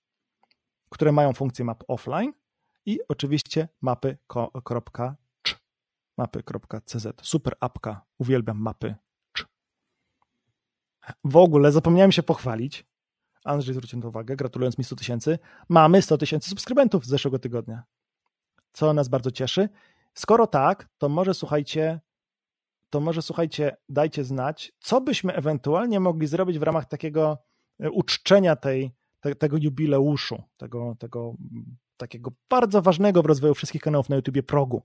które mają funkcję map offline i oczywiście mapy.cz. Mapy.cz. Super apka. Uwielbiam mapy. W ogóle zapomniałem się pochwalić. Andrzej zwrócił na to uwagę, gratulując mi 100 tysięcy. Mamy 100 tysięcy subskrybentów z zeszłego tygodnia, co nas bardzo cieszy. Skoro tak, to może słuchajcie, to może słuchajcie, dajcie znać, co byśmy ewentualnie mogli zrobić w ramach takiego e, uczczenia tej, te, tego jubileuszu, tego, tego takiego bardzo ważnego w rozwoju wszystkich kanałów na YouTubie progu.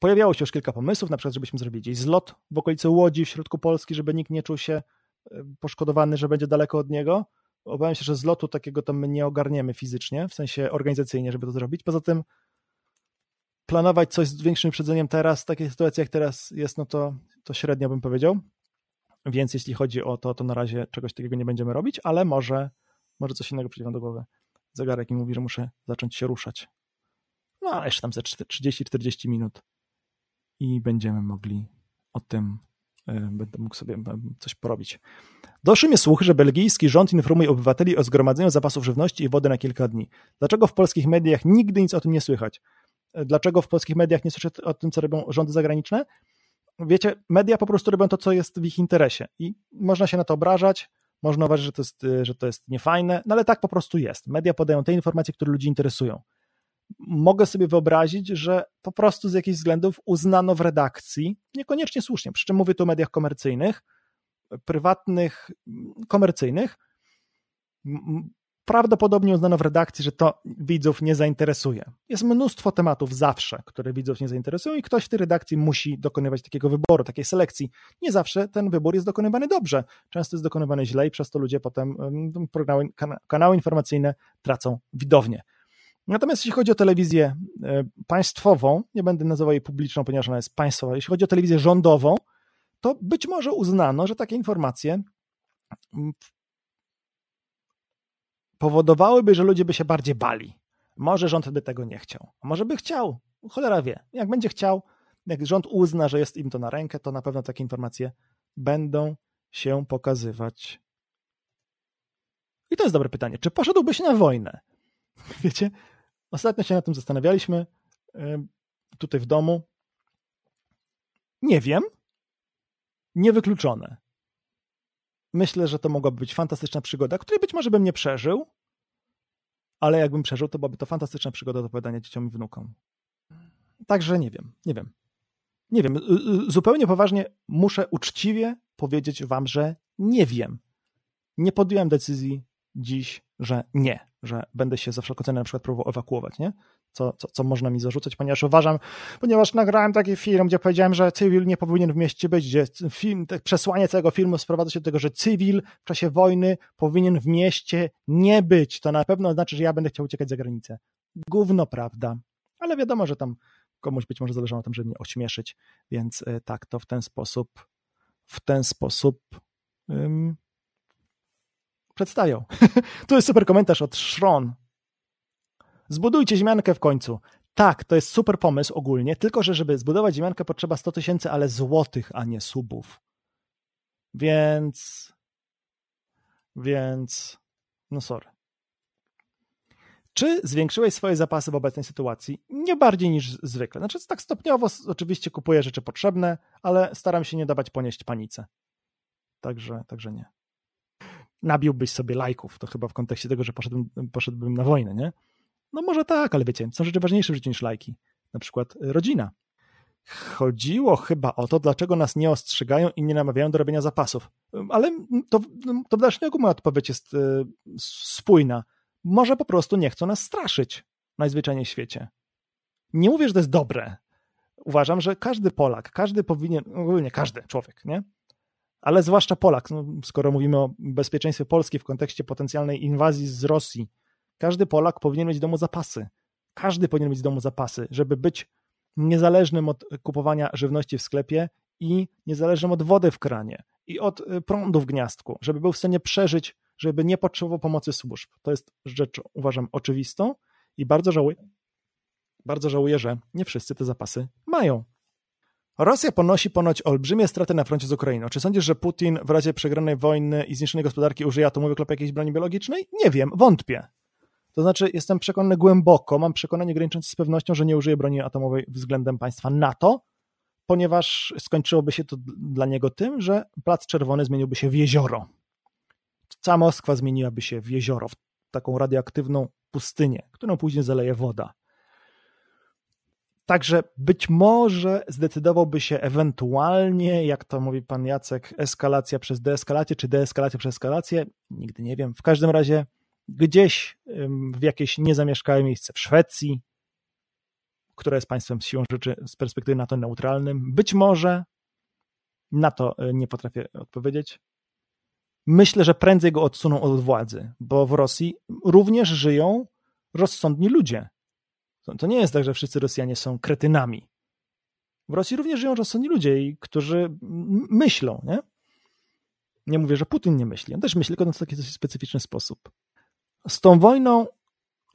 Pojawiało się już kilka pomysłów, na przykład, żebyśmy zrobili gdzieś zlot w okolicy Łodzi, w środku Polski, żeby nikt nie czuł się e, poszkodowany, że będzie daleko od niego. Obawiam się, że zlotu takiego tam my nie ogarniemy fizycznie, w sensie organizacyjnie, żeby to zrobić. Poza tym planować coś z większym wyprzedzeniem teraz, w takiej sytuacji jak teraz jest, no to, to średnio bym powiedział. Więc jeśli chodzi o to, to na razie czegoś takiego nie będziemy robić, ale może, może coś innego przyjdzie do głowy. Zegarek mi mówi, że muszę zacząć się ruszać. No, jeszcze tam ze 30-40 minut i będziemy mogli o tym, e, będę mógł sobie e, coś porobić. Doszły mnie słuchy, że belgijski rząd informuje obywateli o zgromadzeniu zapasów żywności i wody na kilka dni. Dlaczego w polskich mediach nigdy nic o tym nie słychać? Dlaczego w polskich mediach nie słyszę o tym, co robią rządy zagraniczne? Wiecie, media po prostu robią to, co jest w ich interesie i można się na to obrażać, można uważać, że to jest, że to jest niefajne, no ale tak po prostu jest. Media podają te informacje, które ludzi interesują. Mogę sobie wyobrazić, że po prostu z jakichś względów uznano w redakcji, niekoniecznie słusznie, przy czym mówię tu o mediach komercyjnych, prywatnych, komercyjnych, prawdopodobnie uznano w redakcji, że to widzów nie zainteresuje. Jest mnóstwo tematów zawsze, które widzów nie zainteresują i ktoś w tej redakcji musi dokonywać takiego wyboru, takiej selekcji. Nie zawsze ten wybór jest dokonywany dobrze. Często jest dokonywany źle i przez to ludzie potem programy, kanały informacyjne tracą widownię. Natomiast jeśli chodzi o telewizję e, państwową, nie będę nazywał jej publiczną, ponieważ ona jest państwowa, jeśli chodzi o telewizję rządową, to być może uznano, że takie informacje powodowałyby, że ludzie by się bardziej bali. Może rząd by tego nie chciał, a może by chciał. Cholera wie. Jak będzie chciał, jak rząd uzna, że jest im to na rękę, to na pewno takie informacje będą się pokazywać. I to jest dobre pytanie. Czy poszedłbyś na wojnę? (laughs) Wiecie, ostatnio się nad tym zastanawialiśmy tutaj w domu. Nie wiem. Niewykluczone. Myślę, że to mogłaby być fantastyczna przygoda, której być może bym nie przeżył, ale jakbym przeżył, to byłaby to fantastyczna przygoda do opowiadania dzieciom i wnukom. Także nie wiem, nie wiem. Nie wiem, zupełnie poważnie muszę uczciwie powiedzieć wam, że nie wiem. Nie podjąłem decyzji dziś, że nie, że będę się za wszelką cenę na przykład próbował ewakuować, nie? co, co, co można mi zarzucać, ponieważ uważam, ponieważ nagrałem taki film, gdzie powiedziałem, że cywil nie powinien w mieście być, gdzie film, przesłanie całego filmu sprowadza się do tego, że cywil w czasie wojny powinien w mieście nie być. To na pewno znaczy, że ja będę chciał uciekać za granicę. Gówno prawda. Ale wiadomo, że tam komuś być może zależało na tym, żeby mnie ośmieszyć, więc e, tak, to w ten sposób w ten sposób przedstawiał. (laughs) tu jest super komentarz od Shron. Zbudujcie ziemiankę w końcu. Tak, to jest super pomysł ogólnie, tylko że żeby zbudować ziemiankę potrzeba 100 tysięcy, ale złotych, a nie subów. Więc... Więc... No sorry. Czy zwiększyłeś swoje zapasy w obecnej sytuacji? Nie bardziej niż zwykle. Znaczy, tak stopniowo oczywiście kupuję rzeczy potrzebne, ale staram się nie dawać ponieść panice. Także, także nie. Nabiłbyś sobie lajków, to chyba w kontekście tego, że poszedłbym, poszedłbym na wojnę, nie? No może tak, ale wiecie, są rzeczy ważniejsze w życiu niż lajki. Na przykład rodzina. Chodziło chyba o to, dlaczego nas nie ostrzegają i nie namawiają do robienia zapasów. Ale to, to w dalszym ciągu moja odpowiedź jest y, spójna. Może po prostu nie chcą nas straszyć najzwyczajniej w świecie. Nie mówię, że to jest dobre. Uważam, że każdy Polak, każdy powinien, ogólnie każdy człowiek, nie? Ale zwłaszcza Polak, no, skoro mówimy o bezpieczeństwie Polski w kontekście potencjalnej inwazji z Rosji, każdy Polak powinien mieć w domu zapasy. Każdy powinien mieć w domu zapasy, żeby być niezależnym od kupowania żywności w sklepie i niezależnym od wody w kranie i od y, prądu w gniazdku, żeby był w stanie przeżyć, żeby nie potrzebował pomocy służb. To jest rzecz, uważam, oczywistą i bardzo żałuję, bardzo żałuję, że nie wszyscy te zapasy mają. Rosja ponosi ponoć olbrzymie straty na froncie z Ukrainą. Czy sądzisz, że Putin w razie przegranej wojny i zniszczonej gospodarki użyje atomowych lub jakiejś broni biologicznej? Nie wiem, wątpię. To znaczy, jestem przekonany głęboko, mam przekonanie graniczące z pewnością, że nie użyje broni atomowej względem państwa NATO, ponieważ skończyłoby się to dla niego tym, że Plac Czerwony zmieniłby się w jezioro. Cała Moskwa zmieniłaby się w jezioro, w taką radioaktywną pustynię, którą później zaleje woda. Także być może zdecydowałby się ewentualnie, jak to mówi pan Jacek, eskalacja przez deeskalację, czy deeskalacja przez eskalację. Nigdy nie wiem. W każdym razie gdzieś w jakieś niezamieszkałe miejsce w Szwecji, które jest państwem siłą rzeczy z perspektywy NATO neutralnym. Być może na to e, nie potrafię odpowiedzieć. Myślę, że prędzej go odsuną od władzy, bo w Rosji również żyją rozsądni ludzie. To nie jest tak, że wszyscy Rosjanie są kretynami. W Rosji również żyją rozsądni ludzie, którzy myślą, nie? Nie mówię, że Putin nie myśli. On też myśli, tylko w taki dosyć specyficzny sposób. Z tą wojną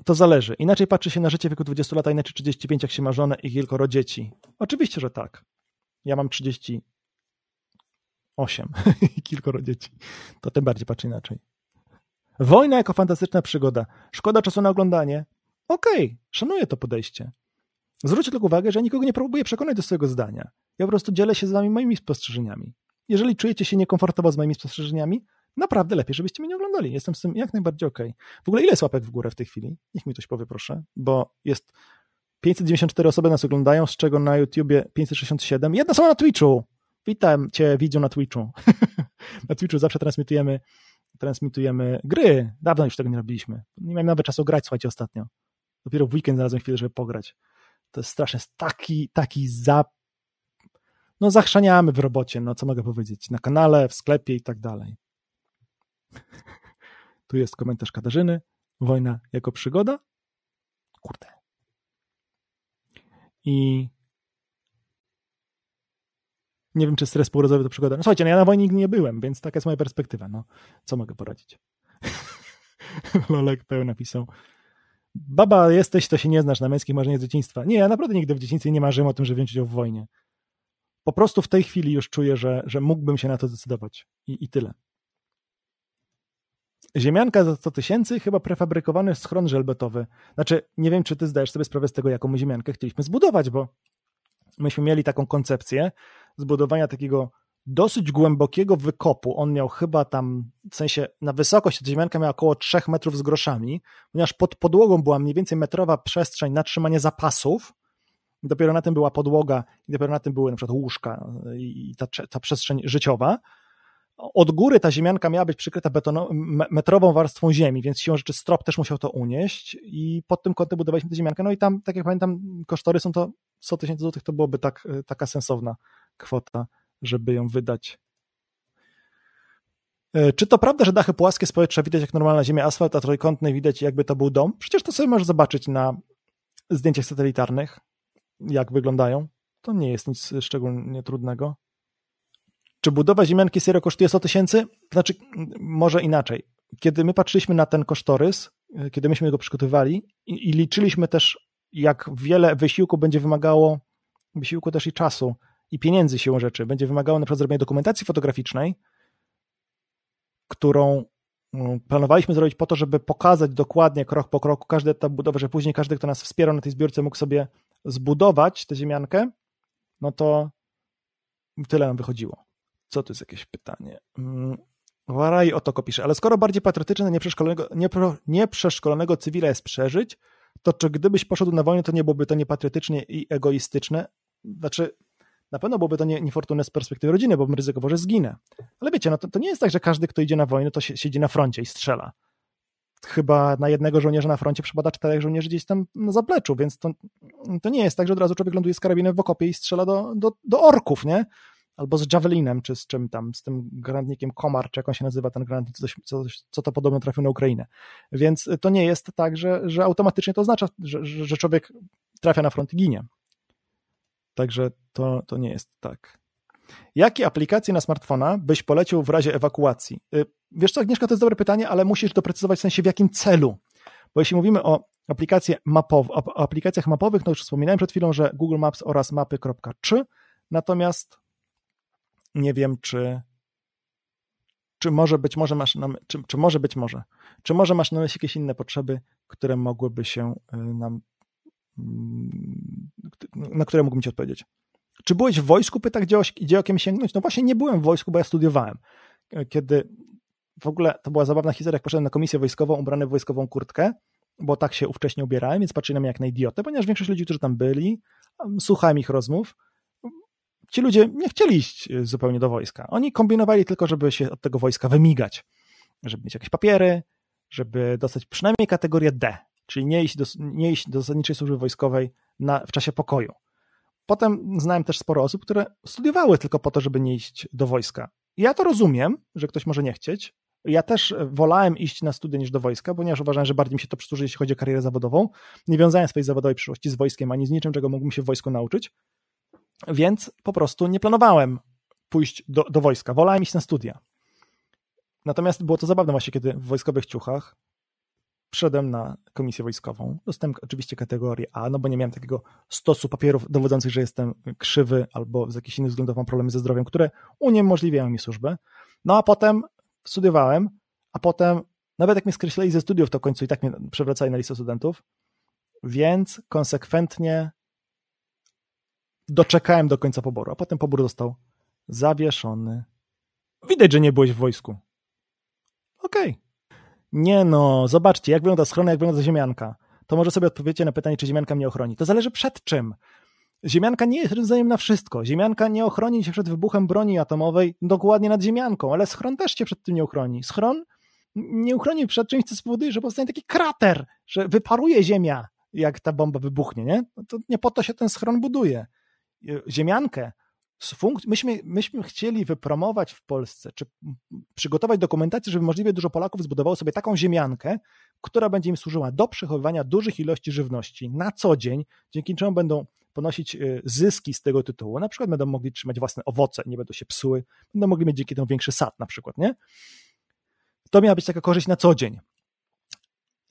to zależy. Inaczej patrzy się na życie w wieku 20 lat, a inaczej 35, jak się ma żonę i kilkoro dzieci. Oczywiście, że tak. Ja mam 38 (laughs) i kilkoro dzieci. To tym bardziej patrzę inaczej. Wojna jako fantastyczna przygoda. Szkoda czasu na oglądanie. Okej, okay, szanuję to podejście. Zwróćcie tylko uwagę, że ja nikogo nie próbuję przekonać do swojego zdania. Ja po prostu dzielę się z wami moimi spostrzeżeniami. Jeżeli czujecie się niekomfortowo z moimi spostrzeżeniami, naprawdę lepiej, żebyście mnie nie oglądali. Jestem z tym jak najbardziej okej. Okay. W ogóle ile jest łapek w górę w tej chwili? Niech mi ktoś powie, proszę, bo jest 594 osoby nas oglądają, z czego na YouTubie 567. Jedna sama na Twitchu. Witam cię, widzą na Twitchu. (laughs) na Twitchu zawsze transmitujemy transmitujemy gry. Dawno już tego nie robiliśmy. Nie miałem nawet czasu grać, słuchajcie, ostatnio. Dopiero w weekend znalazłem chwilę, żeby pograć. To jest strasznie taki, taki za... No zachrzaniamy w robocie, no co mogę powiedzieć, na kanale, w sklepie i tak dalej. (laughs) Tu jest komentarz Katarzyny. Wojna jako przygoda? Kurde. I nie wiem, czy stres porozowy to przygoda. No słuchajcie, no ja na wojnie nigdy nie byłem, więc taka jest moja perspektywa. No, co mogę poradzić? (laughs) Lolek pełen napisał. Baba jesteś, to się nie znasz na męskich marzeniach z dzieciństwa. Nie, ja naprawdę nigdy w dzieciństwie nie marzyłem o tym, że wziąć udział w wojnie. Po prostu w tej chwili już czuję, że, że mógłbym się na to zdecydować. I, i tyle. Ziemianka za 100 tysięcy, chyba prefabrykowany schron żelbetowy. Znaczy, nie wiem, czy ty zdajesz sobie sprawę z tego, jaką my ziemiankę chcieliśmy zbudować, bo myśmy mieli taką koncepcję zbudowania takiego dosyć głębokiego wykopu. On miał chyba tam, w sensie na wysokość ta ziemianka miała około 3 metrów z groszami, ponieważ pod podłogą była mniej więcej metrowa przestrzeń na trzymanie zapasów. Dopiero na tym była podłoga i dopiero na tym były na przykład łóżka i ta, ta przestrzeń życiowa od góry ta ziemianka miała być przykryta betono, metrową warstwą ziemi, więc siłą rzeczy strop też musiał to unieść i pod tym kątem budowaliśmy tę ziemiankę. No i tam, tak jak pamiętam, kosztory są to 100 tysięcy złotych, to byłoby tak, e, taka sensowna kwota, żeby ją wydać. E, czy to prawda, że dachy płaskie z powietrza widać jak normalna ziemia, asfalt, a trójkątny widać jakby to był dom? Przecież to sobie możesz zobaczyć na zdjęciach satelitarnych, jak wyglądają. To nie jest nic szczególnie trudnego. Czy budowa ziemianki serio kosztuje 100 tysięcy? Znaczy, może inaczej. Kiedy my patrzyliśmy na ten kosztorys, e, kiedy myśmy go przygotowywali i, i liczyliśmy też, jak wiele wysiłku będzie wymagało, wysiłku też i czasu, i pieniędzy siłą rzeczy, będzie wymagało na przykład zrobienia dokumentacji fotograficznej, którą mm, planowaliśmy zrobić po to, żeby pokazać dokładnie krok po kroku każdy etap budowy, że później każdy, kto nas wspierał na tej zbiórce, mógł sobie zbudować tę ziemiankę, no to tyle nam wychodziło. Co to jest jakieś pytanie? Waraj mm, o to pisze, ale skoro bardziej patriotyczne nieprzeszkolonego, niepro, nieprzeszkolonego cywila jest przeżyć, to czy gdybyś poszedł na wojnę, to nie byłoby to niepatriotycznie i egoistyczne? Znaczy, na pewno byłoby to nie, niefortunne z perspektywy rodziny, bo bym ryzykował, że zginę. Ale wiecie, no to, to nie jest tak, że każdy, kto idzie na wojnę, to się, siedzi na froncie i strzela. Chyba na jednego żołnierza na froncie przypada czterech żołnierzy gdzieś tam na zapleczu, więc to, to nie jest tak, że od razu człowiek ląduje z karabinem w okopie i strzela do, do, do orków, nie? Albo z javelinem, czy z czym tam, z tym granatnikiem Komar, czy jak on się nazywa, ten granatnik, co, co, co to podobno trafił na Ukrainę. Więc to nie jest tak, że, że automatycznie to oznacza, że, że człowiek trafia na front i ginie. Także to, to nie jest tak. Jakie aplikacje na smartfona byś polecił w razie ewakuacji? Y, wiesz co, Agnieszka, to jest dobre pytanie, ale musisz doprecyzować w sensie w jakim celu. Bo jeśli mówimy o mapow o aplikacjach mapowych, no już wspominałem przed chwilą, że Google Maps oraz mapy.3, natomiast nie wiem, czy czy może być może masz na, czy, czy może być może, czy może masz na myśli jakieś inne potrzeby, które mogłyby się y, nam na które mógłbym ci odpowiedzieć. Czy byłeś w wojsku? Pyta, gdzie, gdzie okiem sięgnąć? No właśnie nie byłem w wojsku, bo ja studiowałem. Kiedy w ogóle to była zabawna historia, jak poszedłem na komisję wojskową, ubrany w wojskową kurtkę, bo tak się ówcześnie ubierałem, więc patrzyli na mnie jak na idiotę, ponieważ większość ludzi, którzy tam byli, słuchałem ich rozmów, ci ludzie nie chcieli iść e, zupełnie do wojska. Oni kombinowali tylko, żeby się od tego wojska wymigać, żeby mieć jakieś papiery, żeby dostać przynajmniej kategorię D, czyli nie iść do, nie iść do zasadniczej służby wojskowej na, w czasie pokoju. Potem znałem też sporo osób, które studiowały tylko po to, żeby nie iść do wojska. Ja to rozumiem, że ktoś może nie chcieć. Ja też wolałem iść na studia niż do wojska, ponieważ uważałem, że bardziej mi się to przysłuży, jeśli chodzi o karierę zawodową. Nie wiązałem swojej zawodowej przyszłości z wojskiem ani z niczym, czego mógłbym się w wojsku nauczyć. Więc po prostu nie planowałem pójść do, do wojska. Wolałem iść na studia. Natomiast było to zabawne właśnie, kiedy w wojskowych ciuchach Wszedłem na komisję wojskową. Dostałem oczywiście kategorię A, no bo nie miałem takiego stosu papierów dowodzących, że jestem krzywy albo z jakichś innych względów mam problemy ze zdrowiem, które uniemożliwiają mi służbę. No a potem studiowałem, a potem nawet jak mnie skreślili ze studiów, to w końcu i tak mnie przewracali na listę studentów, więc konsekwentnie doczekałem do końca poboru, a potem pobór został zawieszony. Widać, że nie byłeś w wojsku. Okej, okay. Nie no, zobaczcie, jak wygląda schrona, jak wygląda ziemianka. To może sobie odpowiecie na pytanie, czy ziemianka mnie ochroni. To zależy przed czym. Ziemianka nie jest rodzajem na wszystko. Ziemianka nie ochroni cię przed wybuchem broni atomowej dokładnie nad ziemianką, ale schron też cię przed tym nie ochroni. Schron nie uchroni przed czymś, co spowoduje, że powstanie taki krater, że wyparuje ziemia, jak ta bomba wybuchnie, nie? No to nie po to się ten schron buduje. Ziemiankę myśmy, myśmy chcieli wypromować w Polsce, czy przygotować dokumentację, żeby możliwie dużo Polaków zbudowało sobie taką ziemiankę, która będzie im służyła do przechowywania dużych ilości żywności na co dzień, dzięki czemu będą ponosić y, zyski z tego tytułu. Na przykład będą mogli trzymać własne owoce, nie będą się psuły, będą mogli mieć dzięki temu większy sad na przykład, nie? To miała być taka korzyść na co dzień.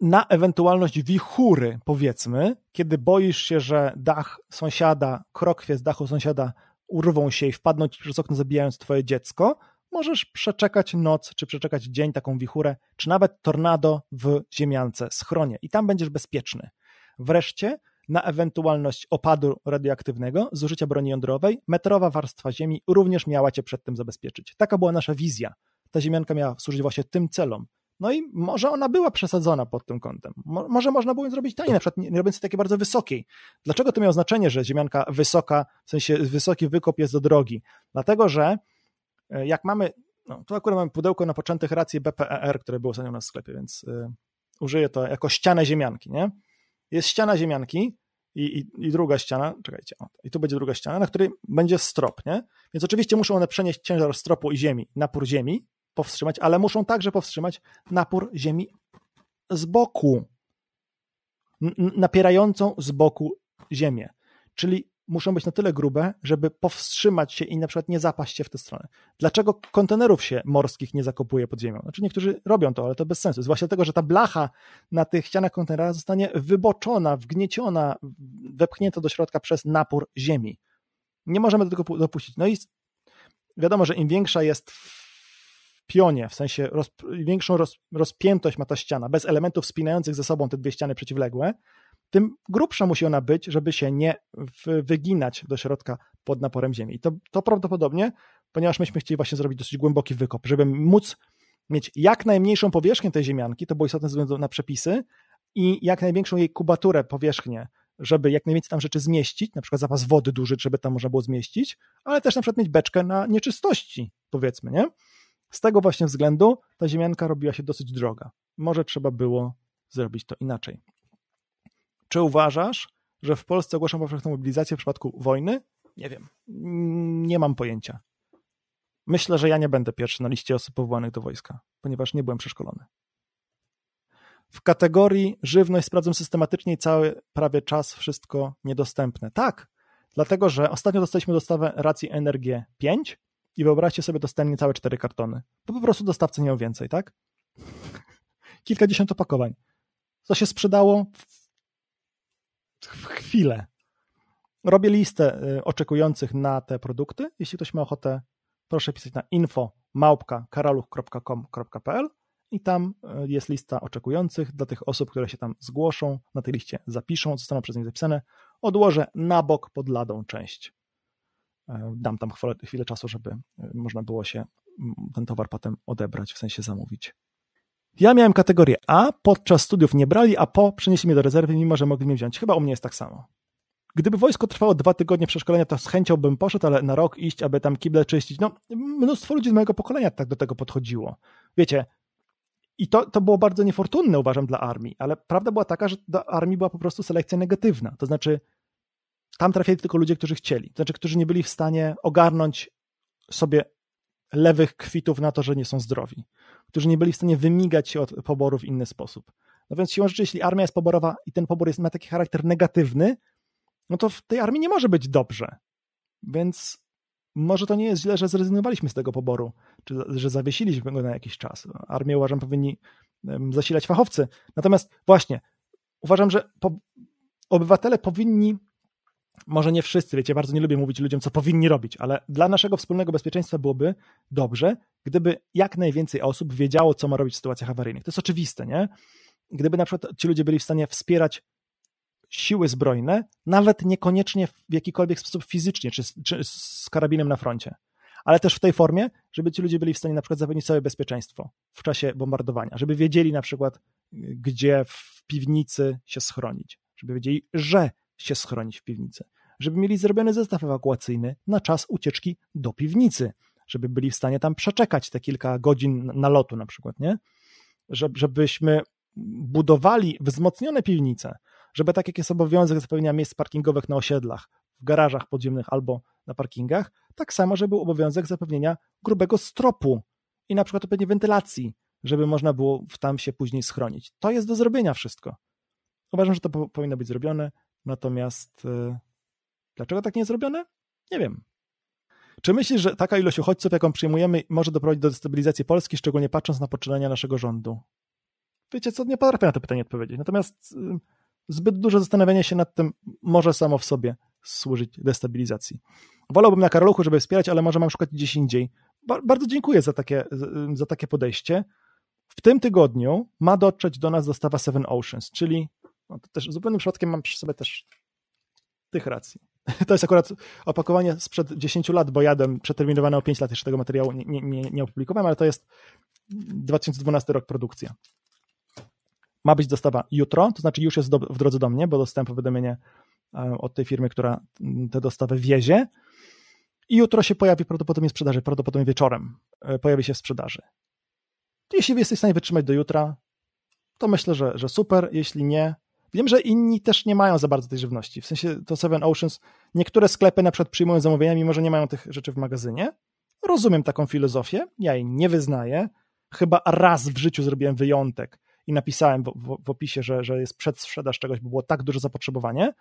Na ewentualność wichury, powiedzmy, kiedy boisz się, że dach sąsiada, krokwie z dachu sąsiada urwą się i wpadną ci przez okno zabijając twoje dziecko, możesz przeczekać noc, czy przeczekać dzień, taką wichurę, czy nawet tornado w ziemiance, schronie i tam będziesz bezpieczny. Wreszcie na ewentualność opadu radioaktywnego, zużycia broni jądrowej, metrowa warstwa Ziemi również miała cię przed tym zabezpieczyć. Taka była nasza wizja. Ta ziemianka miała służyć właśnie tym celom. No i może ona była przesadzona pod tym kątem. Mo może można było ją zrobić taniej, na przykład nie, nie robiąc takiej bardzo wysokiej. Dlaczego to miało znaczenie, że ziemianka wysoka, w sensie wysoki wykop jest do drogi? Dlatego, że e, jak mamy, no tu akurat mamy pudełko na początek racji BPER, które było nią na sklepie, więc y, użyję to jako ścianę ziemianki, nie? Jest ściana ziemianki i, i, i druga ściana, czekajcie, o, i tu będzie druga ściana, na której będzie strop, nie? Więc oczywiście muszą one przenieść ciężar stropu i ziemi, napór ziemi, powstrzymać, ale muszą także powstrzymać napór ziemi z boku, napierającą z boku ziemię. Czyli muszą być na tyle grube, żeby powstrzymać się i na przykład nie zapaść się w tę stronę. Dlaczego kontenerów się morskich nie zakopuje pod ziemią? Znaczy niektórzy robią to, ale to bez sensu. Zwłaszcza dlatego, że ta blacha na tych ścianach kontenera zostanie wyboczona, wgnieciona, wepchnięta do środka przez napór ziemi. Nie możemy do tego dopuścić. No i wiadomo, że im większa jest pionie, w sensie większą roz, rozpiętość ma ta ściana, bez elementów spinających ze sobą te dwie ściany przeciwległe, tym grubsza musi ona być, żeby się nie wyginać do środka pod naporem ziemi. I to, to prawdopodobnie, ponieważ myśmy chcieli właśnie zrobić dosyć głęboki wykop, żeby móc mieć jak najmniejszą powierzchnię tej ziemianki, to było istotne ze względu na przepisy, i jak największą jej kubaturę, powierzchnię, żeby jak najwięcej tam rzeczy zmieścić, na przykład zapas wody duży, żeby tam można było zmieścić, ale też na przykład mieć beczkę na nieczystości, powiedzmy, nie? Z tego właśnie względu ta ziemianka robiła się dosyć droga. Może trzeba było zrobić to inaczej. Czy uważasz, że w Polsce ogłaszam powszechną mobilizację w przypadku wojny? Nie wiem. Nie mam pojęcia. Myślę, że ja nie będę pierwszy na liście osób powołanych do wojska, ponieważ nie byłem przeszkolony. W kategorii żywność sprawdzam systematycznie i cały prawie czas wszystko niedostępne. Tak, dlatego że ostatnio dostaliśmy dostawę racji Energie 5 i wyobraźcie sobie dostępnie całe cztery kartony. To po prostu dostawca nie miał więcej, tak? (laughs) Kilkadziesiąt opakowań. Co się sprzedało w chwilę. Robię listę y, oczekujących na te produkty. Jeśli ktoś ma ochotę, proszę pisać na info małpka.karaluch.com.pl i tam e, jest lista oczekujących dla tych osób, które się tam zgłoszą, na tej liście zapiszą, zostaną przez nich zapisane. Odłożę na bok pod ladą część. E, dam tam chwilę, chwilę czasu, żeby e, można było się ten towar potem odebrać, w sensie zamówić. Ja miałem kategorię A, podczas studiów nie brali, a po przenieśli mnie do rezerwy, mimo że mogli mnie wziąć. Chyba u mnie jest tak samo. Gdyby wojsko trwało dwa tygodnie przeszkolenia, to z chęcią bym poszedł, ale na rok iść, aby tam kible czyścić. No, mnóstwo ludzi z mojego pokolenia tak do tego podchodziło. Wiecie, i to, to było bardzo niefortunne, uważam, dla armii, ale prawda była taka, że do armii była po prostu selekcja negatywna. To znaczy, tam trafiali tylko ludzie, którzy chcieli, to znaczy, którzy nie byli w stanie ogarnąć sobie lewych kwitów na to, że nie są zdrowi, którzy nie byli w stanie wymigać się od poboru w inny sposób. No więc siłą rzeczy, jeśli armia jest poborowa i ten pobór jest, ma taki charakter negatywny, no to w tej armii nie może być dobrze. Więc może to nie jest źle, że zrezygnowaliśmy z tego poboru, czy że zawiesiliśmy go na jakiś czas. Armię uważam powinni zasilać fachowcy. Natomiast właśnie, uważam, że po, obywatele powinni, może nie wszyscy, wiecie, bardzo nie lubię mówić ludziom, co powinni robić, ale dla naszego wspólnego bezpieczeństwa byłoby dobrze, gdyby jak najwięcej osób wiedziało, co ma robić w sytuacjach awaryjnych. To jest oczywiste, nie? Gdyby na przykład ci ludzie byli w stanie wspierać siły zbrojne, nawet niekoniecznie w jakikolwiek sposób fizycznie, czy, czy z karabinem na froncie, ale też w tej formie, żeby ci ludzie byli w stanie na przykład zapewnić całe bezpieczeństwo w czasie bombardowania, żeby wiedzieli na przykład, gdzie w piwnicy się schronić, żeby wiedzieli, że się schronić w piwnicy, żeby mieli zrobiony zestaw ewakuacyjny na czas ucieczki do piwnicy, żeby byli w stanie tam przeczekać te kilka godzin nalotu na przykład, nie? Żebyśmy budowali wzmocnione piwnice, żeby tak jak jest obowiązek zapewnienia miejsc parkingowych na osiedlach, w garażach podziemnych albo na parkingach, tak samo, żeby był obowiązek zapewnienia grubego stropu i na przykład odpowiedniej wentylacji, żeby można było tam się później schronić. To jest do zrobienia wszystko. Uważam, że to po powinno być zrobione, natomiast yy, dlaczego tak nie jest zrobione? Nie wiem. Czy myślisz, że taka ilość uchodźców, jaką przyjmujemy, może doprowadzić do destabilizacji Polski, szczególnie patrząc na poczynania naszego rządu? Wiecie co, nie potrafię na to pytanie odpowiedzieć. Natomiast yy, zbyt duże zastanawianie się nad tym może samo w sobie służyć destabilizacji. Wolałbym na Karoluchu, żeby wspierać, ale może mam szukać gdzieś indziej. Bardzo dziękuję za takie, za takie podejście. W tym tygodniu ma dotrzeć do nas dostawa Seven Oceans, czyli no to też zupełnym przypadkiem mam przy sobie też tych racji. (laughs) To jest akurat opakowanie sprzed 10 lat, bo jadłem przeterminowane o 5 lat, jeszcze tego materiału nie, nie, nie opublikowałem, ale to jest 2012 rok produkcja ma być dostawa jutro, to znaczy już jest do, w drodze do mnie, bo dostałem powiadomienie e, od tej firmy, która tę dostawę wiezie i jutro się pojawi prawdopodobnie w sprzedaży, prawdopodobnie wieczorem e, pojawi się w sprzedaży. Jeśli jesteś w stanie wytrzymać do jutra, to myślę, że, że super, jeśli nie, Wiem, że inni też nie mają za bardzo tej żywności. W sensie to Seven Oceans, niektóre sklepy na przykład przyjmują zamówienia, mimo że nie mają tych rzeczy w magazynie. Rozumiem taką filozofię, ja jej nie wyznaję. Chyba raz w życiu zrobiłem wyjątek i napisałem w, w, w opisie, że, że jest przedsprzedaż czegoś, bo było tak duże zapotrzebowanie.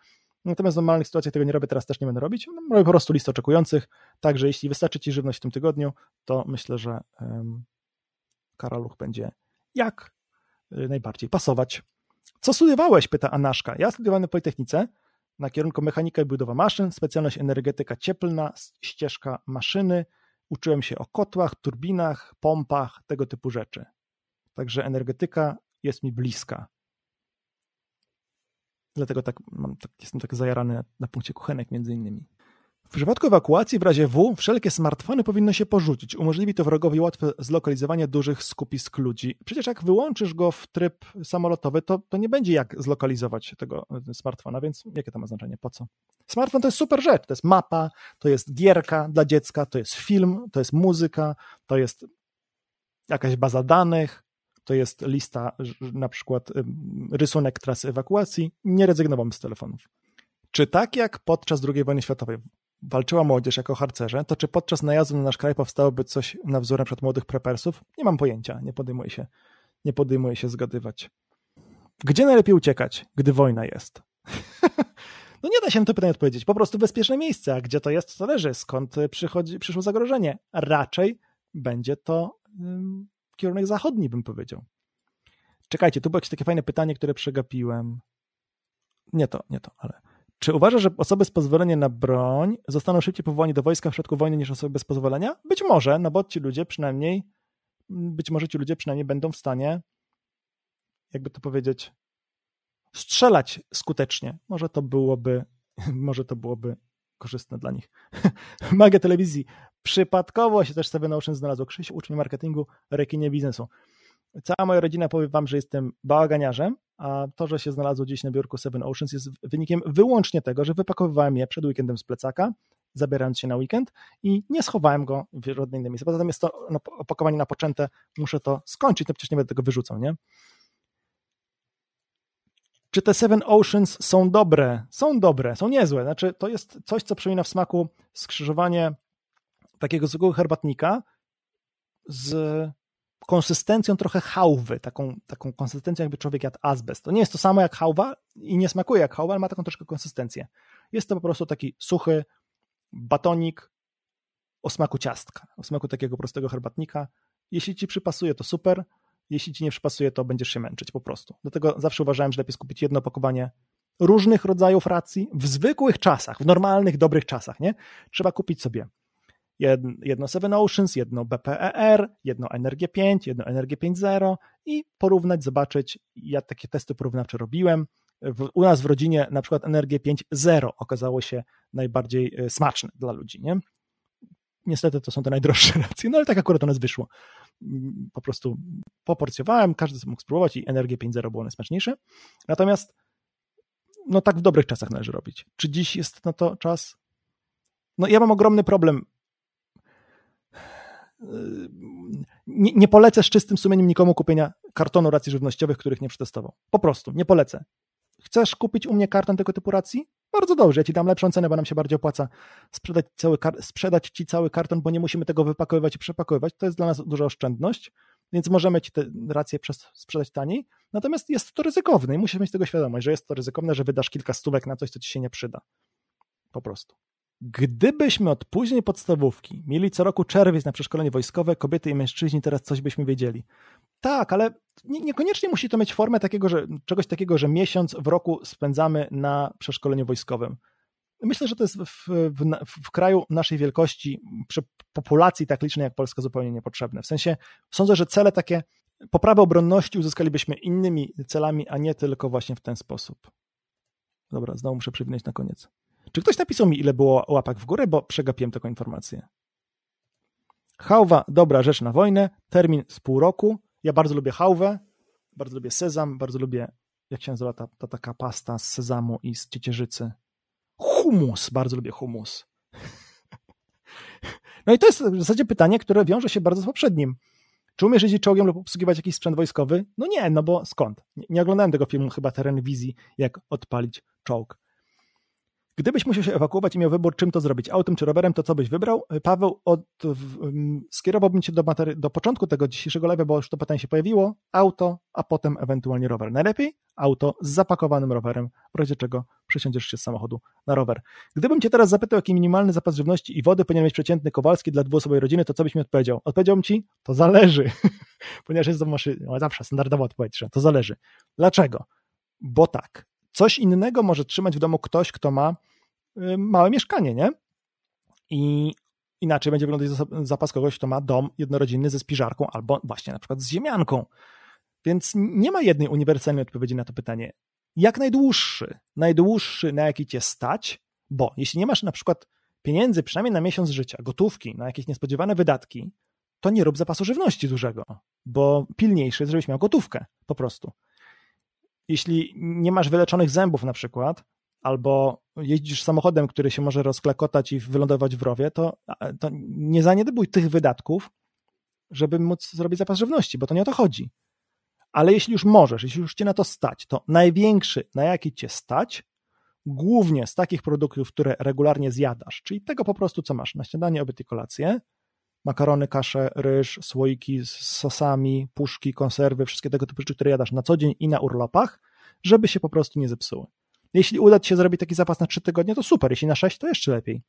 Natomiast w normalnych sytuacjach tego nie robię, teraz też nie będę robić. No, robię po prostu listę oczekujących, także jeśli wystarczy Ci żywność w tym tygodniu, to myślę, że um, karaluch będzie jak y, najbardziej pasować. Co studiowałeś? pyta Anaszka. Ja studiowałem na Politechnice na kierunku mechanika i budowa maszyn, specjalność energetyka cieplna, ścieżka maszyny. Uczyłem się o kotłach, turbinach, pompach, tego typu rzeczy. Także energetyka jest mi bliska. Dlatego tak, mam, tak jestem tak zajarany na, na punkcie kuchenek między innymi. W przypadku ewakuacji w razie W wszelkie smartfony powinno się porzucić. Umożliwi to wrogowi łatwe zlokalizowanie dużych skupisk ludzi. Przecież jak wyłączysz go w tryb samolotowy, to, to nie będzie jak zlokalizować tego e, smartfona, więc jakie to ma znaczenie? Po co? Smartfon to jest super rzecz. To jest mapa, to jest gierka dla dziecka, to jest film, to jest muzyka, to jest jakaś baza danych, to jest lista, na przykład rysunek trasy ewakuacji. Nie rezygnowałbym z telefonów. Czy tak jak podczas II wojny światowej walczyła młodzież jako harcerze, to czy podczas najazdu na nasz kraj powstałoby coś na wzór przykład młodych prepersów? Nie mam pojęcia, nie podejmuję się, nie podejmuję się zgadywać. Gdzie najlepiej uciekać, gdy wojna jest? (laughs) no nie da się na to pytanie odpowiedzieć. Po prostu bezpieczne miejsce, a gdzie to jest, to zależy, skąd przychodzi, przyszło zagrożenie. Raczej będzie to kierunek zachodni, bym powiedział. Czekajcie, tu było jakieś takie fajne pytanie, które przegapiłem. Nie to, nie to, ale czy uważasz, że osoby z pozwoleniem na broń zostaną szybciej powołani do wojska w przypadku wojny niż osoby bez pozwolenia? Być może, no bo ci ludzie przynajmniej, być może ci ludzie przynajmniej będą w stanie, jakby to powiedzieć, strzelać skutecznie. Może to byłoby, (laughs) może to byłoby korzystne dla nich. (laughs) Magia telewizji. Przypadkowo się też Seven Ocean znalazło. Krzyś uczy marketingu, rekinie biznesu. Cała moja rodzina powie wam, że jestem bałaganiarzem, a to, że się znalazło gdzieś na biurku Seven Oceans jest wynikiem wyłącznie tego, że wypakowywałem je przed weekendem z plecaka, zabierając się na weekend i nie schowałem go w żadne inne miejsce. Poza tym jest to opakowanie napoczęte, muszę to skończyć, to przecież nie będę tego wyrzucał, nie? Czy te Seven Oceans są dobre? Są dobre, są niezłe. Znaczy, to jest coś, co przypomina w smaku skrzyżowanie takiego zwykłego herbatnika z konsystencją trochę hałwy, taką, taką konsystencją jakby człowiek jadł azbest. To nie jest to samo jak hałwa i nie smakuje jak hałwa, ale ma taką troszkę konsystencję. Jest to po prostu taki suchy batonik o smaku ciastka, o smaku takiego prostego herbatnika. Jeśli ci przypasuje, to super. Jeśli ci nie przypasuje, to będziesz się męczyć po prostu. Dlatego zawsze uważałem, że lepiej skupić jedno opakowanie różnych rodzajów racji w zwykłych czasach, w normalnych, dobrych czasach, nie? Trzeba kupić sobie jedno Seven Oceans, jedno BPER, jedno Energię 5, jedno Energię 5.0 i porównać, zobaczyć. Ja takie testy porównawcze robiłem. U nas w rodzinie na przykład Energię 5.0 okazało się najbardziej e, smaczne dla ludzi. Nie? Niestety to są te najdroższe (laughs) racje, no ale tak akurat u nas wyszło. Po prostu poporcjowałem, każdy mógł spróbować i Energię 5.0 było najsmaczniejsze. Natomiast no tak w dobrych czasach należy robić. Czy dziś jest na to czas? No ja mam ogromny problem nie, nie, polecę z czystym sumieniem nikomu kupienia kartonu racji żywnościowych, których nie przetestował. Po prostu, nie polecę. Chcesz kupić u mnie karton tego typu racji? Bardzo dobrze, ja ci dam lepszą cenę, bo nam się bardziej opłaca sprzedać, cały, sprzedać ci cały karton, bo nie musimy tego wypakowywać i przepakowywać. To jest dla nas duża oszczędność, więc możemy ci te racje sprzedać taniej. Natomiast jest to ryzykowne i musisz mieć tego świadomość, że jest to ryzykowne, że wydasz kilka stówek na coś, co ci się nie przyda. Po prostu. Gdybyśmy od późnej podstawówki mieli co roku czerwiec na przeszkolenie wojskowe, kobiety i mężczyźni teraz coś byśmy wiedzieli. Tak, ale nie, niekoniecznie musi to mieć formę takiego, że, czegoś takiego, że miesiąc w roku spędzamy na przeszkoleniu wojskowym. Myślę, że to jest w, w, w, kraju naszej wielkości, przy populacji tak licznej jak Polska, zupełnie niepotrzebne. W sensie sądzę, że cele takie poprawy obronności uzyskalibyśmy innymi celami, a nie tylko właśnie w ten sposób. Dobra, znowu muszę przewinąć na koniec. Czy ktoś napisał mi, ile było łapak w górę, bo przegapiłem taką informację. Hałwa, dobra rzecz na wojnę, termin z pół roku. Ja bardzo lubię hałwę, bardzo lubię sezam, bardzo lubię, jak się nazywa ta, ta taka pasta z sezamu i z ciecierzycy. Humus, bardzo lubię humus. (laughs) No i to jest w zasadzie pytanie, które wiąże się bardzo z poprzednim. Czy umiesz jeździć czołgiem lub obsługiwać jakiś sprzęt wojskowy? No nie, no bo skąd? Nie, nie oglądałem tego filmu chyba Teren Wizji, jak odpalić czołg. Gdybyś musiał się ewakuować i miał wybór, czym to zrobić, autem czy rowerem, to co byś wybrał? Paweł, od, w, skierowałbym cię do, materi- do początku tego dzisiejszego live'a, bo już to pytanie się pojawiło. Auto, a potem ewentualnie rower. Najlepiej auto z zapakowanym rowerem, w razie czego przesiądziesz się z samochodu na rower. Gdybym cię teraz zapytał, jaki minimalny zapas żywności i wody powinien mieć przeciętny Kowalski dla dwuosobowej rodziny, to co byś mi odpowiedział? Odpowiedziałbym ci, to zależy, (laughs) ponieważ jest to maszyna, no, zawsze standardowa odpowiedź, to zależy. Dlaczego? Bo tak, coś innego może trzymać w domu ktoś, kto ma y, małe mieszkanie, nie? I inaczej będzie wyglądać zapas kogoś, kto ma dom jednorodzinny ze spiżarką albo właśnie na przykład z ziemianką. Więc nie ma jednej uniwersalnej odpowiedzi na to pytanie. Jak najdłuższy, najdłuższy, na jaki cię stać, bo jeśli nie masz na przykład pieniędzy przynajmniej na miesiąc życia, gotówki, na jakieś niespodziewane wydatki, to nie rób zapasu żywności dużego, bo pilniejsze jest, żebyś miał gotówkę po prostu. Jeśli nie masz wyleczonych zębów na przykład, albo jeździsz samochodem, który się może rozklekotać i wylądować w rowie, to, to nie zaniedbuj tych wydatków, żeby móc zrobić zapas żywności, bo to nie o to chodzi. Ale jeśli już możesz, jeśli już cię na to stać, to największy, na jaki cię stać, głównie z takich produktów, które regularnie zjadasz, czyli tego po prostu, co masz na śniadanie, obiad i kolację, makarony, kasze, ryż, słoiki z sosami, puszki, konserwy, wszystkie tego typu rzeczy, które jadasz na co dzień i na urlopach, żeby się po prostu nie zepsuły. Jeśli uda Ci się zrobić taki zapas na 3 tygodnie, to super, jeśli na 6, to jeszcze lepiej.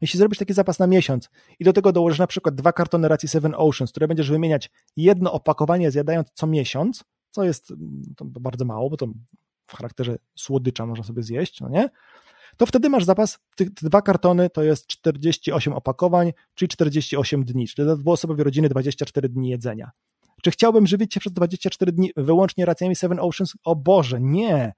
Jeśli zrobisz taki zapas na miesiąc i do tego dołożysz na przykład dwa kartony racji Seven Oceans, które będziesz wymieniać jedno opakowanie zjadając co miesiąc, co jest mm, bardzo mało, bo to w charakterze słodycza można sobie zjeść, no nie? To wtedy masz zapas, te, dwa kartony to jest 48 opakowań, czyli 48 dni, czyli dla dwuosobowej rodziny 24 dni jedzenia. Czy chciałbym żywić się przez 24 dni wyłącznie racjami Seven Oceans? O Boże, nie!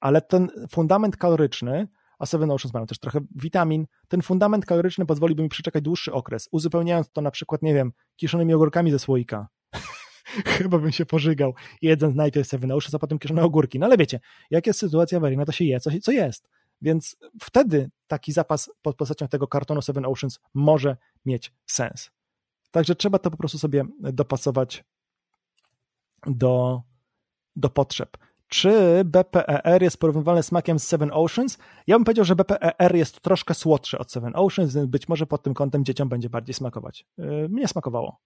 Ale ten fundament kaloryczny, a Seven Oceans mają też trochę witamin, ten fundament kaloryczny pozwoliłby mi przeczekać dłuższy okres, uzupełniając to na przykład, nie wiem, kiszonymi ogórkami ze słoika. (laughs) Chyba bym się pożygał, jedząc najpierw Seven Oceans, a potem kieszone ogórki. No ale wiecie, jak jest sytuacja awaryjna, to się je, co, co jest. Więc wtedy taki zapas pod postacią tego kartonu Seven Oceans może mieć sens. Także trzeba to po prostu sobie dopasować do, do potrzeb. Czy BPER jest porównywalny smakiem z Seven Oceans? Ja bym powiedział, że BPER jest troszkę słodszy od Seven Oceans, więc być może pod tym kątem dzieciom będzie bardziej smakować. Yy, mnie smakowało.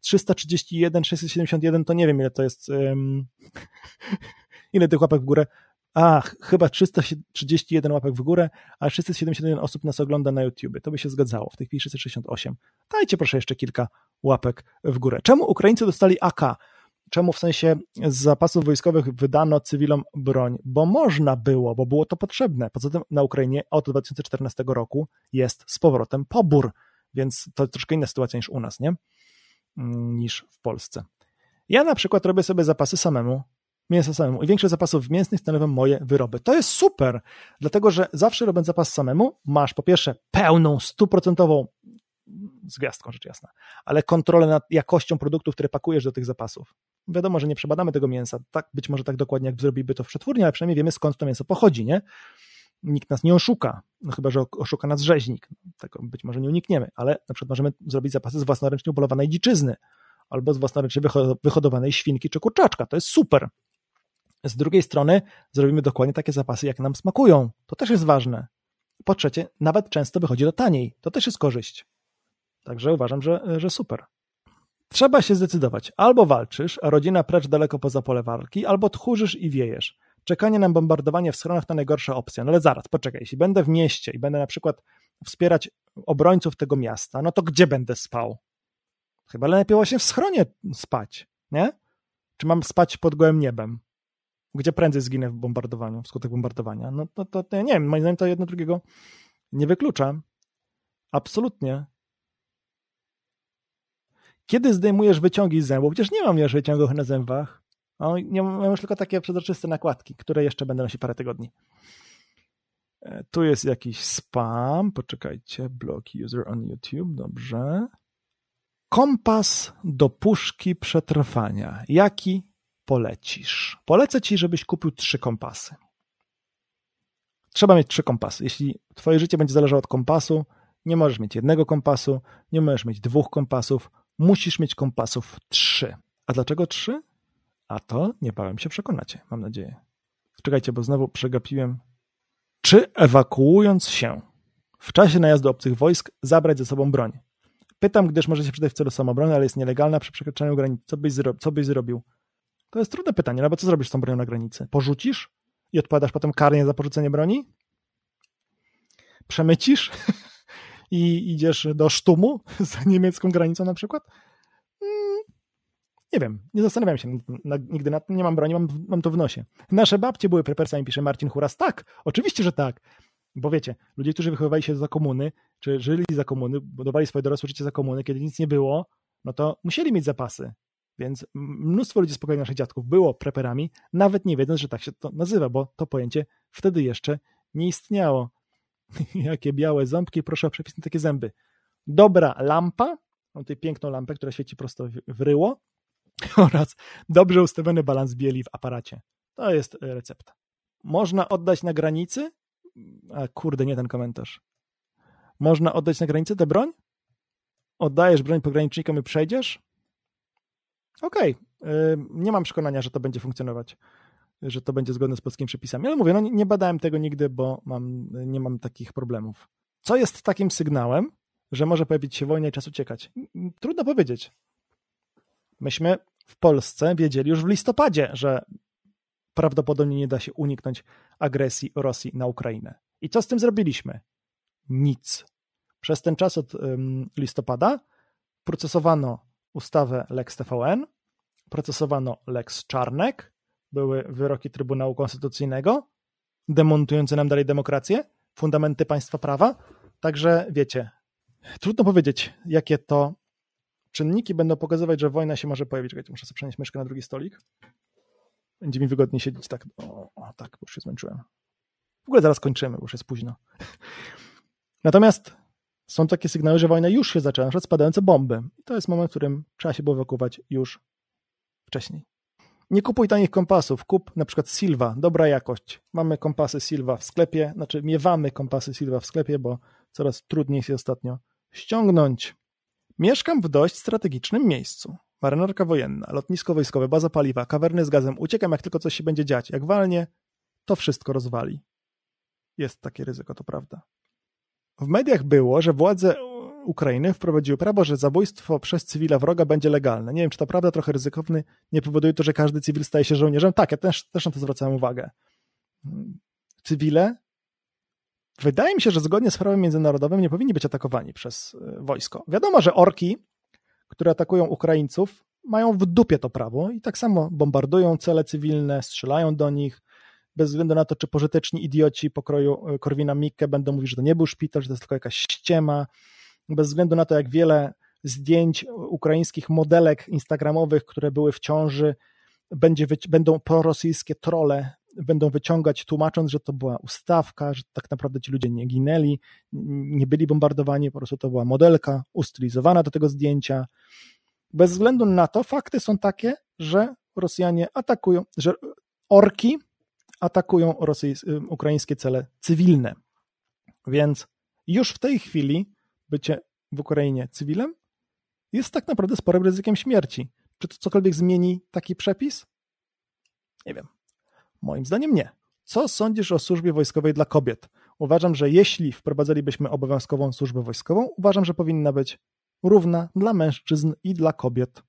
331, 671 to nie wiem ile to jest. Um, (laughs) ile tych łapek w górę. Ach, chyba 331 łapek w górę, a 671 osób nas ogląda na YouTube. To by się zgadzało. W tej chwili 668. Dajcie proszę jeszcze kilka łapek w górę. Czemu Ukraińcy dostali AK? Czemu w sensie z zapasów wojskowych wydano cywilom broń? Bo można było, bo było to potrzebne. Poza tym na Ukrainie od 2014 roku jest z powrotem pobór, więc to troszkę inna sytuacja niż u nas, nie? Mm, niż w Polsce. Ja na przykład robię sobie zapasy samemu, mięsa samemu i większość zapasów mięsnych stanowią moje wyroby. To jest super, dlatego że zawsze robiąc zapas samemu, masz po pierwsze pełną, stuprocentową z gwiazdką rzecz jasna, ale kontrolę nad jakością produktów, które pakujesz do tych zapasów. Wiadomo, że nie przebadamy tego mięsa, tak, być może tak dokładnie, jak zrobiłby to w przetwórni, ale przynajmniej wiemy, skąd to mięso pochodzi, nie? Nikt nas nie oszuka, no chyba, że oszuka nas rzeźnik. Tego być może nie unikniemy, ale na przykład możemy zrobić zapasy z własnoręcznie upolowanej dziczyzny albo z własnoręcznie wyhodowanej świnki czy kurczaczka. To jest super. Z drugiej strony zrobimy dokładnie takie zapasy, jak nam smakują. To też jest ważne. Po trzecie, nawet często wychodzi to taniej. To też jest korzyść. Także uważam, że, że super. Trzeba się zdecydować. Albo walczysz, a rodzina precz daleko poza pole walki, albo tchórzysz i wiejesz. Czekanie na bombardowanie w schronach to najgorsza opcja. No ale zaraz, poczekaj, jeśli będę w mieście i będę na przykład wspierać obrońców tego miasta, no to gdzie będę spał? Chyba lepiej właśnie w schronie spać, nie? Czy mam spać pod gołym niebem? Gdzie prędzej zginę w bombardowaniu, wskutek bombardowania? No to, to, to ja nie wiem, moim zdaniem to jedno drugiego nie wyklucza. Absolutnie. Kiedy zdejmujesz wyciągi z zębów? Przecież nie mam już wyciągów na zębach. nie mam już tylko takie przezroczyste nakładki, które jeszcze będę nosić parę tygodni. E, tu jest jakiś spam. Poczekajcie. Block user on YouTube. Dobrze. Kompas do puszki przetrwania. Jaki polecisz? Polecę ci, żebyś kupił trzy kompasy. Trzeba mieć trzy kompasy. Jeśli twoje życie będzie zależało od kompasu, nie możesz mieć jednego kompasu, nie możesz mieć dwóch kompasów, musisz mieć kompasów trzy. A dlaczego trzy? A to niebawem się przekonacie, mam nadzieję. Czekajcie, bo znowu przegapiłem. Czy ewakuując się w czasie najazdu obcych wojsk zabrać ze sobą broń? Pytam, gdyż może się przydać w celu samoobrony, ale jest nielegalna przy przekraczaniu granicy. Co byś, zro co byś zrobił? To jest trudne pytanie, no bo co zrobisz z tą bronią na granicy? Porzucisz i odpowiadasz potem karnie za porzucenie broni? Przemycisz? (laughs) i idziesz do sztumu (laughs) za niemiecką granicą na przykład? Mm, nie wiem, nie zastanawiam się nigdy nad tym, nie mam broni, mam, mam to w nosie. Nasze babcie były prepersami, pisze Marcin Huras. Tak, oczywiście, że tak. Bo wiecie, ludzie, którzy wychowywali się za komuny, czy żyli za komuny, budowali swoje dorosłe życie za komuny, kiedy nic nie było, no to musieli mieć zapasy. Więc mnóstwo ludzi spokojnie naszych dziadków było preperami, nawet nie wiedząc, że tak się to nazywa, bo to pojęcie wtedy jeszcze nie istniało. (laughs) Jakie białe ząbki, proszę o przepis na takie zęby. Dobra lampa, mam tutaj piękną lampę, która świeci prosto w ryło (laughs) oraz dobrze ustawiony balans bieli w aparacie. To jest e, recepta. Można oddać na granicy? A kurde, nie ten komentarz. Można oddać na granicy tę broń? Oddajesz broń pogranicznikom i przejdziesz? Okej, okay. nie mam przekonania, że to będzie funkcjonować, że to będzie zgodne z polskimi przepisami, ale mówię, no nie badałem tego nigdy, bo mam, nie mam takich problemów. Co jest takim sygnałem, że może pojawić się wojna i czas uciekać? Trudno powiedzieć. Myśmy w Polsce wiedzieli już w listopadzie, że prawdopodobnie nie da się uniknąć agresji Rosji na Ukrainę. I co z tym zrobiliśmy? Nic. Przez ten czas od listopada procesowano ustawę Lex TVN, procesowano Lex Czarnek, były wyroki Trybunału Konstytucyjnego demontujące nam dalej demokrację, fundamenty państwa prawa. Także wiecie, trudno powiedzieć, jakie to czynniki będą pokazywać, że wojna się może pojawić. Czekajcie, muszę sobie przenieść myszkę na drugi stolik. Będzie mi wygodniej siedzieć tak. O, o tak, bo już się zmęczyłem. W ogóle zaraz kończymy, bo już jest późno. Natomiast są takie sygnały, że wojna już się zaczęła, na przykład spadające bomby. I to jest moment, w którym trzeba się było ewakuować już wcześniej. Nie kupuj tanich kompasów, kup na przykład Silva, dobra jakość. Mamy kompasy Silva w sklepie, znaczy miewamy kompasy Silva w sklepie, bo coraz trudniej się ostatnio ściągnąć. Mieszkam w dość strategicznym miejscu. Marynarka wojenna, lotnisko wojskowe, baza paliwa, kawerny z gazem. Uciekam, jak tylko coś się będzie dziać. Jak walnie, to wszystko rozwali. Jest takie ryzyko, to prawda. W mediach było, że władze Ukrainy wprowadziły prawo, że zabójstwo przez cywila wroga będzie legalne. Nie wiem, czy to prawda, trochę ryzykowny. Nie powoduje to, że każdy cywil staje się żołnierzem. Tak, ja też, też na to zwracałem uwagę. Cywile wydaje mi się, że zgodnie z prawem międzynarodowym nie powinni być atakowani przez e, wojsko. Wiadomo, że orki, które atakują Ukraińców, mają w dupie to prawo i tak samo bombardują cele cywilne, strzelają do nich, bez względu na to, czy pożyteczni idioci pokroju e, Korwina Mikke będą mówić, że to nie był szpital, że to jest tylko jakaś ściema, bez względu na to, jak wiele zdjęć ukraińskich modelek instagramowych, które były w ciąży, będzie, będą prorosyjskie trole będą wyciągać, tłumacząc, że to była ustawka, że tak naprawdę ci ludzie nie ginęli, nie byli bombardowani, po prostu to była modelka ustylizowana do tego zdjęcia. Bez względu na to, fakty są takie, że Rosjanie atakują, że orki atakują rosyjskie, ukraińskie cele cywilne. Więc już w tej chwili bycie w Ukrainie cywilem jest tak naprawdę sporym ryzykiem śmierci. Czy to cokolwiek zmieni taki przepis? Nie wiem. Moim zdaniem nie. Co sądzisz o służbie wojskowej dla kobiet? Uważam, że jeśli wprowadzalibyśmy obowiązkową służbę wojskową, uważam, że powinna być równa dla mężczyzn i dla kobiet.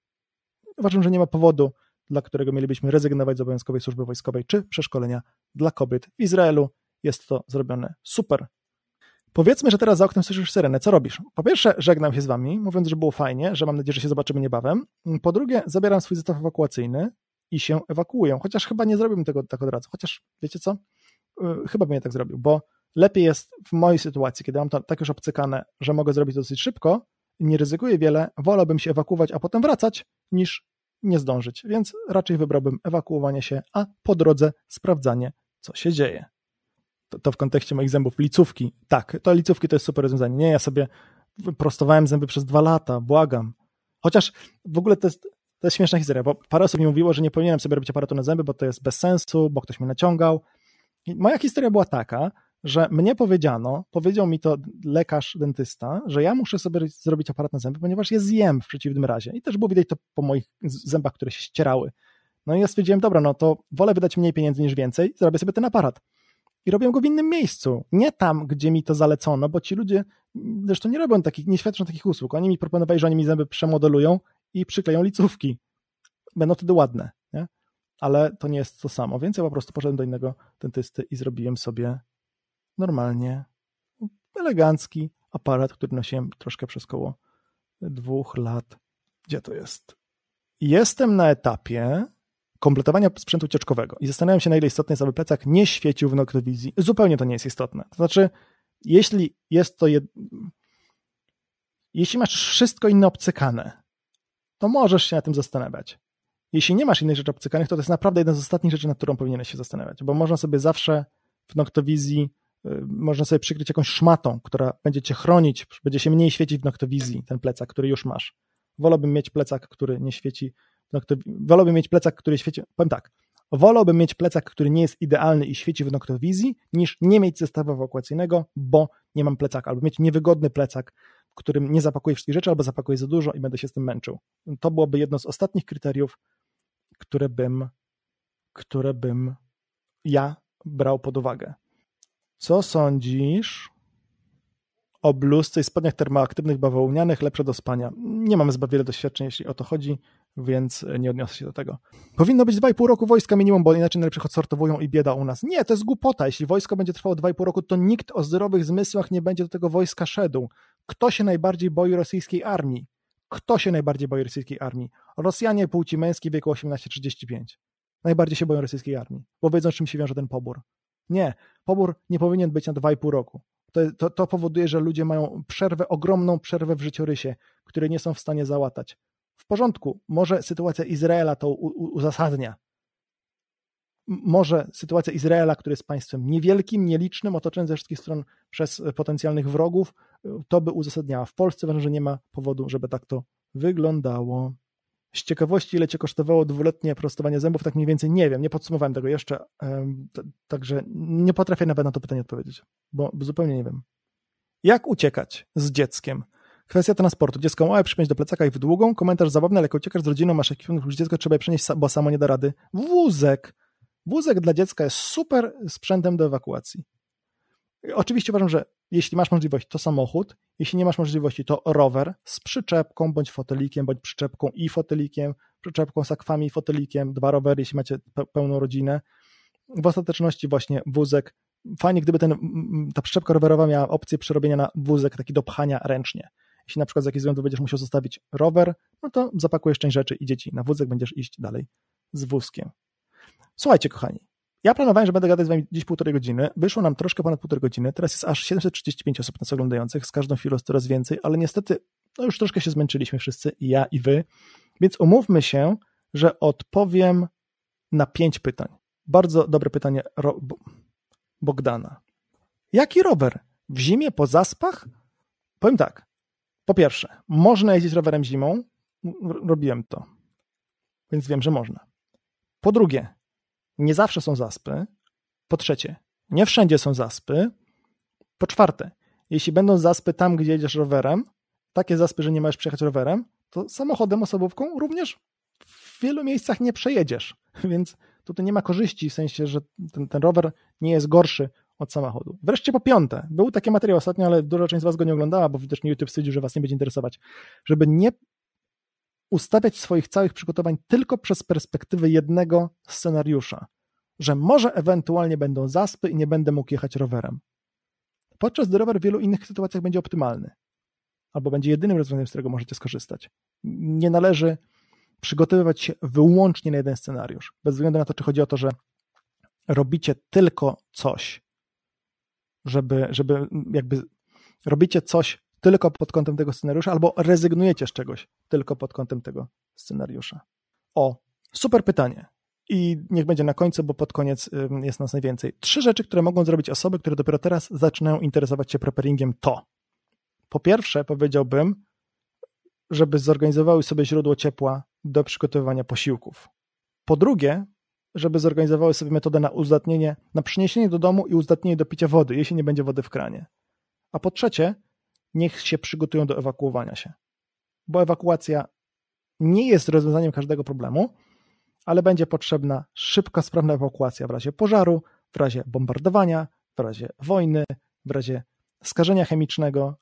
Uważam, że nie ma powodu, dla którego mielibyśmy rezygnować z obowiązkowej służby wojskowej czy przeszkolenia dla kobiet. W Izraelu jest to zrobione super. Powiedzmy, że teraz za oknem słyszysz syrenę. Co robisz? Po pierwsze, żegnam się z wami, mówiąc, że było fajnie, że mam nadzieję, że się zobaczymy niebawem. Po drugie, zabieram swój zestaw ewakuacyjny i się ewakuują. Chociaż chyba nie zrobiłbym tego tak od razu. Chociaż wiecie co? Yy, chyba bym nie tak zrobił, bo lepiej jest w mojej sytuacji, kiedy mam to tak już obcykane, że mogę zrobić to dosyć szybko nie ryzykuję wiele, wolałbym się ewakuować, a potem wracać, niż nie zdążyć. Więc raczej wybrałbym ewakuowanie się, a po drodze sprawdzanie, co się dzieje. To, to w kontekście moich zębów. Licówki. Tak, to licówki to jest super rozwiązanie. Nie, ja sobie prostowałem zęby przez dwa lata, błagam. Chociaż w ogóle to jest, to jest śmieszna historia, bo parę osób mi mówiło, że nie powinienem sobie robić aparatu na zęby, bo to jest bez sensu, bo ktoś mnie naciągał. I moja historia była taka, że mnie powiedziano, powiedział mi to lekarz, dentysta, że ja muszę sobie zrobić aparat na zęby, ponieważ je zjem w przeciwnym razie. I też było widać to po moich zębach, które się ścierały. No i ja stwierdziłem, dobra, no to wolę wydać mniej pieniędzy niż więcej, zrobię sobie ten aparat. I robię go w innym miejscu, nie tam, gdzie mi to zalecono, bo ci ludzie zresztą nie robią takich, nie świadczą takich usług. Oni mi proponowali, że oni mi zęby przemodelują i przykleją licówki. Będą wtedy ładne, nie? ale to nie jest to samo, więc ja po prostu poszedłem do innego dentysty i zrobiłem sobie normalnie elegancki aparat, który nosiłem troszkę przez koło dwóch lat. Gdzie to jest? Jestem na etapie kompletowania sprzętu ucieczkowego i zastanawiam się, na ile istotne jest, aby plecak nie świecił w noktowizji. Zupełnie to nie jest istotne. To znaczy, jeśli jest to jed... jeśli masz wszystko inne obcykane, to możesz się na tym zastanawiać. Jeśli nie masz innych rzeczy obcykanych, to to jest naprawdę jedna z ostatnich rzeczy, nad którą powinieneś się zastanawiać, bo można sobie zawsze w noktowizji można sobie przykryć jakąś szmatą, która będzie cię chronić, będzie się mniej świecić w noktowizji, ten plecak, który już masz. Wolałbym mieć plecak, który nie świeci, wolałbym mieć plecak, który świeci, powiem tak, wolałbym mieć plecak, który nie jest idealny i świeci w noktowizji, niż nie mieć zestawu ewakuacyjnego, bo nie mam plecaka, albo mieć niewygodny plecak, którym nie zapakuję wszystkich rzeczy, albo zapakuję za dużo i będę się z tym męczył. To byłoby jedno z ostatnich kryteriów, które bym, które bym ja brał pod uwagę. Co sądzisz o bluzce i spodniach termoaktywnych bawełnianych lepsze do spania? Nie mam zbyt wiele doświadczeń, jeśli o to chodzi, więc nie odniosę się do tego. Powinno być 2,5 roku wojska minimum, bo inaczej najlepszych odsortowują i bieda u nas. Nie, to jest głupota. Jeśli wojsko będzie trwało 2,5 roku, to nikt o zdrowych zmysłach nie będzie do tego wojska szedł. Kto się najbardziej boi rosyjskiej armii? Kto się najbardziej boi rosyjskiej armii? Rosjanie płci męskiej wieku 18-35. Najbardziej się boją rosyjskiej armii, bo wiedzą, czym się wiąże ten pobór. Nie, pobór nie powinien być na 2,5 roku. To, to, to, powoduje, że ludzie mają przerwę, ogromną przerwę w życiorysie, które nie są w stanie załatać. W porządku, może sytuacja Izraela to uzasadnia. Może sytuacja Izraela, który jest państwem niewielkim, nielicznym, otoczonym ze wszystkich stron przez potencjalnych wrogów, to by uzasadniała. W Polsce uważam, że nie ma powodu, żeby tak to wyglądało. Z ciekawości, ile cię kosztowało dwuletnie prostowanie zębów, tak mniej więcej nie wiem, nie podsumowałem tego jeszcze, także nie potrafię nawet na to pytanie odpowiedzieć, bo zupełnie nie wiem. Jak uciekać z dzieckiem? Kwestia transportu. Dziecko małe przypiąć do plecaka i w długą. Komentarz zabawny, ale jak uciekasz z rodziną, masz ekwipunek, już dziecko trzeba je przenieść, bo samo nie da rady. Wózek. Wózek dla dziecka jest super sprzętem do ewakuacji. Oczywiście uważam, że jeśli masz możliwość, to samochód, jeśli nie masz możliwości, to rower z przyczepką, bądź fotelikiem, bądź przyczepką i fotelikiem, przyczepką z akwami i fotelikiem, dwa rowery, jeśli macie pełną rodzinę. W ostateczności właśnie wózek. Fajnie, gdyby ten, ta przyczepka rowerowa miała opcję przerobienia na wózek taki do pchania ręcznie. Jeśli na przykład z jakichś względów będziesz musiał zostawić rower, no to zapakujesz część rzeczy i dzieci na wózek, będziesz iść dalej z wózkiem. Słuchajcie, kochani, ja planowałem, że będę gadać z wami dziś półtorej godziny. Wyszło nam troszkę ponad półtorej godziny. Teraz jest aż 735 osób nas oglądających, z każdą chwilą jest coraz więcej, ale niestety no już troszkę się zmęczyliśmy wszyscy, i ja, i wy. Więc umówmy się, że odpowiem na pięć pytań. Bardzo dobre pytanie Ro Bogdana. Jaki rower? W zimie po zaspach? Powiem tak. Po pierwsze, można jeździć rowerem zimą. Robiłem to, więc wiem, że można. Po drugie, nie zawsze są zaspy. Po trzecie, nie wszędzie są zaspy. Po czwarte, jeśli będą zaspy tam, gdzie jedziesz rowerem, takie zaspy, że nie możesz przejechać rowerem, to samochodem, osobówką również w wielu miejscach nie przejedziesz. (laughs) Więc tutaj nie ma korzyści, w sensie, że ten, ten rower nie jest gorszy od samochodu. Wreszcie po piąte, był taki materiał ostatnio, ale duża część z Was go nie oglądała, bo widocznie YouTube stwierdził, że Was nie będzie interesować, żeby nie ustawiać swoich całych przygotowań tylko przez perspektywę jednego scenariusza, że może ewentualnie będą zaspy i nie będę mógł jechać rowerem. Podczas gdy rower w wielu innych sytuacjach będzie optymalny, albo będzie jedynym rozwiązaniem, z którego możecie skorzystać. Nie należy przygotowywać się wyłącznie na jeden scenariusz, bez względu na to, czy chodzi o to, że robicie tylko coś, żeby, żeby jakby robicie coś tylko pod kątem tego scenariusza, albo rezygnujecie z czegoś tylko pod kątem tego scenariusza. O, super pytanie. I niech będzie na końcu, bo pod koniec jest nas najwięcej. Trzy rzeczy, które mogą zrobić osoby, które dopiero teraz zaczynają interesować się preparingiem, to po pierwsze powiedziałbym, żeby zorganizowały sobie źródło ciepła do przygotowywania posiłków. Po drugie, żeby zorganizowały sobie metodę na uzdatnienie, na przyniesienie do domu i uzdatnienie do picia wody, jeśli nie będzie wody w kranie. A po trzecie, niech się przygotują do ewakuowania się. Bo ewakuacja nie jest rozwiązaniem każdego problemu, ale będzie potrzebna szybka, sprawna ewakuacja w razie pożaru, w razie bombardowania, w razie wojny, w razie skażenia chemicznego.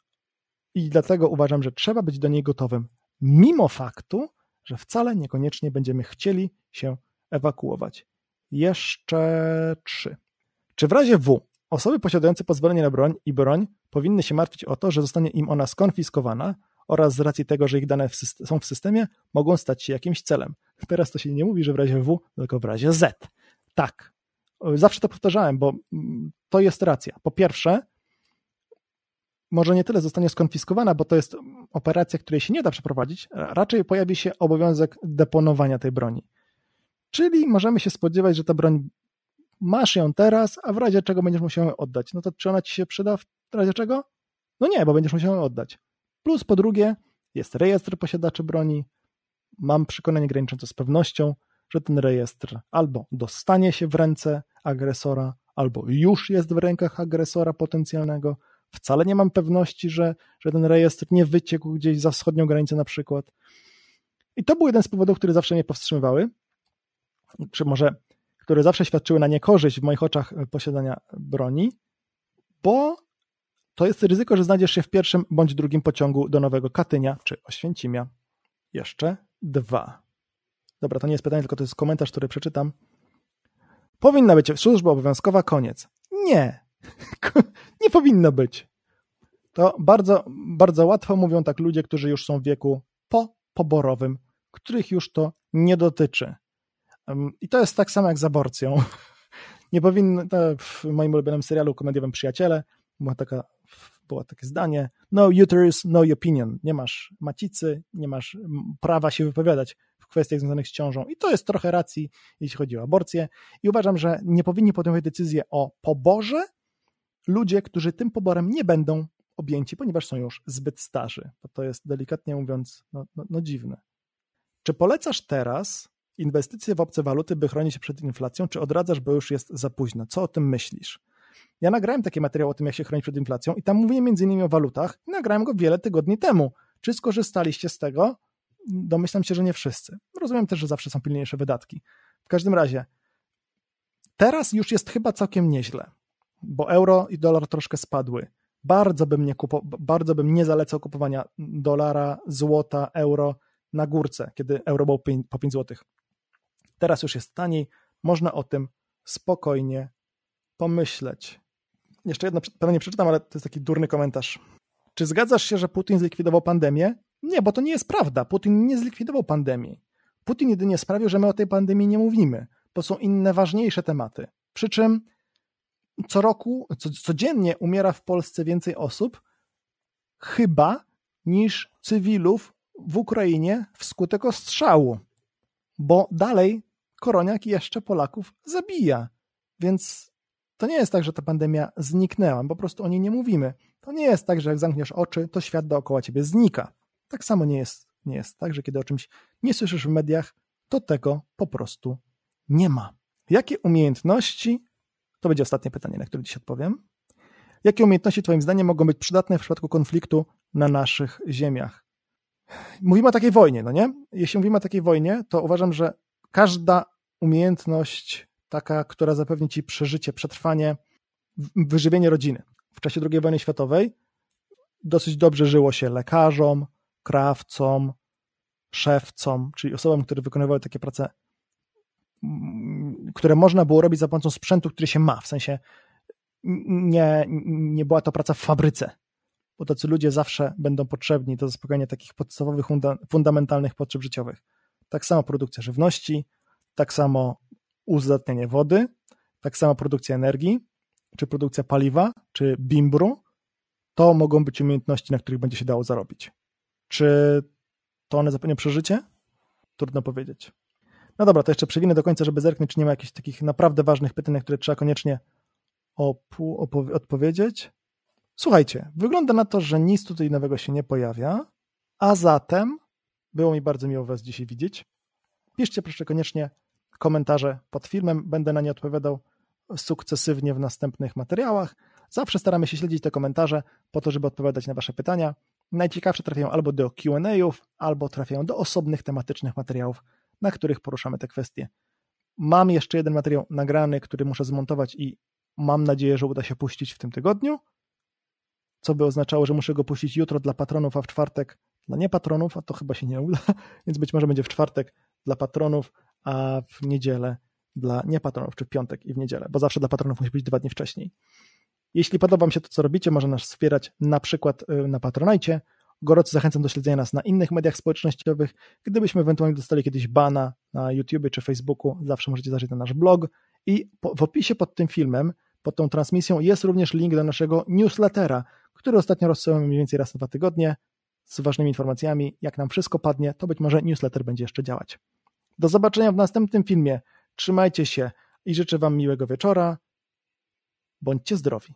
I dlatego uważam, że trzeba być do niej gotowym, mimo faktu, że wcale niekoniecznie będziemy chcieli się ewakuować. Jeszcze trzy. Czy w razie W osoby posiadające pozwolenie na broń i broń powinny się martwić o to, że zostanie im ona skonfiskowana oraz z racji tego, że ich dane w są w systemie, mogą stać się jakimś celem. Teraz to się nie mówi, że w razie W, tylko w razie Z. Tak. Zawsze to powtarzałem, bo mm, to jest racja. Po pierwsze, może nie tyle zostanie skonfiskowana, bo to jest operacja, której się nie da przeprowadzić, raczej pojawi się obowiązek deponowania tej broni. Czyli możemy się spodziewać, że ta broń masz ją teraz, a w razie czego będziesz musiał ją oddać. No to czy ona ci się przyda w razie czego? No nie, bo będziesz musiał ją oddać. Plus po drugie, jest rejestr posiadaczy broni. Mam przekonanie graniczące z pewnością, że ten rejestr albo dostanie się w ręce agresora, albo już jest w rękach agresora potencjalnego. Wcale nie mam pewności, że, że ten rejestr nie wyciekł gdzieś za wschodnią granicę na przykład. I to był jeden z powodów, które zawsze mnie powstrzymywały, czy może które zawsze świadczyły na niekorzyść w moich oczach posiadania broni, bo to jest ryzyko, że znajdziesz się w pierwszym bądź drugim pociągu do Nowego Katynia czy Oświęcimia. Jeszcze dwa. Dobra, to nie jest pytanie, tylko to jest komentarz, który przeczytam. Powinna być służba obowiązkowa, koniec. Nie. (laughs) nie powinno być. To bardzo, bardzo łatwo mówią tak ludzie, którzy już są w wieku po poborowym, których już to nie dotyczy. I to jest tak samo jak z aborcją. (laughs) Nie powinno, w moim ulubionym serialu komediowym Przyjaciele była taka, było takie zdanie, no uterus, no opinion. Nie masz macicy, nie masz prawa się wypowiadać w kwestiach związanych z ciążą. I to jest trochę racji, jeśli chodzi o aborcję. I uważam, że nie powinni podejmować decyzję o poborze ludzie, którzy tym poborem nie będą objęci, ponieważ są już zbyt starzy. To jest delikatnie mówiąc no, no, no dziwne. Czy polecasz teraz inwestycje w obce waluty, by chronić się przed inflacją, czy odradzasz, bo już jest za późno? Co o tym myślisz? Ja nagrałem taki materiał o tym, jak się chronić przed inflacją i tam mówię między innymi o walutach nagrałem go wiele tygodni temu. Czy skorzystaliście z tego? Domyślam się, że nie wszyscy. Rozumiem też, że zawsze są pilniejsze wydatki. W każdym razie, teraz już jest chyba całkiem nieźle, bo euro i dolar troszkę spadły. Bardzo bym nie, kupo, bardzo bym nie zalecał kupowania dolara, złota, euro na górce, kiedy euro było po 5 złotych. Teraz już jest taniej, można o tym spokojnie pomyśleć. Jeszcze jedno, pewnie nie przeczytam, ale to jest taki durny komentarz. Czy zgadzasz się, że Putin zlikwidował pandemię? Nie, bo to nie jest prawda. Putin nie zlikwidował pandemii. Putin jedynie sprawił, że my o tej pandemii nie mówimy, bo są inne ważniejsze tematy. Przy czym co roku, co, codziennie umiera w Polsce więcej osób, chyba niż cywilów w Ukrainie wskutek ostrzału, bo dalej koroniak jeszcze Polaków zabija. Więc to nie jest tak, że ta pandemia zniknęła, po prostu o niej nie mówimy. To nie jest tak, że jak zamkniesz oczy, to świat dookoła ciebie znika. Tak samo nie jest, nie jest tak, że kiedy o czymś nie słyszysz w mediach, to tego po prostu nie ma. Jakie umiejętności, to będzie ostatnie pytanie, na które dziś odpowiem, jakie umiejętności Twoim zdaniem mogą być przydatne w przypadku konfliktu na naszych ziemiach? Mówimy o takiej wojnie, no nie? Jeśli mówimy o takiej wojnie, to uważam, że każda umiejętność taka, która zapewni ci przeżycie, przetrwanie, wyżywienie rodziny. W czasie II wojny światowej dosyć dobrze żyło się lekarzom, krawcom, szewcom, czyli osobom, które wykonywały takie prace, które można było robić za pomocą sprzętu, który się ma, w sensie nie, nie była to praca w fabryce, bo tacy ludzie zawsze będą potrzebni do zaspokojenia takich podstawowych, fundamentalnych potrzeb życiowych. Tak samo produkcja żywności, tak samo uzdatnianie wody, tak samo produkcja energii, czy produkcja paliwa, czy bimbru, to mogą być umiejętności, na których będzie się dało zarobić. Czy to one zapewnią przeżycie? Trudno powiedzieć. No dobra, to jeszcze przewinę do końca, żeby zerknąć, czy nie ma jakichś takich naprawdę ważnych pytań, na które trzeba koniecznie odpowiedzieć. Słuchajcie, wygląda na to, że nic tutaj nowego się nie pojawia, a zatem było mi bardzo miło Was dzisiaj widzieć. Piszcie proszę koniecznie komentarze pod filmem, będę na nie odpowiadał sukcesywnie w następnych materiałach. Zawsze staramy się śledzić te komentarze po to, żeby odpowiadać na Wasze pytania. Najciekawsze trafiają albo do QA, albo trafiają do osobnych tematycznych materiałów, na których poruszamy te kwestie. Mam jeszcze jeden materiał nagrany, który muszę zmontować i mam nadzieję, że uda się puścić w tym tygodniu, co by oznaczało, że muszę go puścić jutro dla patronów, a w czwartek dla niepatronów, a to chyba się nie uda, (laughs) więc być może będzie w czwartek dla patronów, a w niedzielę dla niepatronów, czy w piątek i w niedzielę, bo zawsze dla patronów musi być dwa dni wcześniej. Jeśli podoba Wam się to, co robicie, można nas wspierać na przykład y, na Patronajcie. Gorąco zachęcam do śledzenia nas na innych mediach społecznościowych. Gdybyśmy ewentualnie dostali kiedyś bana na YouTube czy Facebooku, zawsze możecie zajrzeć na nasz blog. I w opisie pod tym filmem, pod tą transmisją jest również link do naszego newslettera, który ostatnio rozsyłamy mniej więcej raz na dwa tygodnie z ważnymi informacjami. Jak nam wszystko padnie, to być może newsletter będzie jeszcze działać. Do zobaczenia w następnym filmie. Trzymajcie się, i życzę Wam miłego wieczora. Bądźcie zdrowi.